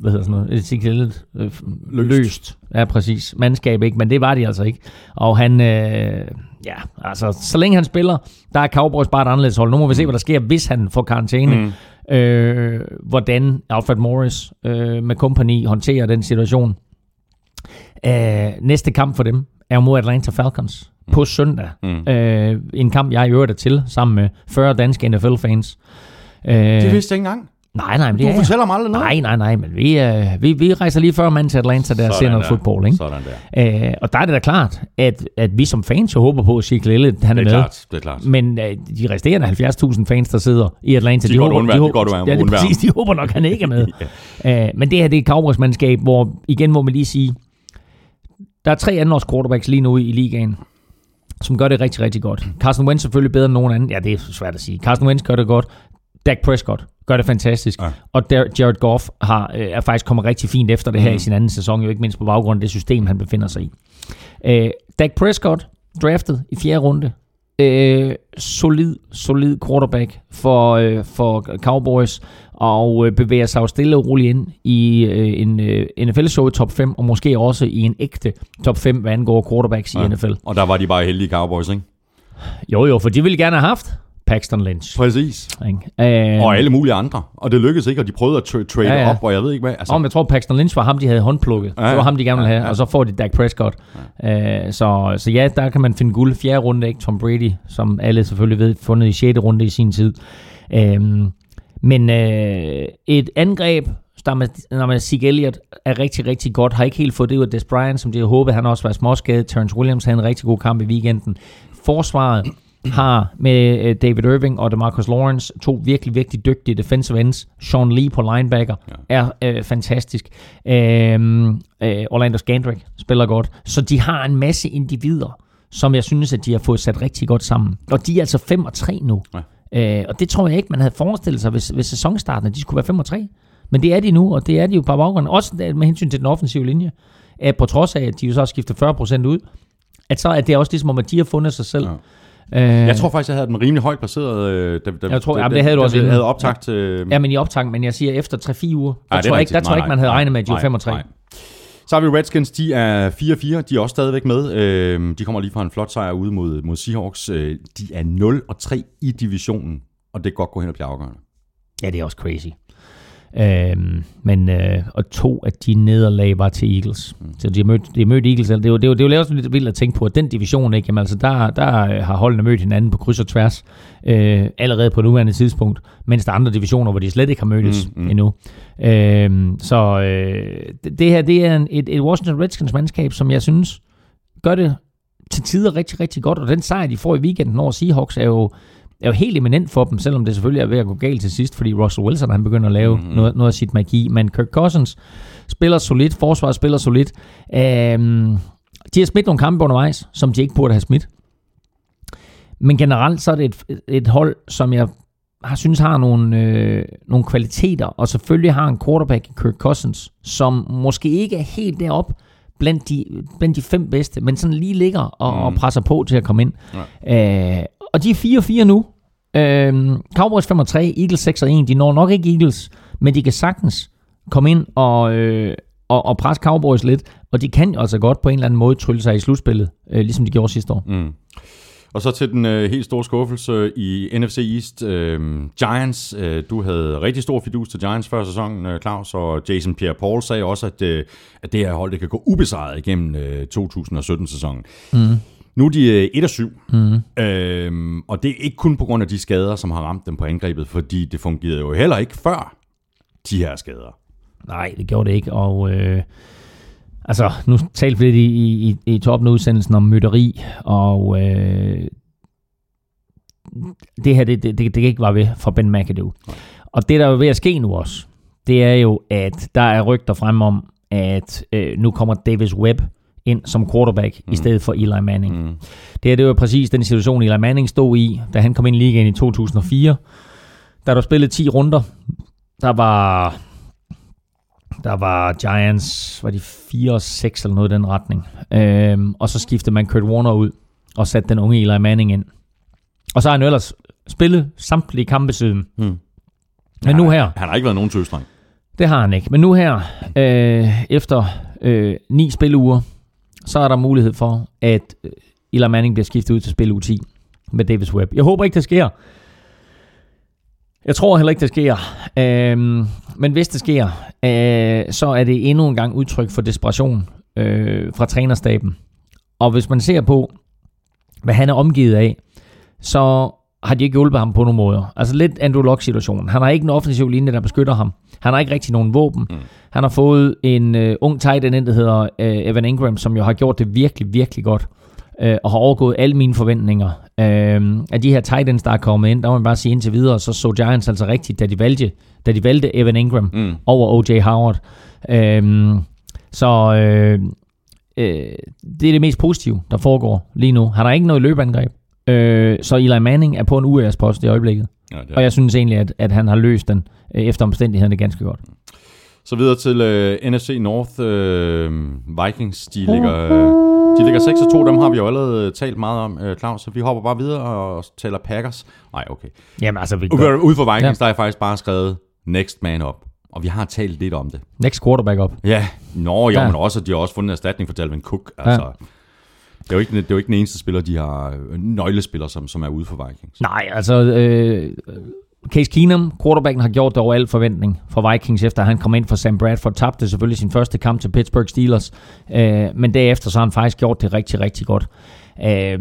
hvad hedder sådan noget, Ezekiel øh, løst. løst. Ja, præcis. Mandskab ikke, men det var de altså ikke. Og han, øh, ja, altså, så længe han spiller, der er Cowboys bare et anderledes hold. Nu må vi se, hvad der sker, hvis han får karantæne. Mm. Øh, hvordan Alfred Morris øh, med kompagni håndterer den situation. Øh, næste kamp for dem er jo mod Atlanta Falcons mm. på søndag. Mm. Øh, en kamp, jeg i øvrigt er til, sammen med 40 danske NFL-fans. Øh, Det vidste jeg ikke engang. nej, nej, men det Du er jeg. fortæller mig aldrig noget. Nej, nej, nej, men vi, øh, vi, vi rejser lige 40 mand til Atlanta der og ser noget der. fodbold, ikke? Sådan der. Øh, og der er det da klart, at, at vi som fans jo håber på, at Ezekiel Elliott, han er, Det er med. klart, det er klart. Men øh, de resterende 70.000 fans, der sidder i Atlanta, De godt undvære- de håber, godt undvære- ja, det er præcis, de håber nok, han ikke er med. *laughs* ja. øh, men det her, det er et hvor igen må man lige sige, der er tre andenårs quarterbacks lige nu i, ligaen, som gør det rigtig, rigtig godt. Carson Wentz selvfølgelig bedre end nogen anden. Ja, det er svært at sige. Carson Wentz gør det godt. Dak Prescott gør det fantastisk. Ja. Og der, Jared Goff har, øh, er faktisk kommet rigtig fint efter det her mm. i sin anden sæson, jo ikke mindst på baggrund af det system, han befinder sig i. Øh, Dak Prescott, draftet i fjerde runde. Øh, solid, solid quarterback for, øh, for Cowboys, og øh, bevæger sig jo stille og roligt ind i øh, en øh, NFL-show i top 5, og måske også i en ægte top 5, hvad angår quarterbacks ja. i NFL. Og der var de bare heldige Cowboys, ikke? Jo, jo, for de ville gerne have haft Paxton Lynch. Præcis. Ikke? Øh, Og alle mulige andre. Og det lykkedes ikke, og de prøvede at tra- trade Ja, ja, ja. ja. op, og jeg ved ikke hvad. Altså, Om jeg tror, Paxton Lynch var ham, de havde håndplukket. Ja, Ja, det var ham, de gerne ville ja, have. ja. Og så får de Dak Prescott. Ja. Øh, så, så ja, der kan man finde guld. Fjerde runde, ikke? Tom Brady, som alle selvfølgelig ved, fundet i 6. runde i sin tid. Øhm, men øh, et angreb, når man Zeke Elliott er rigtig, rigtig godt, har ikke helt fået det ud af Des Bryant, som de havde håbet, han også var småskadet. Terrence Williams havde en rigtig god kamp i weekenden. Forsvaret har med øh, David Irving og DeMarcus Lawrence to virkelig, virkelig dygtige defensive ends. Sean Lee på linebacker ja. er øh, fantastisk. Øhm, øh, Orlando Scandrick spiller godt. Så de har en masse individer, som jeg synes, at de har fået sat rigtig godt sammen. Og de er altså 5 og 3 nu. Ja. Øh, og det tror jeg ikke, man havde forestillet sig, hvis, hvis sæsonstarten, at de skulle være 5 og 3. Men det er de nu, og det er de jo på baggrund. Også med hensyn til den offensive linje. At på trods af, at de jo så har skiftet 40% ud, at så er det også ligesom om, at de har fundet sig selv. Ja. Øh, jeg tror faktisk, jeg havde den rimelig højt placeret, øh, da, da, Jeg tror- da, jamen, det havde du da også vi inden. havde optagt til... Ja, men i optang, men jeg siger efter 3-4 uger. Der Nej, er tror jeg ikke, der tror jeg ikke, man havde Nej, regnet med, at de var nej, 5 og 3. nej. Så har vi Redskins, de er 4-4, de er også stadigvæk med. Øh, de kommer lige fra en flot sejr ude mod, mod Seahawks. Øh, de er 0 og 3 i divisionen, og det kan godt gå hen og blive afgørende. Ja, det er også crazy. Øhm, men øh, og to af de nederlag var til Eagles. Mm. Så de har mødt, de har mødt Eagles. Det er jo, det er jo, det er jo også lidt vildt at tænke på, at den division, ikke, jamen, altså, der, der øh, har holdene mødt hinanden på kryds og tværs øh, allerede på nuværende tidspunkt, mens der er andre divisioner, hvor de slet ikke har mødtes mm, mm. endnu. Øhm, så øh, det, det her, det er en, et, et Washington Redskins mandskab, som jeg synes gør det til tider rigtig, rigtig godt, og den sejr, de får i weekenden over Seahawks, er jo, er jo helt eminent for dem, selvom det selvfølgelig er ved at gå galt til sidst, fordi Russell Wilson han begynder at lave mm-hmm. noget, noget af sit magi. Men Kirk Cousins spiller solidt, forsvaret spiller solidt. Øhm, de har smidt nogle kampe undervejs, som de ikke burde have smidt. Men generelt så er det et, et hold, som jeg har synes har nogle, øh, nogle kvaliteter, og selvfølgelig har en quarterback i Kirk Cousins, som måske ikke er helt deroppe blandt de, blandt de fem bedste, men sådan lige ligger og, mm. og presser på til at komme ind. Ja. Øh, og de er 4-4 nu. Øh, Cowboys 5 3, Eagles 6 1. De når nok ikke Eagles, men de kan sagtens komme ind og, øh, og, og presse Cowboys lidt, og de kan jo altså godt på en eller anden måde trylle sig i slutspillet, øh, ligesom de gjorde sidste år. Mm. Og så til den øh, helt store skuffelse i NFC East. Øh, Giants, øh, du havde rigtig stor fidus til Giants før sæsonen, øh, Claus, og Jason Pierre-Paul sagde også, at, øh, at det her hold det kan gå ubesejret igennem øh, 2017-sæsonen. Mm. Nu er de øh, 1 7, mm. øhm, og det er ikke kun på grund af de skader, som har ramt dem på angrebet, fordi det fungerede jo heller ikke før de her skader. Nej, det gjorde det ikke, og øh, altså, nu talte vi lidt i, i, i toppen af udsendelsen om mytteri, og øh, det her, det, det, det, det kan ikke være ved for Ben McAdoo. Og det, der er ved at ske nu også, det er jo, at der er rygter frem om, at øh, nu kommer Davis Webb ind som quarterback mm. i stedet for Eli Manning. Mm. Det her det var præcis den situation, Eli Manning stod i, da han kom ind i ligaen i 2004. Da der spillet 10 runder, der var der var Giants, var de 4 og 6 eller noget i den retning. Øhm, og så skiftede man Kurt Warner ud og satte den unge Eli Manning ind. Og så har han jo ellers spillet samtlige kampe siden. Mm. Men nu her, Han har ikke været nogen tøstreng. det har han ikke. Men nu her, øh, efter øh, ni spilleuger, så er der mulighed for, at øh, Eli Manning bliver skiftet ud til spil u 10 med Davis Webb. Jeg håber ikke, det sker. Jeg tror heller ikke, det sker. Øhm, men hvis det sker, øh, så er det endnu en gang udtryk for desperation øh, fra trænerstaben. Og hvis man ser på, hvad han er omgivet af, så har de ikke hjulpet ham på nogen måder. Altså lidt Andrew Luck-situationen. Han har ikke en offensiv linje, der beskytter ham. Han har ikke rigtig nogen våben. Mm. Han har fået en øh, ung tight end, der hedder øh, Evan Ingram, som jo har gjort det virkelig, virkelig godt. Øh, og har overgået alle mine forventninger. Øh, af de her tight ends, der er kommet ind, der må man bare sige indtil videre, så så Giants altså rigtigt, da de valgte, da de valgte Evan Ingram mm. over O.J. Howard. Øh, så øh, øh, det er det mest positive, der foregår lige nu. Han har ikke noget løbeangreb. Øh, så Eli Manning er på en uæres post i øjeblikket. Ja, det er. Og jeg synes egentlig, at, at han har løst den øh, efter omstændighederne ganske godt. Så videre til øh, NFC North. Øh, Vikings, de ligger, øh, de ligger 6 og 2. Dem har vi jo allerede talt meget om, øh, Claus. Så vi hopper bare videre og taler Packers. Nej, okay. Jamen altså, vi Ude ude for Vikings, Ja. der er jeg faktisk bare skrevet next man up. Og vi har talt lidt om det. next quarterback op. Ja, nå jo, Ja. ja. men også, at de har også fundet en erstatning for Dalvin Cook. Altså, ja det, er jo ikke, det er jo ikke den eneste spiller, de har øh, nøglespiller, som, som er ude for Vikings. Nej, altså... Øh, Case Keenum, quarterbacken, har gjort det over al forventning for Vikings, efter han kom ind for Sam Bradford. Tabte selvfølgelig sin første kamp til Pittsburgh Steelers, øh, men derefter så har han faktisk gjort det rigtig, rigtig godt. Øh,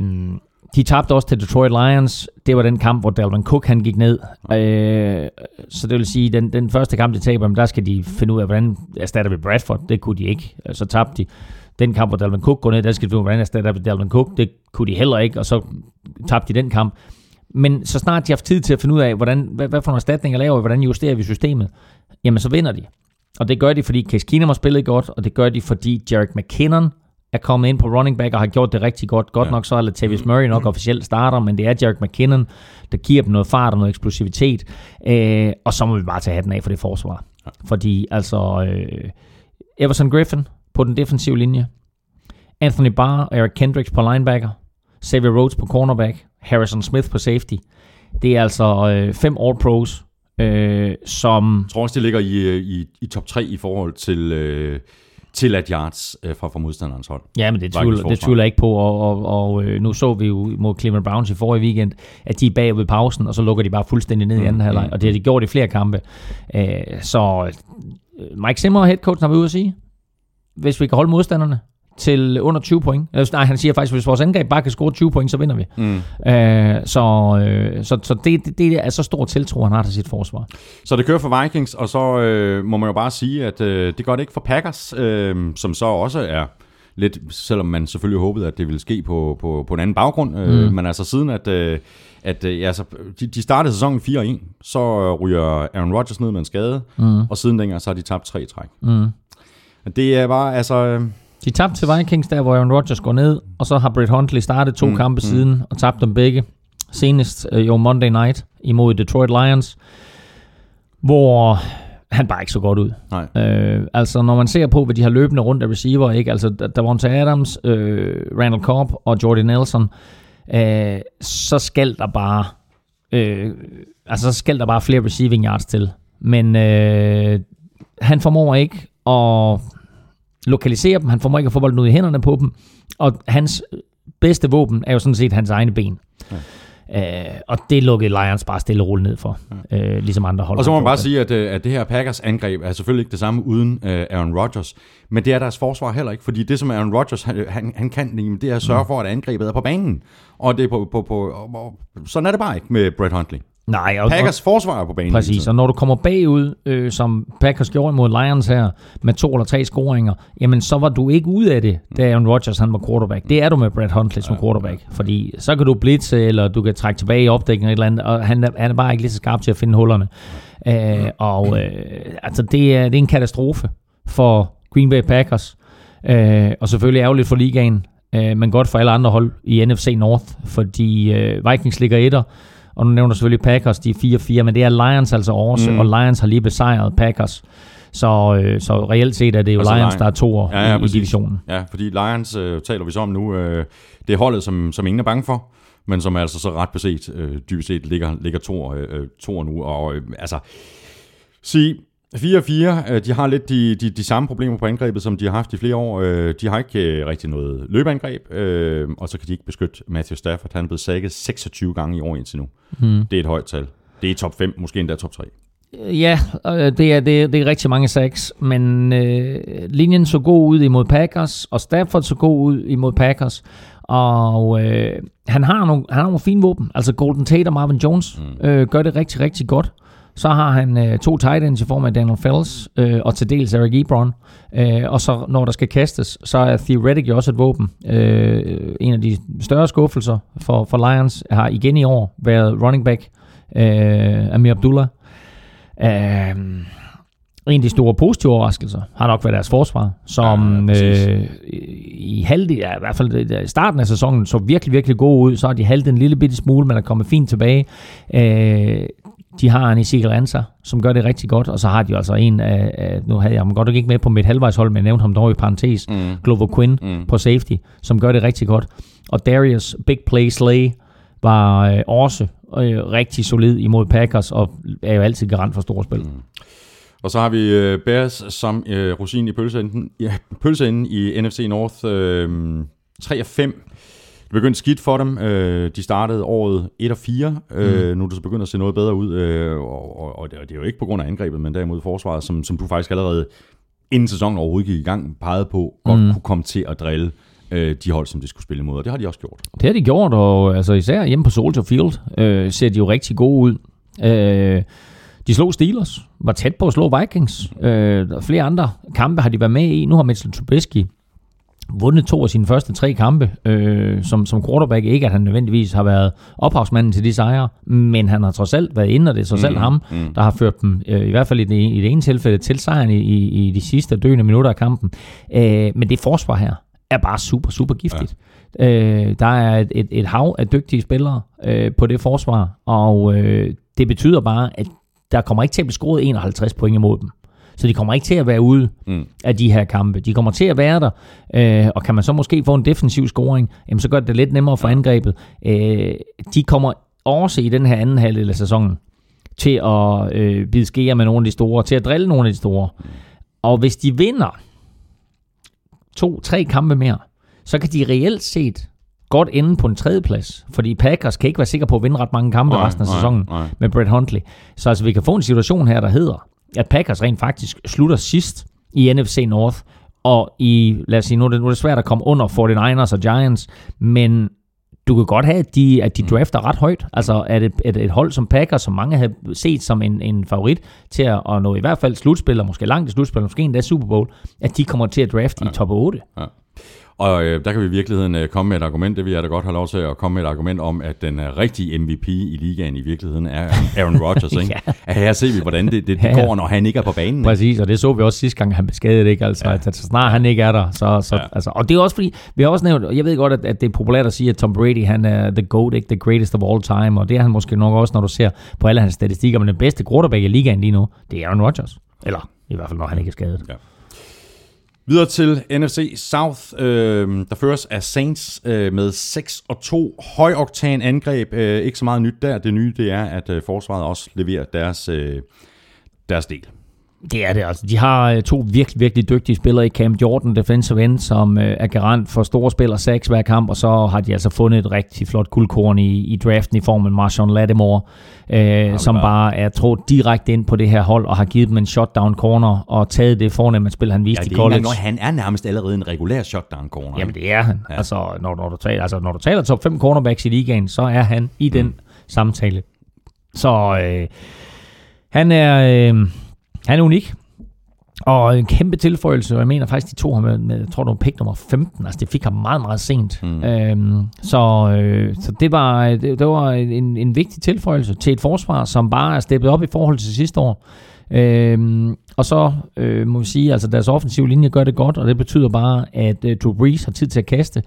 de tabte også til Detroit Lions. Det var den kamp, hvor Dalvin Cook han gik ned. Øh, så det vil sige, den, den første kamp, de taber, men der skal de finde ud af, hvordan erstatter vi Bradford. Det kunne de ikke. Øh, så tabte de. Den kamp, hvor Dalvin Cook går ned, der skal de finde hvordan erstatter vi Dalvin Cook. Det kunne de heller ikke, og så tabte de den kamp. Men så snart de har haft tid til at finde ud af, hvordan, hvad, hvad for nogle erstatninger laver vi, hvordan justerer vi systemet, jamen så vinder de. Og det gør de, fordi Case Keenum har spillet godt, og det gør de, fordi Jarek McKinnon er kommet ind på running back og har gjort det rigtig godt. Godt ja. nok så er Latavius Murray nok officielt starter, men det er Jarek McKinnon, der giver dem noget fart og noget eksplosivitet. Øh, og så må vi bare tage hatten af for det forsvar. Ja. Fordi altså, øh, Everson Griffin på den defensive linje, Anthony Barr og Eric Kendricks på linebacker, Xavier Rhodes på cornerback, Harrison Smith på safety. Det er altså øh, fem All-Pros, øh, som... Jeg tror også, de ligger i, øh, i, i top 3 i forhold til, øh, til at yards øh, fra, fra modstanderens hold. Ja, men det tvivler, det tvivler jeg ikke på, og, og, og øh, nu så vi jo mod Cleveland Browns i forrige weekend, at de er bag ved pausen, og så lukker de bare fuldstændig ned i anden halvleg, og det har de gjort i flere kampe. Øh, så Mike Zimmer, headcoachen, har været ude at sige, hvis vi kan holde modstanderne til under 20 point. Øh, Nej, han siger faktisk, at hvis vores angreb bare kan score 20 point, så vinder vi. Mm. Øh, så øh, så, så det, det, det er så stor tiltro, han har til sit forsvar. Så det kører for Vikings, og så øh, må man jo bare sige, at øh, det gør det ikke for Packers, øh, som så også er lidt, selvom man selvfølgelig håbede, at det ville ske på, på, på en anden baggrund. Øh, Mm. Men altså siden, at, øh, at øh, ja, altså, de, de startede sæsonen 4-1, så ryger Aaron Rodgers ned med en skade, Mm. og siden dengang, så har de tabt tre træk. Mm. Det er bare, altså... Øh, De tabte til Vikings, der hvor Aaron Rodgers går ned, og så har Brett Huntley startet to mm, kampe mm. siden og tabt dem begge. Senest øh, jo Monday Night imod Detroit Lions, hvor han bare ikke så godt ud. nej. Øh, altså når man ser på, hvad de har løbende rundt af receiver, ikke? altså der, til Adams, øh, Randall Cobb og Jordy Nelson, øh, så skal der bare øh, altså så skal der bare flere receiving yards til. Men øh, han formår ikke at lokalisere dem, han formår ikke at få bolden ud i hænderne på dem, og hans bedste våben er jo sådan set hans egne ben. Ja. Øh, og det lukkede Lions bare stille og roligt ned for, ja. øh, ligesom andre hold. Og så må man bare gjort sige, at, øh, at det her Packers angreb er selvfølgelig ikke det samme uden øh, Aaron Rodgers, men det er deres forsvar heller ikke, fordi det som Aaron Rodgers han, han, han kan, det er at sørge for, at angrebet er på banen. Og det er på, på, på, og, og, sådan er det bare ikke med Brett Huntley. Nej, og, Packers forsvar er på banen. Præcis, og når du kommer bagud, øh, som Packers gjorde mod Lions her, med to eller tre scoringer, jamen så var du ikke ude af det, da Aaron Rodgers han var quarterback. Det er du med Brett Huntley som quarterback, fordi så kan du blitse, eller du kan trække tilbage i opdækningen eller et eller andet, og han er, han er bare ikke lige så skarp til at finde hullerne. Øh, og øh, altså, det er, det er en katastrofe for Green Bay Packers, øh, og selvfølgelig ærgerligt for ligaen, øh, men godt for alle andre hold i NFC North, fordi øh, Vikings ligger etter, og nu nævner du selvfølgelig Packers, de er 4-4, men det er Lions altså også, mm. og Lions har lige besejret Packers. Så, øh, så reelt set er det jo Altså Lions, Lions. der er to Ja, ja, i, i præcis. divisionen. Ja, fordi Lions øh, taler vi så om nu. Øh, det er holdet, som, som ingen er bange for, men som altså så ret beset, øh, dybest set ligger, ligger to, øh, to nu. Og øh, altså, sige, 4-4, øh, de har lidt de, de, de samme problemer på angrebet, som de har haft i flere år. Øh, de har ikke øh, rigtig noget løbeangreb, og så kan de ikke beskytte Matthew Stafford. Han er blevet sækket 26 gange i år indtil nu. Mm. Det er et højt tal. Det er top 5, måske endda top 3. Ja, det er, det, er, det er rigtig mange sacks, men øh, linjen så god ud imod Packers, og Stafford så god ud imod Packers, og øh, han, har nogle, han har nogle fine våben. Altså Golden Tate og Marvin Jones mm. øh, gør det rigtig, rigtig godt. Så har han øh, to tight ends i form af Daniel Fells øh, og til dels Eric Ebron. Øh, og så når der skal kastes, så er Theoretic jo også et våben. Øh, en af de større skuffelser for, for Lions har igen i år været running back øh, Amir Abdullah. Øh, en af de store positive overraskelser har nok været deres forsvar, som Ja, øh, i halvdel, ja, i hvert fald i starten af sæsonen så virkelig, virkelig god ud. Så har de haltet en lille bitte smule, men er kommet fint tilbage. Øh, de har en Ezekiel Ansah, som gør det rigtig godt, og så har de altså en af, af nu havde jeg ham godt nok ikke med på mit halvvejshold, men jeg nævnte ham dog i parentes, mm. Glover Quinn mm. på safety, som gør det rigtig godt. Og Darius Big Play Slay var øh, også øh, rigtig solid imod Packers, og er jo altid garant for store spil. Mm. Og så har vi øh, Bears som øh, rosin i pølseenden, ja, pølseenden i NFC North. Øh, 3 og 5. Det begyndte skidt for dem. Øh, de startede året 1 og 4. Øh, Nu er det så begyndt at se noget bedre ud. Øh, og, og, og det er jo ikke på grund af angrebet, men derimod forsvaret, som, som du faktisk allerede inden sæsonen overhovedet gik i gang, pegede på, godt mm. kunne komme til at drille øh, de hold, som de skulle spille imod. Og det har de også gjort. Det har de gjort, og altså især hjemme på Soldier Field øh, ser de jo rigtig gode ud. Øh, de slog Steelers, var tæt på at slå Vikings. Øh, er flere andre kampe har de været med i. Nu har Mitchell Trubisky vundet to af sine første tre kampe øh, som, som quarterback. Ikke at han nødvendigvis har været ophavsmanden til de sejre, men han har trods alt været inde, og det er trods alt ham, mm. der har ført dem, øh, i hvert fald i det, i det ene tilfælde, til sejren i, i, i de sidste døende minutter af kampen. Øh, men det forsvar her er bare super, super giftigt. Ja. Øh, der er et, et, et hav af dygtige spillere øh, på det forsvar, og øh, det betyder bare, at der kommer ikke til at blive scoret 51 point imod dem. Så de kommer ikke til at være ude mm. af de her kampe. De kommer til at være der, øh, og kan man så måske få en defensiv scoring, jamen så gør det det lidt nemmere for angrebet. Øh, de kommer også i den her anden halvdel af sæsonen til at øh, bide skære med nogle af de store, til at drille nogle af de store. Og hvis de vinder to-tre kampe mere, så kan de reelt set godt ende på en tredjeplads, fordi Packers kan ikke være sikre på at vinde ret mange kampe Nej, resten af nej, sæsonen nej. med Brett Huntley. Så altså, vi kan få en situation her, der hedder, at Packers rent faktisk slutter sidst i NFC North, og i, lad os sige, nu er det, nu er det svært at komme under 49ers og Giants, men du kan godt have, at de, at de drafter ret højt. Altså, at et, et, et hold som Packers, som mange har set som en, en favorit til at, at nå i hvert fald slutspil, og måske langt i slutspil, måske endda Super Bowl, at de kommer til at drafte ja. i top 8. Og øh, der kan vi i virkeligheden øh, komme med et argument, det vil jeg da godt have lov til at komme med et argument om, at den øh, rigtige MVP i ligaen i virkeligheden er Aaron Rodgers. *laughs* ikke? Ja. At her ser vi, hvordan det, det, det Ja, ja. går, når han ikke er på banen. ikke? Præcis, og det så vi også sidste gang, han blev skadet, ikke? Altså, ja. at så snart han ikke er der, så... så Ja. ja. altså, og det er også fordi, vi har også nævnt, og jeg ved godt, at, at det er populært at sige, at Tom Brady, han er the GOAT, ikke? The greatest of all time, og det er han måske nok også, når du ser på alle hans statistikker, men den bedste quarterback i ligaen lige nu, det er Aaron Rodgers. Eller i hvert fald, når han ikke er skadet. Ja. Videre til NFC South, øh, der føres af Saints øh, med 6 og 2 højoktan angreb. Øh, ikke så meget nyt der. Det nye det er, at øh, forsvaret også leverer deres, øh, deres del. Det er det altså. De har øh, to virkelig, virkelig dygtige spillere i Cam Jordan, defensive end, som øh, er garant for store spillere seks hver kamp, og så har de altså fundet et rigtig flot guldkorn i, i draften i form af Marshawn Lattimore, øh, som bare er trådt direkte ind på det her hold og har givet dem en shutdown corner og taget det fornemme spil, han viste Ja, i college. engang, han er nærmest allerede en regulær shutdown corner. Jamen det er han. Ja. Altså, når, når, du taler, altså, når du taler top 5 cornerbacks i ligaen, så er han i den Mm. samtale. Så øh, han er øh, han er unik. Og en kæmpe tilføjelse, og jeg mener faktisk, de to ham med, med jeg tror det var pick nummer 15, altså det fik ham meget, meget sent. Mm. Øhm, så, øh, så det var, det, det var en, en vigtig tilføjelse til et forsvar, som bare er steppet op i forhold til sidste år. Øhm, og så øh, må vi sige, altså deres offensive linje gør det godt, og det betyder bare, at øh, Drew Brees har tid til at kaste.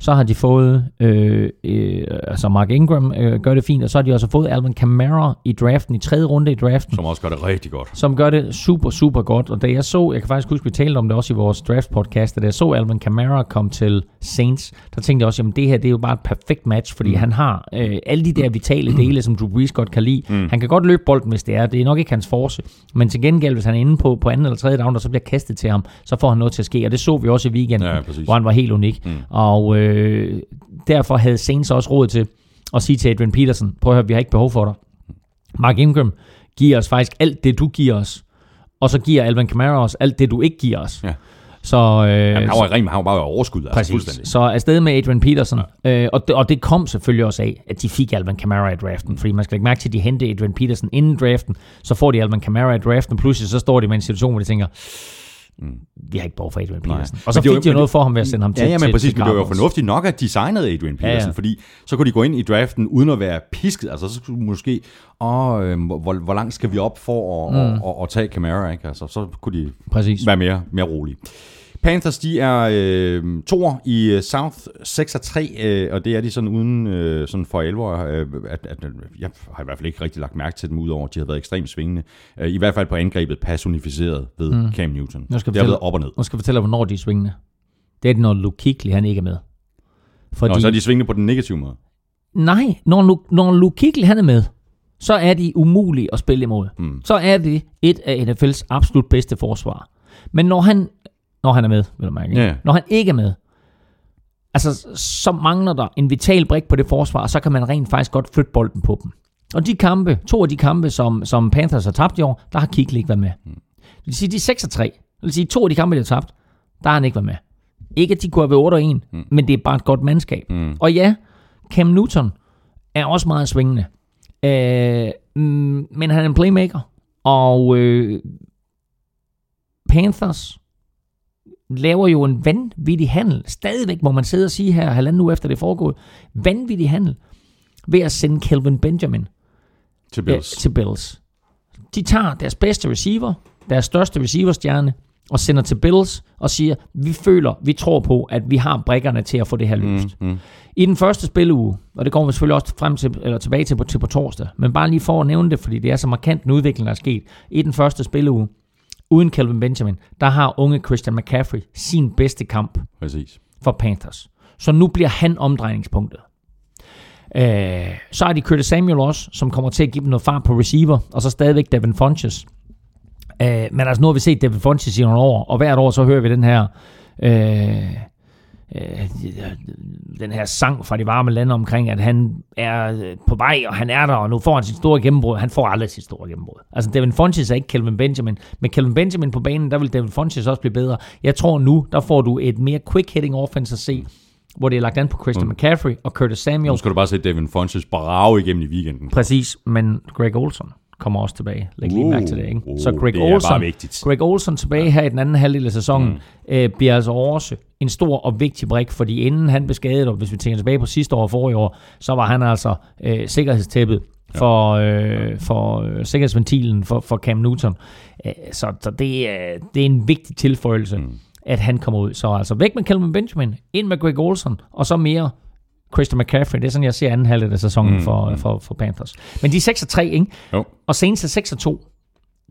Så har de fået, øh, øh, altså Mark Ingram øh, gør det fint, og så har de også fået Alvin Kamara i draften, i tredje runde i draften Som også gør det rigtig godt. som gør det super, super godt. Og da jeg så, jeg kan faktisk huske, vi talte om det også i vores draft podcast, da jeg så Alvin Kamara komme til Saints, der tænkte jeg også, jamen det her, det er jo bare et perfekt match, fordi mm. han har øh, alle de der vitale dele, som Drew Brees godt kan lide. Mm. Han kan godt løbe bolden, hvis det er. Det er nok ikke hans force. Men til gengæld, hvis han er inde på, på anden eller tredje down, og så bliver kastet til ham, så får han noget til at ske. Og det så vi også i weekenden, Ja, præcis. hvor han var helt unik. Mm. Og øh, derfor havde Saints også råd til at sige til Adrian Peterson, prøv at høre, vi har ikke behov for dig. Mark Ingram giver os faktisk alt det, du giver os. Og så giver Alvin Kamara os alt det, du ikke giver os. Ja. Så, øh, Jamen, han var, ren, han var bare overskud, altså Præcis. fuldstændig. Så afsted med Adrian Peterson. Ja. Øh, og, det, og det kom selvfølgelig også af, at de fik Alvin Kamara i draften. Fordi man skal lægge mærke til, at de hentede Adrian Peterson inden draften. Så får de Alvin Kamara i draften. Pludselig så står de med en situation, hvor de tænker, vi har ikke behov for Adrian Peterson. Og så Men det fik de jo noget for ham ved at sende ham til Ja, men til, præcis, til men det var jo fornuftigt nok, at de signede Adrian Peterson, Ja, ja, fordi så kunne de gå ind i draften uden at være pisket. Altså, så skulle måske, åh, øh, hvor, hvor langt skal vi op for at, mm. at, at, at tage Camara, ikke? Altså, så kunne de Præcis. være mere, mere rolige. Panthers, de er øh, toer i øh, South 6 og 3, øh, og det er de sådan uden øh, sådan for alvor. Øh, at, at, jeg har i hvert fald ikke rigtig lagt mærke til dem, udover at de har været ekstremt svingende. Øh, I hvert fald på angrebet personificeret ved mm. Cam Newton. Nu skal det har været op og ned. Nu skal jeg fortælle, hvornår de er svingende. Det er det, når Luke Kuechly, han ikke er med. Fordi, Nå, så er de svingende på den negative måde. Nej, når, Lu- når Luke Kuechly, han er med, så er de umulige at spille imod. Mm. Så er det et af NFL's absolut bedste forsvar. Men når han, når han er med, vil mærke, ikke? Ja. når han ikke er med, altså, så mangler der en vital brik på det forsvar, og så kan man rent faktisk godt flytte bolden på dem. Og de kampe, to af de kampe, som, som Panthers har tabt i år, der har Kuechly ikke været med. Det vil sige, de er 6 og 3. Det vil sige, to af de kampe, de har tabt, der har han ikke været med. Ikke, at de kunne have været 8 og 1, mm. men det er bare et godt mandskab. Mm. Og ja, Cam Newton er også meget svingende. Øh, mm, men han er en playmaker. Og øh, Panthers laver jo en vanvittig handel. Stadigvæk må man sidde og sige her, halvanden uge efter det er foregået. Vanvittig handel ved at sende Kelvin Benjamin Til Bills. til Bills. De tager deres bedste receiver, deres største receiverstjerne, og sender til Bills og siger, vi føler, vi tror på, at vi har brækkerne til at få det her løst. Mm, mm. I den første spilleuge, og det kommer vi selvfølgelig også frem til, eller tilbage til på, til på torsdag, men bare lige for at nævne det, fordi det er så markant en udvikling, der er sket. I den første spilleuge, uden Kelvin Benjamin, der har unge Christian McCaffrey sin bedste kamp Præcis. for Panthers. Så nu bliver han omdrejningspunktet. Øh, så er de Curtis Samuel også, som kommer til at give dem noget fart på receiver, og så stadigvæk Devin Funches. Øh, men altså nu har vi set Devin Funches i nogle år, og hvert år så hører vi den her øh, øh, den her sang fra de varme lande omkring, at han er øh, på vej, og han er der, og nu får han sit store gennembrud. Han får aldrig sit store gennembrud. Altså, Devin Funches er ikke Kelvin Benjamin. Med Kelvin Benjamin på banen, der vil Devin Funches også blive bedre. Jeg tror nu, der får du et mere quick-hitting offense at se, hvor det er lagt an på Christian McCaffrey og Curtis Samuel. Nu skal du bare se Devin Funches brage igennem i weekenden. Præcis, men Greg Olson kommer også tilbage. Læg lige Uh, mærke til det, ikke? uh, så Greg det er Olson, vigtigt. Greg Olson tilbage her i den anden halvdel af sæsonen, mm. øh, bliver altså også en stor og vigtig brik, fordi inden han blev skadet, og hvis vi tænker tilbage på sidste år og forrige år, så var han altså øh, sikkerhedstæppet for, øh, for øh, sikkerhedsventilen for, for Cam Newton. Øh, så så det, er, det er en vigtig tilføjelse, mm. at han kommer ud. Så altså væk med Kelvin Benjamin, ind med Greg Olson, og så mere Christian McCaffrey. Det er sådan, jeg ser anden halvdel af sæsonen mm, for, for, for Panthers. Men de er 6 3, ikke? Jo. Og Saints er 6 2.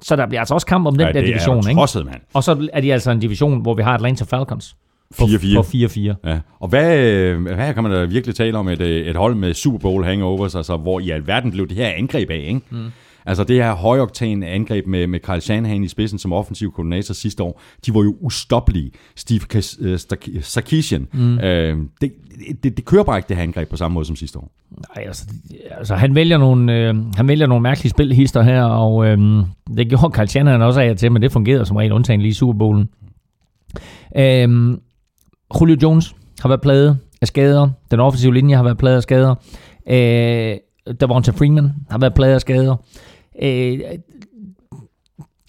Så der bliver altså også kamp om den Ja, der division, er ikke? jo tosset, mand. Og så er de altså en division, hvor vi har Atlanta Falcons på 4-4. på 4-4. Ja. Og hvad, øh, hvad kan man da virkelig tale om et, øh, et hold med Super Bowl hangovers, altså hvor i alverden blev det her angreb af, ikke? Mm. Altså det her højoktan angreb med, med Kyle Shanahan i spidsen som offensiv koordinator sidste år, de var jo ustoppelige. Steve øh, Sarkisian, mm. øh, det, det, det kører bare ikke det her angreb på samme måde som sidste år. Nej, altså, altså han, vælger nogle, øh, han vælger nogle mærkelige spilhister her, og øh, det gjorde Carl Shanahan også af til, men det fungerede som regel undtagen lige i Super Bowlen. Øh, Julio Jones har været plaget af skader. Den offensive linje har været plaget af skader. Øh, Devonta Freeman har været plaget af skader. Øh,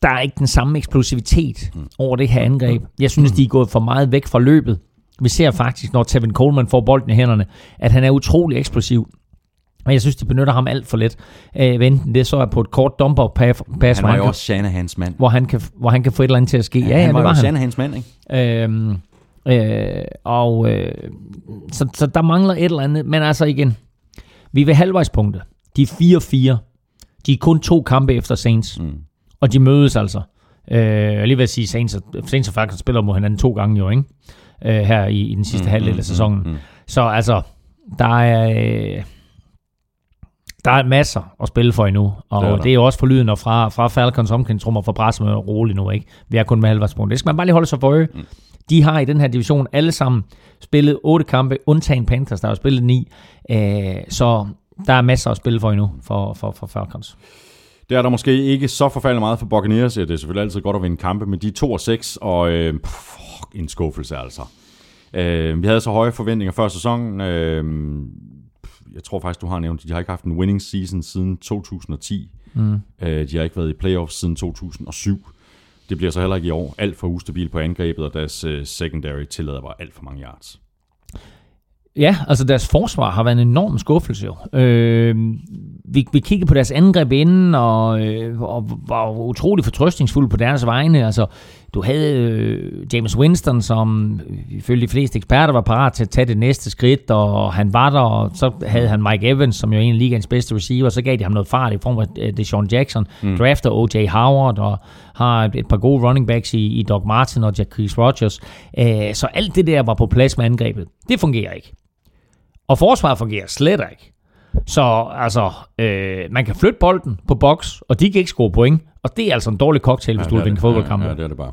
der er ikke den samme eksplosivitet over det her angreb. Jeg synes, de er gået for meget væk fra løbet. Vi ser faktisk, når Tevin Coleman får bolden i hænderne, at han er utrolig eksplosiv. Men jeg synes, de benytter ham alt for let. Øh, enten det så er på et kort dumper pass, Han var jo også Shanahans mand. hvor, han kan, hvor han kan få et eller andet til at ske. Ja, ja, han det var, var jo han. Shanahans mand, ikke? Øhm, øh, og øh, så, så der mangler et eller andet. Men altså igen, vi er ved halvvejspunktet. De er 4-4. De er kun to kampe efter Saints. Mm. Og de mødes altså. Øh, jeg lige vil sige, Saints og, Saints og Falcons spiller mod hinanden to gange jo, ikke? Øh, her i, i den sidste mm, halvdel af sæsonen. Mm, mm. Så altså, der er... Øh, der er masser at spille for endnu, og Det er er, der. det er jo også forlydende fra, fra Falcons omklædningsrummer fra pressemøder roligt nu, ikke? Vi er kun med halvvejspunkt. Det skal man bare lige holde sig for øje. Mm. De har i den her division alle sammen spillet otte kampe, undtagen Panthers, der har spillet ni. Øh, så der er masser at spille for endnu for, for, for Falcons. Det er der måske ikke så forfærdeligt meget for Buccaneers. Ja, det er selvfølgelig altid godt at vinde kampe, men de er 2 og 6, og øh, fuck, en skuffelse altså. Øh, vi havde så høje forventninger før sæsonen. Øh, jeg tror faktisk, du har nævnt, at de har ikke haft en winning season siden 2010. Mm. Øh, de har ikke været i playoffs siden 2007. Det bliver så heller ikke i år. Alt for ustabil på angrebet, og deres øh, secondary tillader bare alt for mange yards. Ja, altså deres forsvar har været en enorm skuffelse jo. Øh, vi, vi kiggede på deres angreb inden, og, øh, og var utrolig fortrøstningsfulde på deres vegne. Altså, du havde øh, James Winston, som øh, ifølge de fleste eksperter var parat til at tage det næste skridt, og han var der, og så havde han Mike Evans, som jo er en af ligaens bedste receiver, så gav de ham noget fart i form af øh, Deshaun Jackson, mm. drafter O.J. Howard, og har et, et par gode running backs i, i Doc Martin og Jacquees Rogers. Øh, så alt det der var på plads med angrebet. Det fungerer ikke. Og forsvaret fungerer slet ikke. Så altså, øh, man kan flytte bolden på boks, og de kan ikke score point. Og det er altså en dårlig cocktail, hvis ja, du vil vinde fodboldkampe. Ja, ja, det er det bare.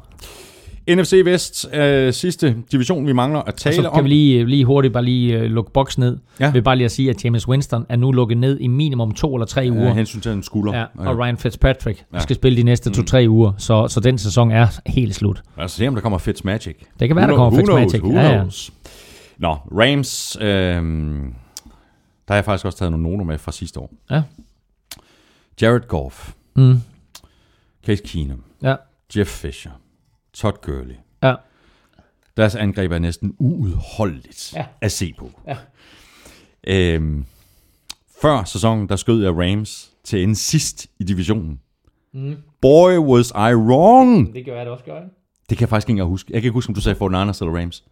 NFC Vest, øh, sidste division, vi mangler at tale så kan om. vi lige, lige hurtigt bare lige uh, lukke boks ned. Ja. Vil bare lige at sige, at James Winston er nu lukket ned i minimum to eller tre Ja, uger. hensyn til en skulder. Ja, og Ryan Fitzpatrick Ja. ja. skal spille de næste to-tre uger, så, så den sæson er helt slut. Altså se, om der kommer Fitzmagic. Det kan være, der Who kommer knows? Who Fitzmagic. knows? Ja, ja. Nå, Rams. Øh, der har jeg faktisk også taget nogle noter med fra sidste år. Ja. Jared Goff, Mm. Case Keenum, Ja. Jeff Fisher, Todd Gurley. Ja. Deres angreb er næsten uudholdeligt Ja. at se på. Ja. Øhm, før sæsonen, der skød jeg Rams til en sidst i divisionen. Mm. Boy, was I wrong! Det gør jeg det også, gør jeg. Det kan jeg faktisk ikke engang huske. Jeg kan ikke huske, om du sagde 49ers eller Rams.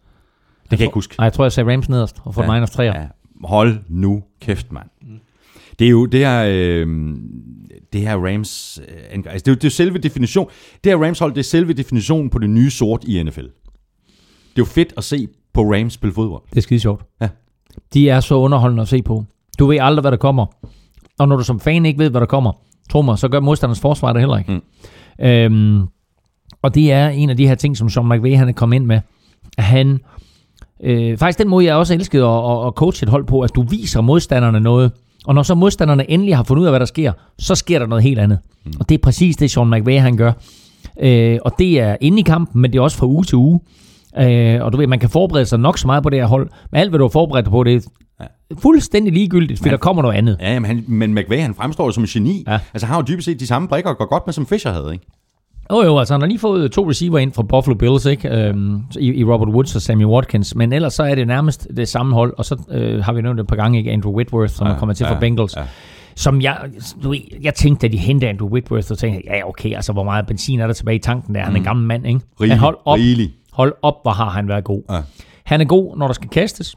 Kan jeg ikke huske. Nej, jeg tror, jeg sagde Rams nederst, og 49ers træer. Ja, hold nu kæft, mand. Mm. Det er jo det her, øh, det her Rams... Øh, altså det, er jo, det er selve definition. Det her Rams hold, det er selve definitionen på det nye sort i NFL. Det er jo fedt at se på Rams spille fodbold. Det er skide sjovt. Ja. De er så underholdende at se på. Du ved aldrig, hvad der kommer. Og når du som fan ikke ved, hvad der kommer, tro mig, så gør modstanders forsvar det heller ikke. Mm. Øhm, og det er en af de her ting, som Sean McVay han er kommet ind med. At han, øh, faktisk den måde, jeg også elskede at, at, at coache et hold på, at du viser modstanderne noget, og når så modstanderne endelig har fundet ud af, hvad der sker, så sker der noget helt andet. Mm. Og det er præcis det, Sean McVay han gør. Øh, og det er inde i kampen, men det er også fra uge til uge. Øh, og du ved, man kan forberede sig nok så meget på det her hold, men alt, hvad du har forberedt på, det er fuldstændig ligegyldigt, for der kommer noget andet. Ja, men, han, men McVay, han fremstår jo som en geni. Ja. Altså, han har jo dybest set de samme brikker og går godt med, som Fisher havde, ikke? Jo jo, altså han har lige fået to receiver ind fra Buffalo Bills, ikke? Øhm, i, i Robert Woods og Sammy Watkins, men ellers så er det nærmest det samme hold, og så øh, har vi nævnt et par gange, ikke? Andrew Whitworth, som ja, er kommet til fra Bengals. ja. Som jeg, du jeg tænkte, da de hentede Andrew Whitworth, så tænkte ja okay, altså hvor meget benzin er der tilbage i tanken der? Han er en gammel mand, ikke? Rigelig, Men hold op, rigelig. hold op, hvor har han været god. Ja. Han er god, når der skal kastes.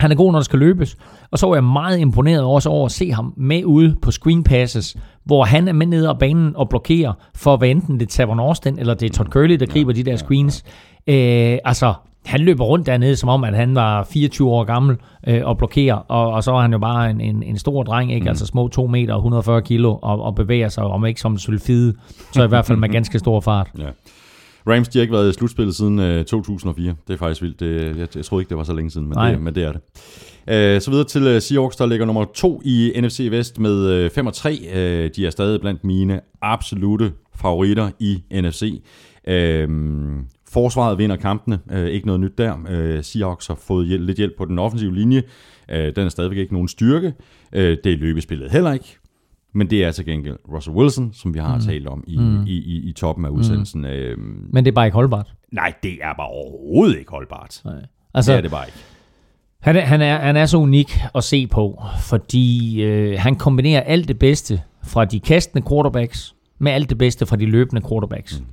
Han er god, når der skal løbes. Og så var jeg meget imponeret også over at se ham med ude på screen passes, hvor han er med ned ad banen og blokerer for, hvad enten det er Tavon Austin eller det er Todd Gurley, der griber de der screens. Øh, altså, han løber rundt dernede, som om, at han var 24 år gammel øh, og blokerer, og, og så er han jo bare en, en, en stor dreng, ikke? Mm. altså små 2 meter og 140 kilo, og, og bevæger sig, om ikke som sylfide, så i hvert fald med *laughs* ganske stor fart. Ja. Rams, de har ikke været i slutspillet siden øh, 2004. Det er faktisk vildt. Det, jeg, jeg troede ikke, det var så længe siden, men, Nej. det, men det er det. Øh, så videre til øh, Seahawks, der ligger nummer to i NFC Vest med øh, 5 og 3. Øh, de er stadig blandt mine absolute favoritter i NFC. Øh, forsvaret vinder kampene. Øh, ikke noget nyt der. Øh, Seahawks har fået hjælp, lidt hjælp på den offensive linje. Øh, den er stadigvæk ikke nogen styrke. Øh, det er løbespillet heller ikke. Men det er til gengæld Russell Wilson, som vi har mm. talt om i, mm. i, i, i toppen af udsendelsen. Mm. Øh, Men det er bare ikke holdbart. nej, det er bare overhovedet ikke holdbart. Nej. Altså, det er det bare ikke. Han er, han, er, han er så unik at se på, fordi øh, han kombinerer alt det bedste fra de kastende quarterbacks med alt det bedste fra de løbende quarterbacks. Mm.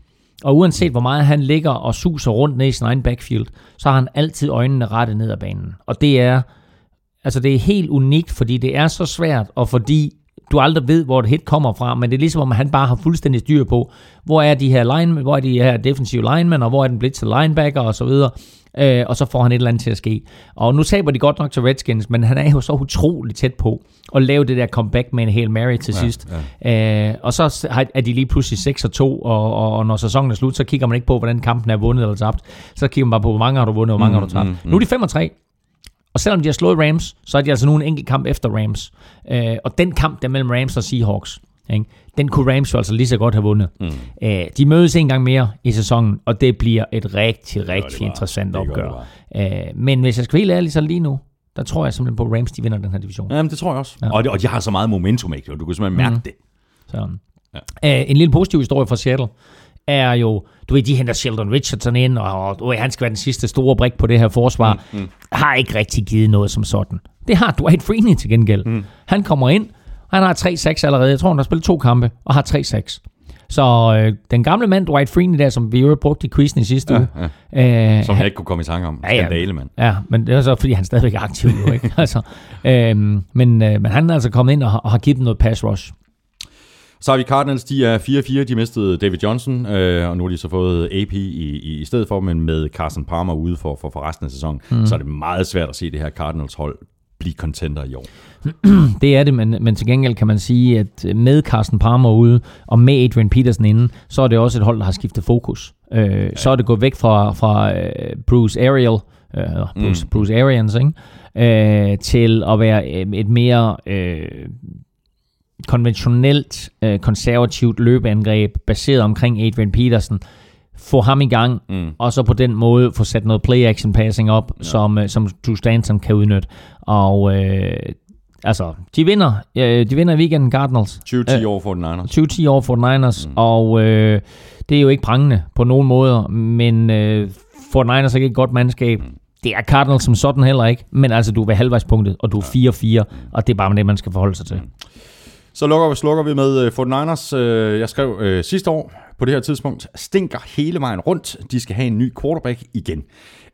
Og uanset hvor meget han ligger og suser rundt ned i sin egen backfield, så har han altid øjnene rettet ned ad banen. Og det er, altså det er helt unikt, fordi det er så svært, og fordi du aldrig ved, hvor et hit kommer fra, men det er ligesom, om han bare har fuldstændig styr på, hvor er de her linemen, hvor er de her defensive linemen, og hvor er den blitzed linebacker og så videre. Øh, og så får han et eller andet til at ske. Og nu taber de godt nok til Redskins, men han er jo så utrolig tæt på at lave det der comeback med en hel Mary til ja, sidst. Ja. Øh, og så er de lige pludselig 6 og 2, og, og, og når sæsonen er slut, så kigger man ikke på, hvordan kampen er vundet eller tabt. Så kigger man bare på, hvor mange har du vundet, og hvor mange mm, har du tabt. Mm, mm. Nu er de 5 og 3. Og selvom de har slået Rams, så er de altså nu en enkelt kamp efter Rams. Øh, og den kamp der mellem Rams og Seahawks, ikke? den kunne Rams jo altså lige så godt have vundet. Mm. Øh, de mødes en gang mere i sæsonen, og det bliver et rigtig, rigtig interessant Det gør det opgør. Øh, men hvis jeg skal være helt ærlig, så lige nu, der tror jeg simpelthen på, at Rams de vinder den her division. Jamen, det tror jeg også. Ja. Og, de, og de har så meget momentum, ikke? Og du kan simpelthen mærke mm. det. Så. Ja. Øh, en lille positiv historie fra Seattle er jo, du ved, de henter Sheldon Richardson ind, og, og du ved, han skal være den sidste store brik på det her forsvar. Mm, mm. Har ikke rigtig givet noget som sådan. Det har Dwight Freeney til gengæld. Mm. Han kommer ind, han har 3-6 allerede. Jeg tror, han har spillet to kampe, og har 3-6. Så øh, den gamle mand, Dwight Freeney der, som vi jo brugte i quizzen i sidste Ja, uge. ja. Øh, Som jeg ikke kunne komme i tanke om. Ja, ja. Skandale, mand. Ja, men det er så, fordi han stadigvæk er aktiv jo, ikke? *laughs* altså, øhm, men, øh, men han er altså kommet ind og, har- og har givet dem noget pass rush. Så har vi Cardinals, de er 4-4, de mistede David Johnson, øh, og nu har de så fået AP i, i, i stedet for, men med Carson Palmer ude for, for, for resten af sæsonen, mm. så er det meget svært at se det her Cardinals hold blive contender i år. *clears throat* Det er det, men, men til gengæld kan man sige, at med Carsten Palmer ude, og med Adrian Peterson inde, så er det også et hold, der har skiftet fokus. Øh, ja. Så er det gået væk fra, fra øh, Bruce Ariel, øh, Bruce, mm. Bruce Arians, ikke? Øh, til at være øh, et mere øh, konventionelt, øh, konservativt løbeangreb, baseret omkring Adrian Peterson, få ham i gang, mm. og så på den måde få sat noget play-action passing op, ja. som, øh, som Drew Stanton kan udnytte. Og øh, altså, de vinder, øh, de vinder i weekenden Cardinals. 20-10 år for den Niners. 20-10 over for Niners, mm. og øh, det er jo ikke prangende på nogen måder, men øh, for Niners er ikke et godt mandskab. Mm. Det er Cardinals som sådan heller ikke, men altså du er ved halvvejspunktet, og du er 4-4, og det er bare det, man skal forholde sig til. Så lukker, slukker vi med øh, 49ers. Øh, Jeg skrev øh, sidste år på det her tidspunkt, stinker hele vejen rundt. De skal have en ny quarterback igen.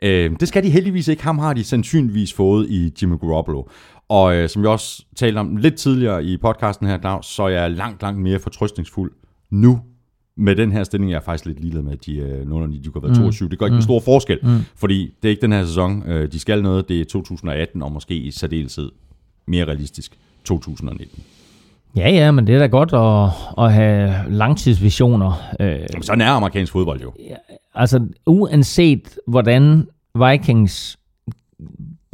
Øh, Det skal de heldigvis ikke. Ham har de sandsynligvis fået i Jimmy Garoppolo. Og øh, som vi også talte om lidt tidligere i podcasten her, Claus, så er jeg langt, langt mere fortrøstningsfuld nu med den her stilling. Jeg er faktisk lidt ligeglad med, at de, øh, de, de kunne have været 22. Det gør ikke en stor forskel, mm. fordi det er ikke den her sæson. Øh, De skal noget. Det er 2018, og måske i særdeleshed mere realistisk 2019. Ja, ja, men det er da godt at, at have langtidsvisioner. Øh, Jamen, sådan er amerikansk fodbold jo. altså, uanset hvordan Vikings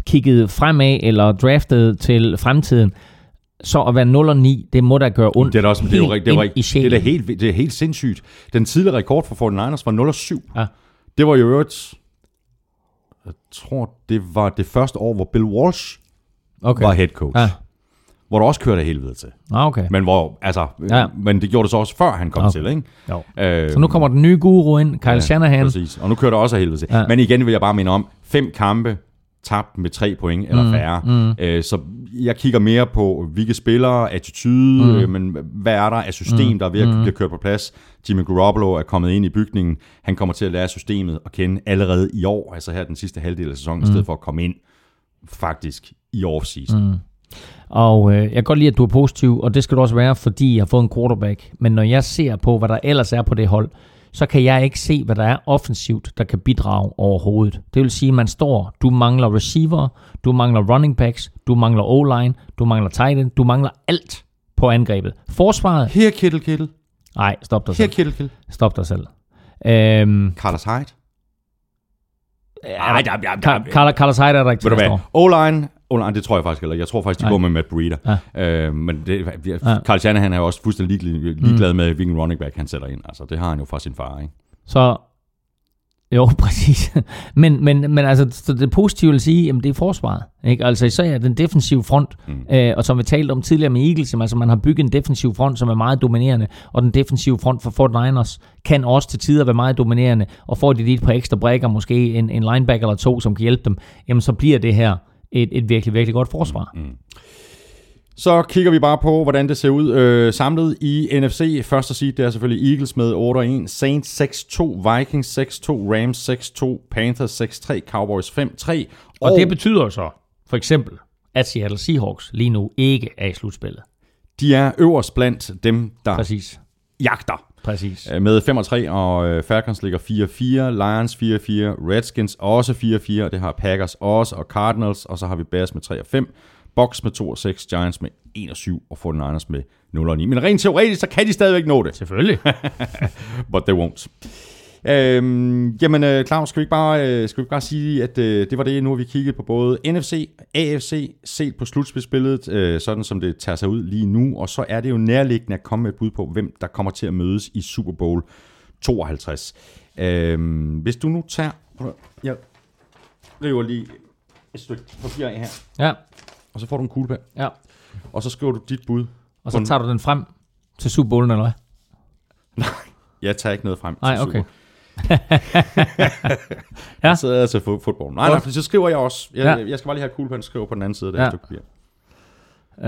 kiggede fremad eller draftede til fremtiden, så at være 0 og 9, det må da gøre ondt Det er da også, det er jo, det i det er da sjælen. helt, det er helt sindssygt. Den tidligere rekord for 49ers var 0 og 7. Ja. Det var jo øvrigt, jeg tror, det var det første år, hvor Bill Walsh okay. var head coach. Ja. Hvor der også kørte helvede til. Ah, okay. Men, hvor, altså, Ja. ja. men det gjorde det så også før han kom Okay. til, ikke? Jo. Øh, Så nu kommer den nye guru ind, Kyle ja, Shanahan. Præcis. Og nu kører det også af helvede til. Ja. Ja. Men igen vil jeg bare minde om, fem kampe tabt med tre point eller Mm, færre. Mm. Øh, så jeg kigger mere på, hvilke spillere, attitude, mm. øh, men hvad er der af system, mm. der er ved at blive kørt på plads. Jimmy Garoppolo er kommet ind i bygningen. Han kommer til at lære systemet at kende allerede i år, altså her den sidste halvdel af sæsonen, mm. i stedet for at komme ind faktisk i off-season. Mm. Og øh, jeg kan godt lide, at du er positiv, og det skal du også være, fordi jeg har fået en quarterback. Men når jeg ser på, hvad der ellers er på det hold, så kan jeg ikke se, hvad der er offensivt, der kan bidrage overhovedet. Det vil sige, at man står, du mangler receiver, du mangler running backs, du mangler O-line, du mangler tight end, du mangler alt på angrebet. Forsvaret, Her Kittle Kittle. nej, stop dig Her selv. Kittle Kittle. Stop dig selv. Øhm, Carlos Hyde. Ej, ja, ja, Carlos, Carlos Hyde er der ikke til Ved du næste hvad? år. O-line. O-line, det tror jeg faktisk heller. Jeg tror faktisk, de Nej. går med Matt Breeder. Ja. Øh, men det, ja. Ja. Carl Shanahan er jo også fuldstændig ligeglad, ligeglad med, hvilken running back han sætter ind. Altså, det har han jo fra sin far, ikke? Så, jo, *laughs* præcis. men, men, men altså, så det positive vil sige, jamen det er forsvaret. Ikke? Altså især den defensive front, mm. øh, og som vi talte om tidligere med Eagles, jamen, altså man har bygget en defensiv front, som er meget dominerende, og den defensive front for Fort Niners kan også til tider være meget dominerende, og får de lige et par ekstra brækker, måske en, en linebacker eller to, som kan hjælpe dem, jamen så bliver det her et, et virkelig, virkelig godt forsvar. Mm. Så kigger vi bare på, hvordan det ser ud øh, samlet i NFC. Første seed, det er selvfølgelig Eagles med 8-1, Saints 6-2, Vikings 6-2, Rams 6-2, Panthers 6-3, Cowboys 5-3. Og det betyder så, for eksempel, at Seattle Seahawks lige nu ikke er i slutspillet. de er øverst blandt dem, der Præcis. jagter. Præcis. Øh, Med 5 og 3, og øh, Falcons ligger 4-4, Lions 4-4, Redskins også 4-4, og det har Packers også, og Cardinals, og så har vi Bears med 3 og 5, Bucks med 2 og 6, Giants med 1 og 7, og 49ers med 0 og 9. Men rent teoretisk, så kan de stadigvæk nå det, Selvfølgelig. *laughs* but they won't. Øhm, jamen, øh, Claus, skal vi ikke bare, øh, skal vi ikke bare sige, at øh, det var det, nu har vi kigget på både NFC, AFC, set på slutspilsbilledet, øh, sådan som det tager sig ud lige nu, og så er det jo nærliggende at komme med et bud på, hvem der kommer til at mødes i Super Bowl 52. Øhm, hvis du nu tager, jeg river lige et stykke papir af her, ja, og så får du en kuglepen, ja. og så skriver du dit bud. Og så tager du den frem til Super Bowl, eller hvad? *laughs* Jeg tager ikke noget frem Nej, til okay. Super *laughs* Ja. Jeg sidder altså for fodbold. Nej, nej, for så skriver jeg også. Jeg, Ja. jeg skal bare lige have kuglepen, skriver på den anden side af det Ja. stykke papir.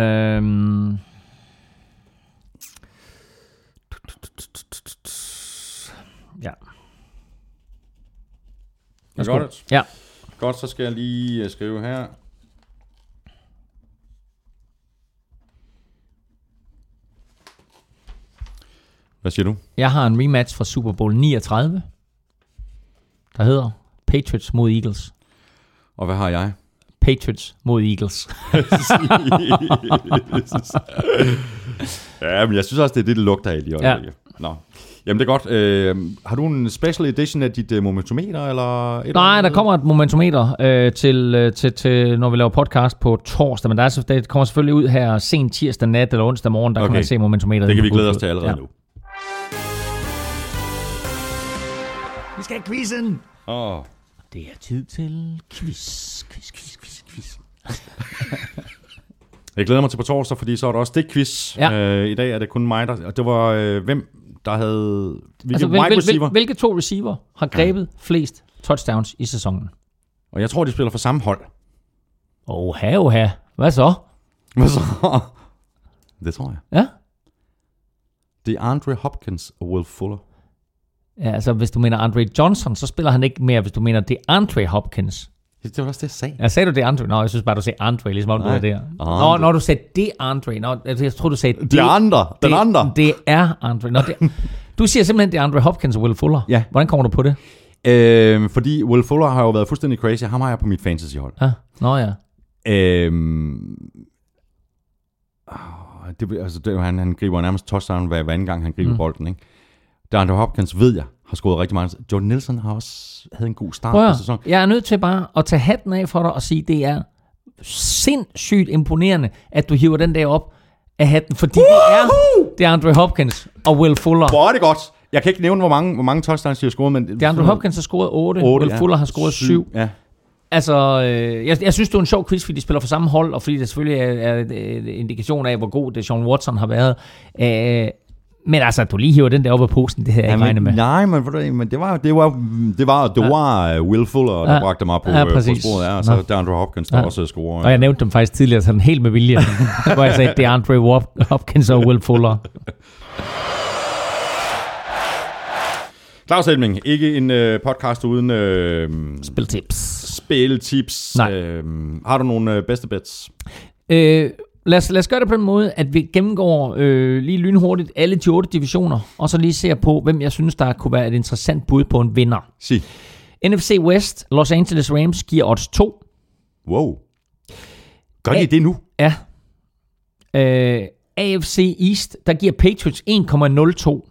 Øhm. Ja. Er det Værsgo. godt? Ja. Godt, så skal jeg lige øh, skrive her. Hvad siger du? Jeg har en rematch fra Super Bowl 39, der hedder Patriots mod Eagles. Og hvad har jeg? Patriots mod Eagles. *laughs* *laughs* ja, men jeg synes også, det er det, det lugter af lige Ja. Nå. Jamen, det er godt. Øh, har du en special edition af dit uh, momentometer, eller et eller Nej, andet? der kommer et momentometer øh, til, øh, til, til, når vi laver podcast på torsdag, men der er, så- det kommer selvfølgelig ud her sent tirsdag nat eller onsdag morgen, der okay. kan man se momentometeret. Det kan vi glæde os til allerede ja. nu. Vi skal have quizzen! Åh. Det er tid til quiz, quiz, quiz, quiz, quiz. *laughs* Jeg glæder mig til på torsdag, fordi så er der også det quiz. Ja. Øh, I dag er det kun mig, der... Og det var øh, hvem, der havde... Hvilke Altså, hvil, hvil, receiver? hvilke to receiver har grebet flest touchdowns i sæsonen? Og jeg tror, de spiller for samme hold. Oha, oha. Hvad så? Hvad så? *laughs* Det tror jeg. Ja? Det er Andre Hopkins og Will Fuller. Ja altså, hvis du mener Andre Johnson, så spiller han ikke mere, hvis du mener det Andre Hopkins. Det var også det, jeg sagde. Ja, sagde du det Andre? Nå, jeg synes bare, du sagde Andre, ligesom om du Nej. var der. Nå, Andre. når du sagde det Andre. Nå, jeg tror du sagde det. Det andre. Den det, andre. Det er Andre. Nå, det, *laughs* du siger simpelthen, det er Andre Hopkins og Will Fuller. Ja. Hvordan kommer du på det? Øhm, fordi Will Fuller har jo været fuldstændig crazy. Ham har jeg på mit fantasyhold. Ja. Nå ja. Øhm, åh, det, altså, det, han, han griber nærmest touchdown hver, hver anden gang, han griber mm. bolden. Ikke? Der Andre Hopkins, ved jeg, har scoret rigtig meget. Jordan Nelson har også havde en god start Prøv på sæsonen. jeg er nødt til bare at tage hatten af for dig og sige, det er sindssygt imponerende, at du hiver den der op af hatten, fordi det er, det er Andre Hopkins og Will Fuller. Hvor er det godt. Jeg kan ikke nævne, hvor mange, hvor mange touchdowns de har scoret, men... Det er Andre Hopkins har scoret 8, 8 Will Fuller har scoret 7. Ja. Altså, øh, jeg, jeg synes, det er en sjov quiz, fordi de spiller for samme hold, og fordi det selvfølgelig er, er et indikation af, hvor god det Sean Watson har været. Øh, men altså, du lige hiver den der op af posen, det havde jeg ikke regnet med. Nej, men, men det var det var det var det var uh, Will Fuller der Ja. bragte mig på, Ja, ja, på sporet ja, og så Nå. der Andre Hopkins der Ja. også scorer. Og jeg nævnte dem faktisk tidligere sådan helt med vilje, hvor jeg sagde, det er Andre Wop- Hopkins og Will Fuller. Claus Helming, ikke en uh, podcast uden uh, Spiltips. spiltips. Nej. Uh, har du nogle uh, bedste bets? Øh, lad os, lad os gøre det på den måde, at vi gennemgår øh, lige lynhurtigt alle de otte divisioner, og så lige ser på, hvem jeg synes, der kunne være et interessant bud på en vinder. Sig. NFC West, Los Angeles Rams giver odds 2. Wow. Gør de Ja. det nu? Ja. Øh, AFC East, der giver Patriots 1,02.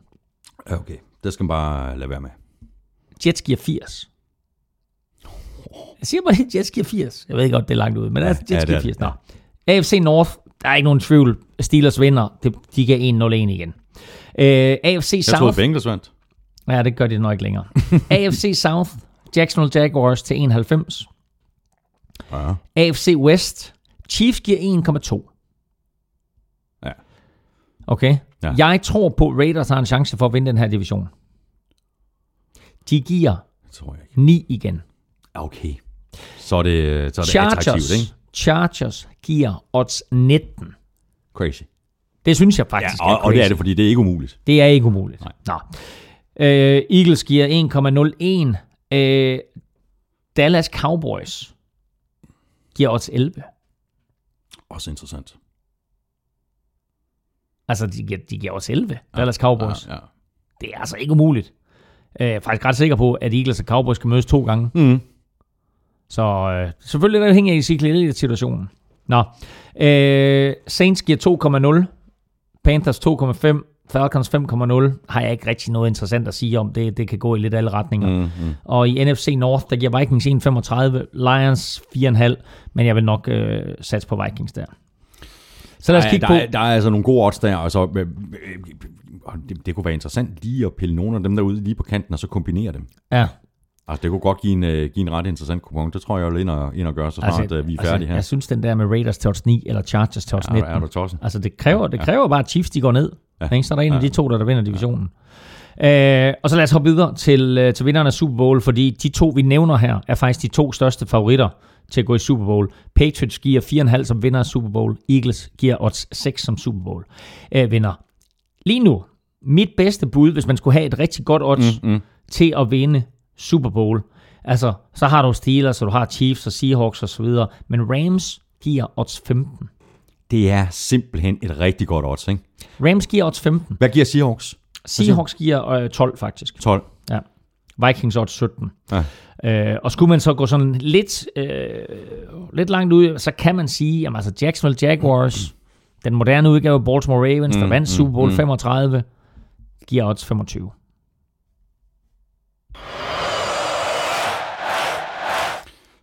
Ja, okay. Det skal man bare lade være med. Jets giver 80. Jeg siger bare, at Jets giver 80. Jeg ved godt, det er langt ud, men altså, ja, Jets er giver det, 80. Nå. AFC North, der er ikke nogen tvivl. Steelers vinder. De giver 1-0-1 igen. Øh, AFC Jeg troede, South. Bengals vandt. Ja, det gør de nok ikke længere. *laughs* AFC South, Jacksonville Jaguars til 91. Ja. AFC West, Chiefs giver 1,2. Ja. Okay. Ja. Jeg tror på, at Raiders har en chance for at vinde den her division. De giver Det tror jeg ikke. 9 igen. Okay. Så er det, så er det attraktivt, Chargers, ikke? Chargers giver odds 19. Crazy. Det synes jeg Ja, faktisk og, er og det er crazy. det, fordi det er ikke umuligt. Det er ikke umuligt. Nej. Nå. Øh, Eagles giver 1,01. Øh, Dallas Cowboys giver odds 11. Også interessant. Altså, de giver, de giver odds 11. Dallas Cowboys. Ja, ja. Det er altså ikke umuligt. Øh, Jeg er faktisk ret sikker på, at Eagles og Cowboys skal mødes to gange. Mm. Så øh, selvfølgelig er det hænger i Ezekiel situationen. Nå. Øh, Saints giver 2,0. Panthers 2,5. Falcons 5,0. Har jeg ikke rigtig noget interessant at sige om. Det, det kan gå i lidt alle retninger. Mm, mm. Og i NFC North, der giver Vikings 1,35. Lions 4,5. Men jeg vil nok øh, satse på Vikings der. Så lad os Der, er- kigge der, på... er, der er altså nogle gode odds der, og så, øh, øh, og det, det kunne være interessant lige at pille nogle af dem derude lige på kanten, og så kombinere dem. Ja, Altså, det kunne godt give en, øh, give en ret interessant kupon. Det tror jeg, jeg vil ind og, ind og gøre, så snart altså, vi er færdige her. Jeg synes, den der med Raiders til odds 9 eller Chargers til odds er, 19. er du tosset? Altså, det kræver, det kræver bare, at Chiefs de går ned. Ja. Ja. Ikke? Så er der en af Ja. de to, der, der vinder divisionen. Øh, og så lad os hoppe videre til, øh, til vinderne af Super Bowl, fordi de to, vi nævner her, er faktisk de to største favoritter til at gå i Super Bowl. Patriots giver 4,5 som vinder af Super Bowl. Eagles giver odds 6 som Super Bowl øh, vinder. Lige nu, mit bedste bud, hvis man skulle have et rigtig godt odds mm, mm. til at vinde Super Bowl, altså, så har du Steelers, så du har Chiefs og Seahawks osv., men Rams giver odds 15. Det er simpelthen et rigtig godt odds, ikke? Rams giver odds 15. Hvad giver Seahawks? Seahawks giver øh, 12 faktisk. 12. Ja. Vikings odds 17. Ja. Øh, og skulle man så gå sådan lidt, øh, lidt langt ud, så kan man sige, at altså Jacksonville Jaguars, den moderne udgave af Baltimore Ravens, der Mm, vandt mm, Super Bowl mm. 35, giver odds 25.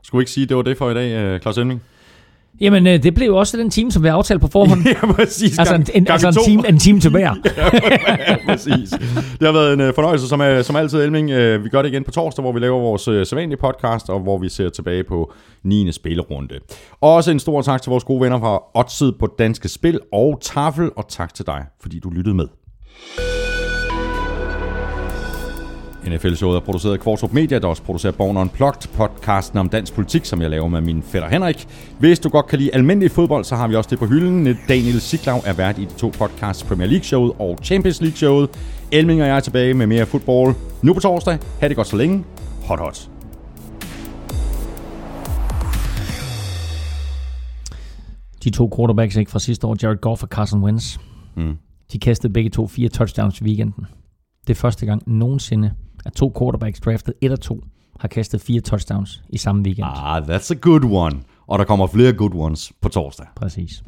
Skulle ikke sige, det var det for i dag, øh, Claus Elming? Jamen, øh, det blev jo også den team, som vi aftalte på forhånd. *laughs* ja, præcis. altså en, en, altså en, team, en team til *laughs* hver. ja, præcis. Det har været en øh, fornøjelse, som, som altid, Elming. Vi gør det igen på torsdag, hvor vi laver vores sædvanlige podcast, og hvor vi ser tilbage på 9. spillerunde. Også en stor tak til vores gode venner fra Odset på Danske Spil og Tafel, og tak til dig, fordi du lyttede med. NFL-showet er produceret af Kvartrup Media, der også producerer Born Unplugged, podcasten om dansk politik, som jeg laver med min fætter Henrik. Hvis du godt kan lide almindelig fodbold, så har vi også det på hylden. Daniel Siglau er vært i de to podcasts, Premier League-showet og Champions League-showet. Elming og jeg er tilbage med mere fodbold nu på torsdag. Ha' det godt så længe. Hot hot. De to quarterbacks ikke fra sidste år, Jared Goff og Carson Wentz, Mm. de kastede begge to fire touchdowns i weekenden. Det er første gang nogensinde, at to quarterbacks draftet 1 og 2 har kastet fire touchdowns i samme weekend. Ah, that's a good one. Og der kommer flere good ones på torsdag. Præcis.